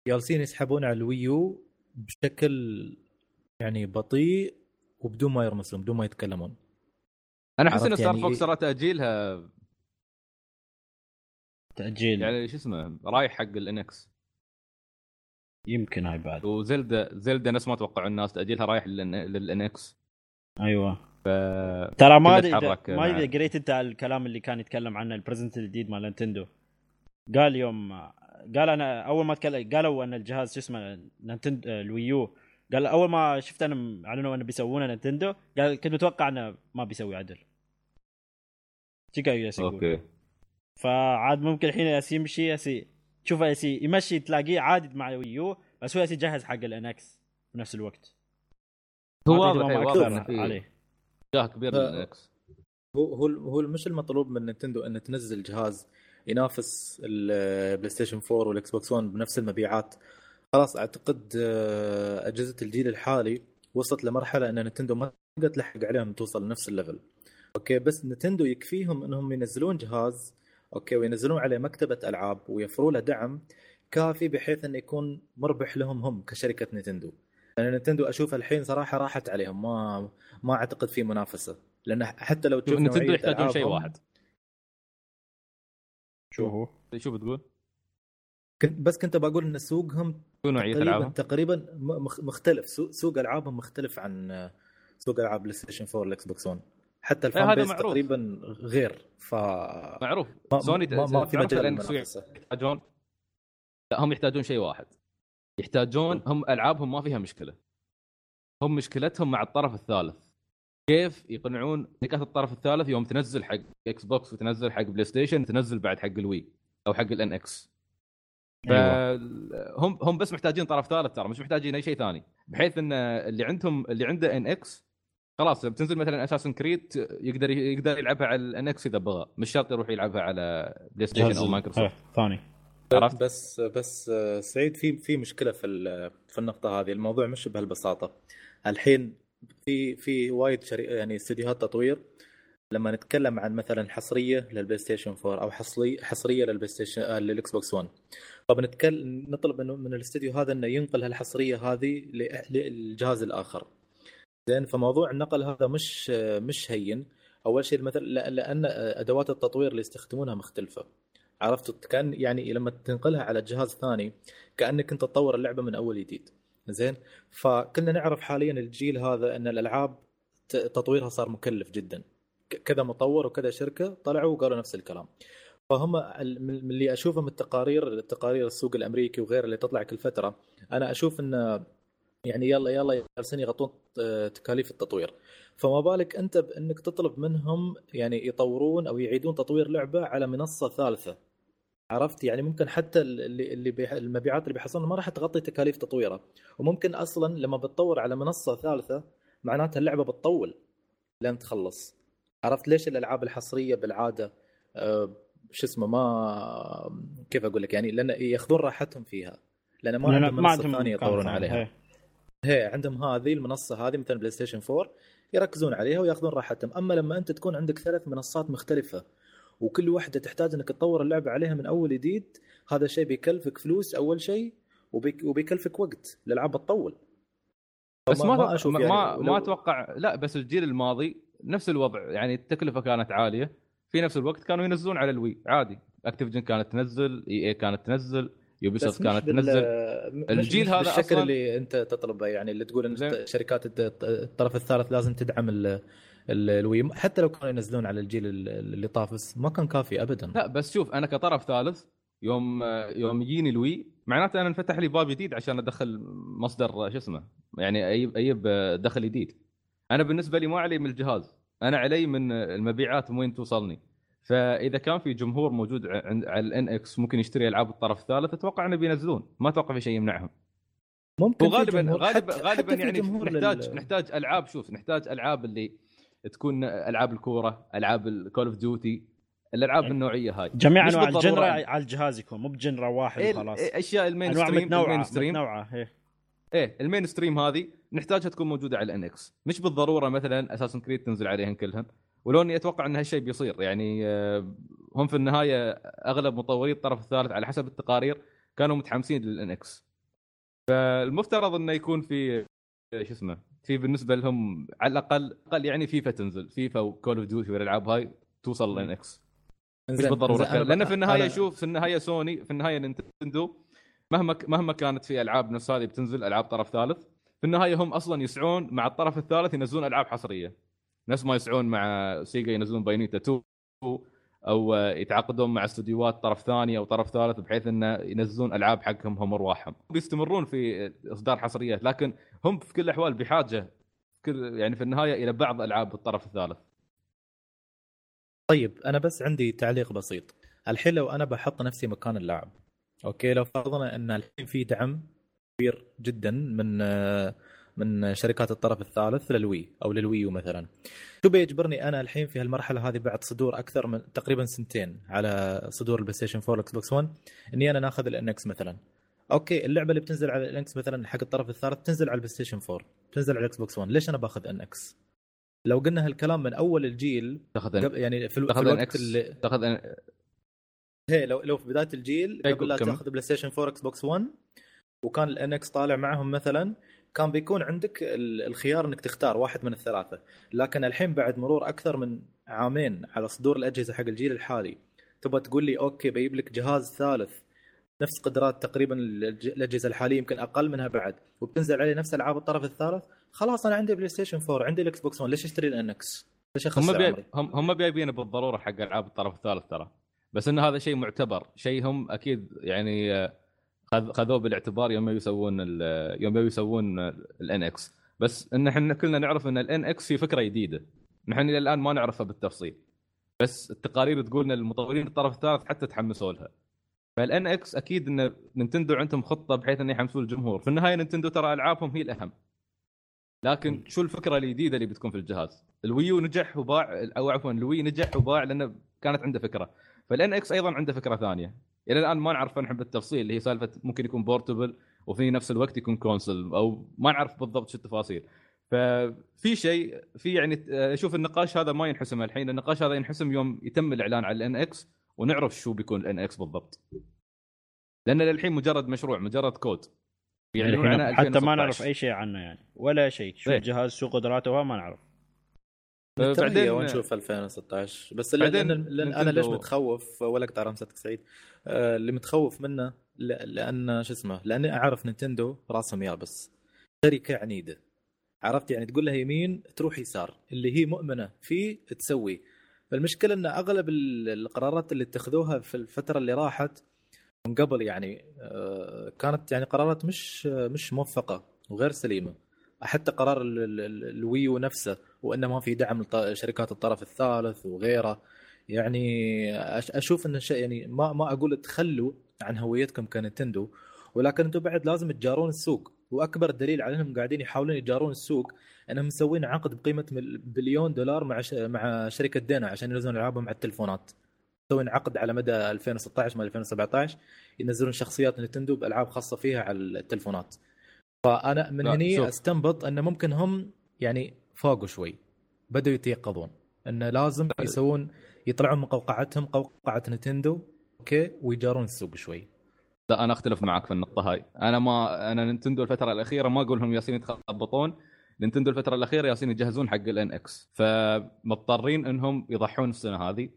جالسين يسحبون على الويو بشكل يعني بطيء وبدون ما يرمسون بدون ما يتكلمون. أنا أحس إن ستار يعني؟ Fox إيه؟ ترى تأجيلها تأجيل. يعني شو اسمه رايح حق ال NX يمكن هاي بعد. وزلدا زلدا نفس ما توقعوا الناس تأجيلها رايح لل NX أيوه. ف ترى ما أدري ما أدري إذا قريت أنت الكلام اللي كان يتكلم عنه ال president الجديد مال نينتندو. قال يوم قال أنا أول ما تكلم قالوا أن الجهاز شو اسمه نينتندو الويو. قال أول ما شفت أنا أعلنوا أنه بيسوونه نينتندو قال كنت متوقع أنه ما بيسوي عدل. يقول. أوكي. فعاد ممكن الحين ياسين يمشي ياسين تشوف ياسين يمشي تلاقيه عادي مع ويو بس هو ياسين جهز حق ال NX بنفس الوقت. هو واضح إيه، عليه. جاه كبير لل NX هو هو هو مش المطلوب من نينتندو أن تنزل جهاز ينافس البلاي ستيشن 4 والاكس بوكس 1 بنفس المبيعات. خلاص أعتقد آه، أجهزة الجيل الحالي وصلت لمرحلة إن نينتندو ما تقدر تلحق عليهم توصل لنفس ال level أوكي بس نينتندو يكفيهم إنهم ينزلون جهاز أوكي وينزلون عليه مكتبة ألعاب ويوفروا له دعم كافي بحيث إنه يكون مربح لهم هم كشركة نينتندو لأن نينتندو أشوف الحين صراحة راحت عليهم ما ما أعتقد في منافسة. لأن حتى لو تشوف نتندو يحتاجون شيء واحد. شو هو؟ شو بتقول؟ كنت بس كنت بقول إن سوقهم شو نوعية تقريبا ألعابهم؟ تقريبا مختلف. سوق, سوق ألعابهم مختلف عن آه، سوق ألعاب بلاي ستيشن 4 والاكس بوكس 1 حتى إيه، ال fan base معروف. تقريبا غير. ف معروف. ما, سوني ما, ما في مجال يحتاجون؟ لا هم يحتاجون شيء واحد. يحتاجون هم ألعابهم ما فيها مشكلة. هم مشكلتهم مع الطرف الثالث. كيف يقنعون نكات الطرف الثالث يوم تنزل حق إكس بوكس وتنزل حق بلاي ستيشن تنزل بعد حق الوي أو حق ال NX فهم هم بس محتاجين طرف ثالث ترى مش محتاجين أي شيء ثاني. بحيث إن اللي عندهم اللي عنده NX خلاص بتنزل مثلا Assassin's Creed يقدر يقدر يلعبها على ال NX إذا بغى. مش شرط يروح يلعبها على بلاي ستيشن أو مايكروسوفت ثاني. عرفت؟ بس بس سعيد في في مشكلة في ال- في النقطة هذه. الموضوع مش بهالبساطة. الحين في في وايد شري... يعني استديوهات تطوير. لما نتكلم عن مثلا حصرية للبلاي ستيشن 4 أو حصري حصرية للبلاي ستيشن آه، للإكس بوكس 1 فبنتكلم نطلب إنه من الاستديو هذا إنه ينقل هالحصرية هذه للجهاز الآخر. زين فموضوع النقل هذا مش مش هين. أول شيء مثلا لا- لأن أدوات التطوير اللي يستخدمونها مختلفة. عرفت؟ كأن يعني لما تنقلها على جهاز ثاني كأنك أنت تطور اللعبة من أول جديد. زين. فكلنا نعرف حاليا الجيل هذا إن الألعاب تطويرها صار مكلف جدا. كذا مطور وكذا شركة طلعوا وقالوا نفس الكلام. فهم من اللي اشوفه من التقارير التقارير السوق الأمريكي وغيره اللي تطلع كل فترة أنا أشوف إن يعني يلا يلا جالسين يغطون تكاليف التطوير. فما بالك أنت بإنك تطلب منهم يعني يطورون أو يعيدون تطوير لعبة على منصة ثالثة. عرفت يعني ممكن حتى اللي اللي. المبيعات اللي بيحصلونها ما راح تغطي تكاليف تطويره وممكن أصلا لما بتطور على منصة ثالثة معناتها اللعبة بتطول لين تخلص عرفت ليش الألعاب الحصرية بالعادة آه، شو اسمه ما كيف أقول لك يعني لأن ياخذون راحتهم فيها لأن ما عندهم منصة ثانية يطورون. عليها إيه. هي عندهم هذه المنصة هذه مثلا بلاي ستيشن 4 يركزون عليها وياخذون راحتهم أما لما أنت تكون عندك ثلاث منصات مختلفة وكل واحدة تحتاج إنك تطور اللعبة عليها من أول جديد. هذا الشيء بيكلفك فلوس أول شيء وبيك وبيكلفك وقت الالعاب بتطول بس فما- ما أشوف ما يعني ما, ما أتوقع لا بس الجيل الماضي نفس الوضع يعني التكلفة كانت عالية. في نفس الوقت كانوا ينزلون على الوي عادي. Activision كانت تنزل إي إي كانت تنزل Ubi بس soft مش كانت بال- تنزل. الجيل مش هذا بالشكل أصلاً- اللي أنت تطلبه يعني اللي تقول إن. شركات الطرف الثالث لازم تدعم الوي حتى لو كانوا ينزلون على الجيل ال- اللي طاف بس ما كان كافي ابدا. لا بس شوف أنا كطرف ثالث يوم يوم يجيني الوي معناته أنا انفتح لي باب جديد عشان أدخل مصدر شو اسمه يعني أجيب أجيب دخل جديد. أنا بالنسبة لي ما علي من الجهاز أنا علي من المبيعات وين توصلني. فإذا كان في جمهور موجود عند على ال NX ممكن يشتري ألعاب الطرف الثالث أتوقع انه بينزلون. ما أتوقع في شيء يمنعهم. ممكن وغالبا غالبا حتى- غالبا حتى يعني نحتاج لل- نحتاج ألعاب شوف نحتاج ألعاب اللي تكون ألعاب الكورة ألعاب ال Call of Duty الألعاب يعني النوعية هاي. جميع مش أنواع بالضرورة ال genre يعني. على الجهاز يكون مو ب genre واحد إيه وخلاص. إيه أشياء ال main أنواع stream متنوعة ال mainstream متنوعة إيه. إيه ال mainstream هذه نحتاجها تكون موجودة على ال NX. مش بالضرورة مثلا Assassin's Creed تنزل عليهن كلهن. ولو اني أتوقع إن هالشيء بيصير. يعني آه، هم في النهاية أغلب مطوري الطرف الثالث على حسب التقارير كانوا متحمسين لل NX. فالمفترض إنه يكون في آه، شو اسمه في بالنسبة لهم على الأقل أقل يعني فيفا تنزل. فيفا و Call of Duty والالعاب هاي توصل لل NX مش بالضرورة لأن في النهاية أنا- شوف في النهاية سوني في النهاية نينتندو مهما مهما كانت في ألعاب نفس هذه بتنزل ألعاب طرف ثالث في النهاية هم أصلا يسعون مع الطرف الثالث ينزلون ألعاب حصرية. نفس ما يسعون مع سيجا ينزلون بايونيتا 2 أو يتعاقدون مع استديوهات طرف ثاني أو طرف ثالث بحيث انه ينزلون ألعاب حقهم هم ارواحهم بيستمرون في إصدار حصريات لكن هم في كل الأحوال بحاجة كل يعني في النهاية إلى بعض ألعاب الطرف الثالث. طيب أنا بس عندي تعليق بسيط. الحين لو أنا بحط نفسي مكان اللاعب أوكي لو فرضنا إن الحين في دعم كبير جدا من من شركات الطرف الثالث لل Wii أو لل Wii U مثلا. شو بيجبرني أنا الحين في هالمرحلة هذه بعد صدور أكثر من تقريبا سنتين على صدور البلاي ستيشن 4 والاكس بوكس 1 إني أنا ناخذ ال NX مثلا. أوكي اللعبة اللي بتنزل على ال NX مثلا حق الطرف الثالث تنزل على البلاي ستيشن 4 تنزل على الاكس بوكس 1 ليش أنا باخذ NX؟ لو قلنا هالكلام من أول الجيل تاخذ يعني في, ألو... في الوقت إكس. اللي تاخذ هي لو لو في بداية الجيل إيه، قبل لا. تاخذ بلاي ستيشن 4 إكس بوكس 1 وكان ال NX طالع معهم مثلا كان بيكون عندك ال- الخيار إنك تختار واحد من الثلاثة. لكن الحين بعد مرور أكثر من عامين على صدور الأجهزة حق الجيل الحالي تبغى تقول لي أوكي بجيب لك جهاز ثالث نفس قدرات تقريبا الأجهزة الحالية يمكن أقل منها بعد وبتنزل عليه نفس ألعاب الطرف الثالث خلاص أنا عندي بلاي ستيشن 4 عندي الإكس بوكس 1 ليش أشتري ال NX؟ ليش هم بي... هم هم بيبين بالضرورة حق ألعاب الطرف الثالث ترى. بس إن هذا شيء معتبر شيء هم أكيد يعني آه، خذوه بالاعتبار يوم يسوون يوم يسوون ال NX بس إن إحنا كلنا نعرف إن ال NX هي فكرة جديدة. نحن إلى الآن ما نعرفها بالتفصيل. بس التقارير تقول إن المطورين الطرف الثالث حتى تحمسوا لها. فال NX أكيد إن نينتندو عندهم خطة بحيث انه يحمسون الجمهور. في النهاية نينتندو ترى ألعابهم هي الأهم. لكن شو الفكرة الجديدة اللي بتكون في الجهاز؟ ال Wii U نجح وباع أو عفوا ال Wii نجح وباع لأنه كانت عنده فكرة. فال NX أيضا عنده فكرة ثانية. إلى الآن ما نعرف نحن بالتفصيل اللي هي سالفة ممكن يكون portable وفي نفس الوقت يكون console أو ما نعرف بالضبط شو التفاصيل. ففي شيء في يعني أشوف النقاش هذا ما ينحسم الحين النقاش هذا ينحسم يوم يتم الإعلان على ال NX ونعرف شو بيكون ال NX بالضبط. لأن للحين مجرد مشروع مجرد كود يعني عنه حتى ما 2016. نعرف أي شيء عنه يعني. ولا شيء. شو إيه. الجهاز شو قدراته ما نعرف. بعدين ونشوف 2016 بس بعدين لأن لأن أنا ليش متخوف؟ ولا قطع رمستك سعيد. آه، اللي متخوف منه لأن شو اسمه لأني أعرف نينتندو راسهم يابس. شركة عنيدة. عرفت يعني تقول لها يمين تروح يسار. اللي هي مؤمنة فيه تسوي. فالمشكلة إن أغلب ال- القرارات اللي اتخذوها في الفترة اللي راحت من قبل يعني آه، كانت يعني قرارات مش مش موفقة وغير سليمة. حتى قرار ال- ال- ال- الويو نفسه. وإنه ما في دعم لشركات الطرف الثالث وغيره. يعني أشوف إن شيء يعني ما ما أقول تخلوا عن هويتكم كنتندو ولكن أنتم بعد لازم تجارون السوق. وأكبر دليل على انهم قاعدين يحاولون يجارون السوق إنهم مسوين عقد بقيمة بليون دولار مع ش... مع شركة DeNA عشان ينزلون ألعابهم على التلفونات. مسوين عقد على مدى 2016 ما 2017 ينزلون شخصيات نتندو بألعاب خاصة فيها على التلفونات. فأنا من هني. أستنبط انه ممكن هم يعني فاقوا شوي. بدأوا يتيقظون. انه لازم يسوون يطلعون من قوقعتهم قوقعة نتندو أوكي ويجارون السوق شوي. لا أنا أختلف معك في النقطة هاي. أنا ما أنا نينتندو الفترة الأخيرة ما أقول لهم يالسين يتخبطون. نينتندو الفترة الأخيرة يالسين يجهزون حق ال NX فمضطرين إنهم يضحون السنة هذه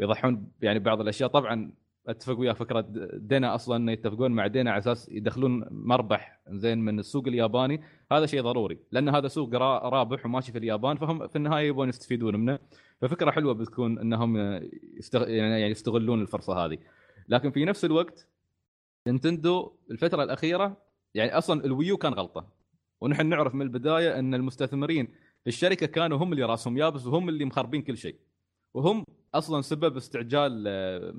يضحون يعني بعض الأشياء. طبعا أتفق وياه فكرة DeNA أصلا إنه يتفقون مع DeNA على أساس يدخلون مربح زين من السوق الياباني. هذا شيء ضروري لأن هذا سوق را- رابح وماشي في اليابان فهم في النهاية يبون يستفيدون منه. ففكرة حلوة بتكون إنهم يستغ... يعني يستغلون الفرصة هذه. لكن في نفس الوقت نينتندو الفترة الأخيرة يعني أصلا ال Wii U كان غلطة. ونحن نعرف من البداية إن المستثمرين في الشركة كانوا هم اللي راسهم يابس وهم اللي مخربين كل شيء. وهم أصلا سبب استعجال آه،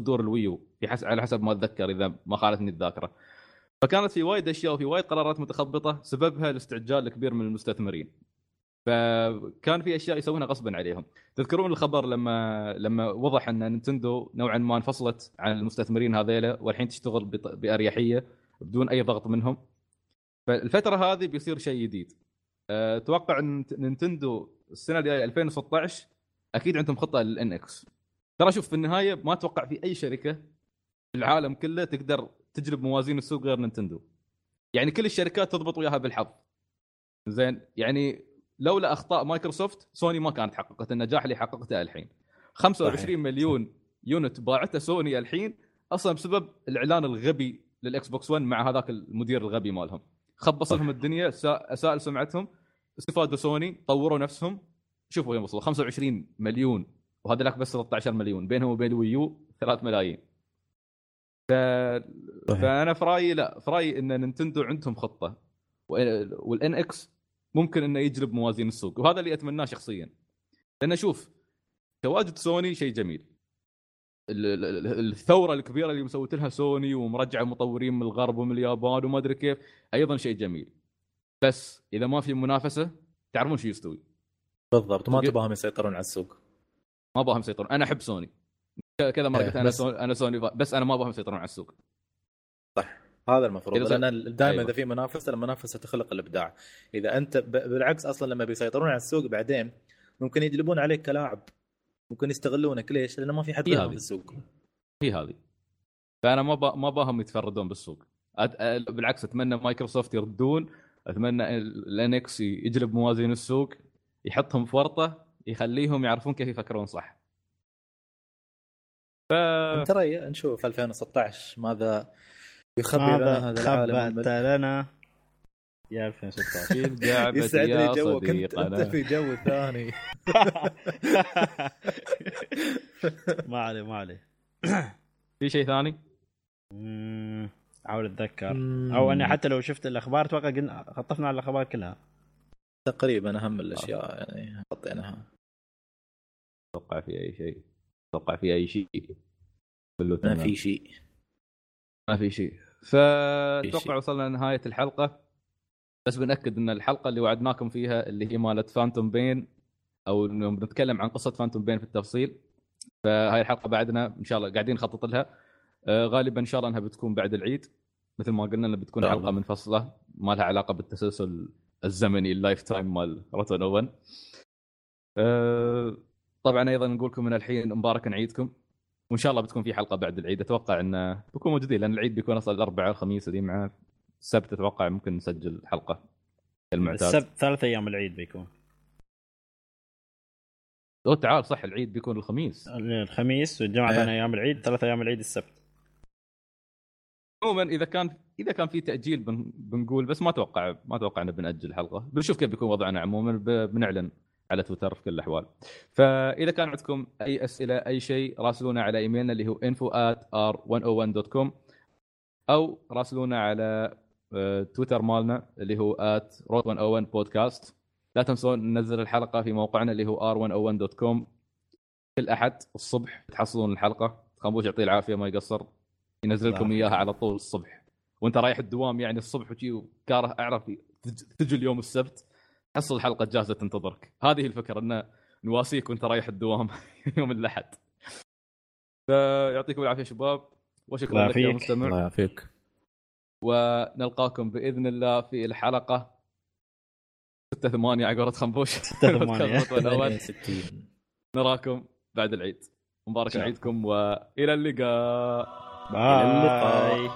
صدور ال Wii U في حس... على حسب ما أتذكر إذا ما خانتني الذاكرة. فكانت في وايد أشياء وفي وايد قرارات متخبطة سببها الاستعجال الكبير من المستثمرين. فكان في أشياء يسوونها غصبا عليهم. تذكرون الخبر لما لما وضح أن نينتندو نوعا ما انفصلت عن المستثمرين هذيلا والحين تشتغل. بأريحية بدون أي ضغط منهم؟ فالفترة هذه بيصير شيء جديد. أه، أتوقع أن نينتندو السنة الجاية 2016 أكيد عندهم خطة لل NX. ترى شوف في النهاية ما أتوقع في أي شركة في العالم كله تقدر تجلب موازين السوق غير نينتندو. يعني كل الشركات تضبط وياها بالحظ. زين؟ يعني لولا أخطاء مايكروسوفت سوني ما كانت حققت النجاح اللي حققته الحين. 25 صحيح. مليون unit باعته سوني الحين أصلا بسبب الإعلان الغبي للإكس بوكس 1 مع هذاك المدير الغبي مالهم. خبص. لهم الدنيا سا- أساء لسمعتهم استفادوا سوني طوروا نفسهم. شوفوا وين وصلوا 25 مليون وهذا لك بس 13 مليون بينهم وبين ال Wii U 3 ملايين. ف... صحيح. فأنا في رأيي لا في رأيي إن نينتندو عندهم خطة. وال NX ممكن إنه يجلب موازين السوق وهذا اللي أتمناه شخصيا. لأن شوف تواجد سوني شيء جميل. ال- ال- ال- الثورة الكبيرة اللي مسوتنها سوني ومرجعه مطورين من الغرب ومن اليابان وما أدري كيف أيضا شيء جميل. بس إذا ما في منافسة تعرفون شو يستوي. بالضبط ما تبغاهم يسيطرون على السوق. ما أبغاهم يسيطرون. أنا أحب سوني. كذا مرة إيه، قلت أنا سوني أنا سوني بس أنا ما أبغاهم يسيطرون على السوق. هذا المفروض. لأن دائما أيوة. إذا في منافسة المنافسة تخلق الإبداع. إذا أنت ب- بالعكس أصلا لما بيسيطرون على السوق بعدين ممكن يجلبون عليك كلاعب. ممكن يستغلونك. ليش؟ لأنه ما في حد. في السوق هي هذه. فأنا ما با... ما باهم يتفردون بالسوق. أت... بالعكس أتمنى مايكروسوفت يردون. أتمنى ال NX يجلب موازين السوق. يحطهم في ورطة. يخليهم يعرفون كيف يفكرون صح. ف ترى نشوف 2016 ماذا يخبي لنا ماذا هذا العالم خبأت لنا؟ يا 2016 كيف قاعد يسعدني يا جوك انت, أنت في جو ثاني. ما عليه ما عليه. في شيء ثاني؟ أحاول أتذكر. أو أني حتى لو شفت الأخبار أتوقع قلنا خطفنا على الأخبار كلها. تقريبا أهم الأشياء يعني حطيناها. أتوقع في أي شيء. أتوقع في أي شيء. ما. في شيء. ما في شيء. فاتوقع. وصلنا لنهاية الحلقة. بس بنأكد إن الحلقة اللي وعدناكم فيها اللي هي مالت Phantom Pain أو إنه بنتكلم عن قصة Phantom Pain في التفصيل. فهاي الحلقة بعدنا. إن شاء الله قاعدين نخطط لها. آه، غالبا إن شاء الله إنها بتكون بعد العيد. مثل ما قلنا إنها بتكون حلقة. منفصلة. ما لها علاقة بالتسلسل الزمني ال lifetime مال Route One O One آه، طبعا أيضا نقول لكم من الحين مبارك عيدكم وإن شاء الله بتكون في حلقة بعد العيد. أتوقع انه بكون موجودين لأن العيد بيكون أصلا الأربعاء الخميس اللي مع السبت أتوقع ممكن نسجل حلقة المعتاد. السبت ثلاث أيام العيد بيكون. أو تعال صح العيد بيكون الخميس. الخميس والجمعة إيه. ثاني أيام العيد ثلاث أيام العيد السبت. عموما إذا كان إذا كان في تأجيل بن... بنقول بس ما أتوقع ما أتوقع إنه بنأجل الحلقة بنشوف كيف بيكون وضعنا عموما ب... بنعلن على تويتر في كل الأحوال. فإذا كان عندكم أي أسئلة أي شيء راسلونا على إيميلنا اللي هو info at r101.com أو راسلونا على آه، تويتر مالنا اللي هو at rot101 podcast. لا تنسون ننزل الحلقة في موقعنا اللي هو r101.com كل أحد الصبح تحصلون الحلقة. خنبوش يعطيه العافية ما يقصر. ينزل لكم إياها على طول الصبح. وأنت رايح الدوام يعني الصبح وشي وكاره أعرف تج- تجي اليوم السبت تحصل الحلقة جاهزة تنتظرك. هذه الفكرة إن نواسيك وأنت رايح الدوام يوم الأحد. فيعطيكم العافية شباب. وشكرا لك يا. مستمع. الله يعافيك. ونلقاكم بإذن الله في الحلقة 6 8 على قولة خنبوش. 6 8. الأول. 68 نراكم بعد العيد. مبارك. عيدكم وإلى اللقاء. باي اللقاء.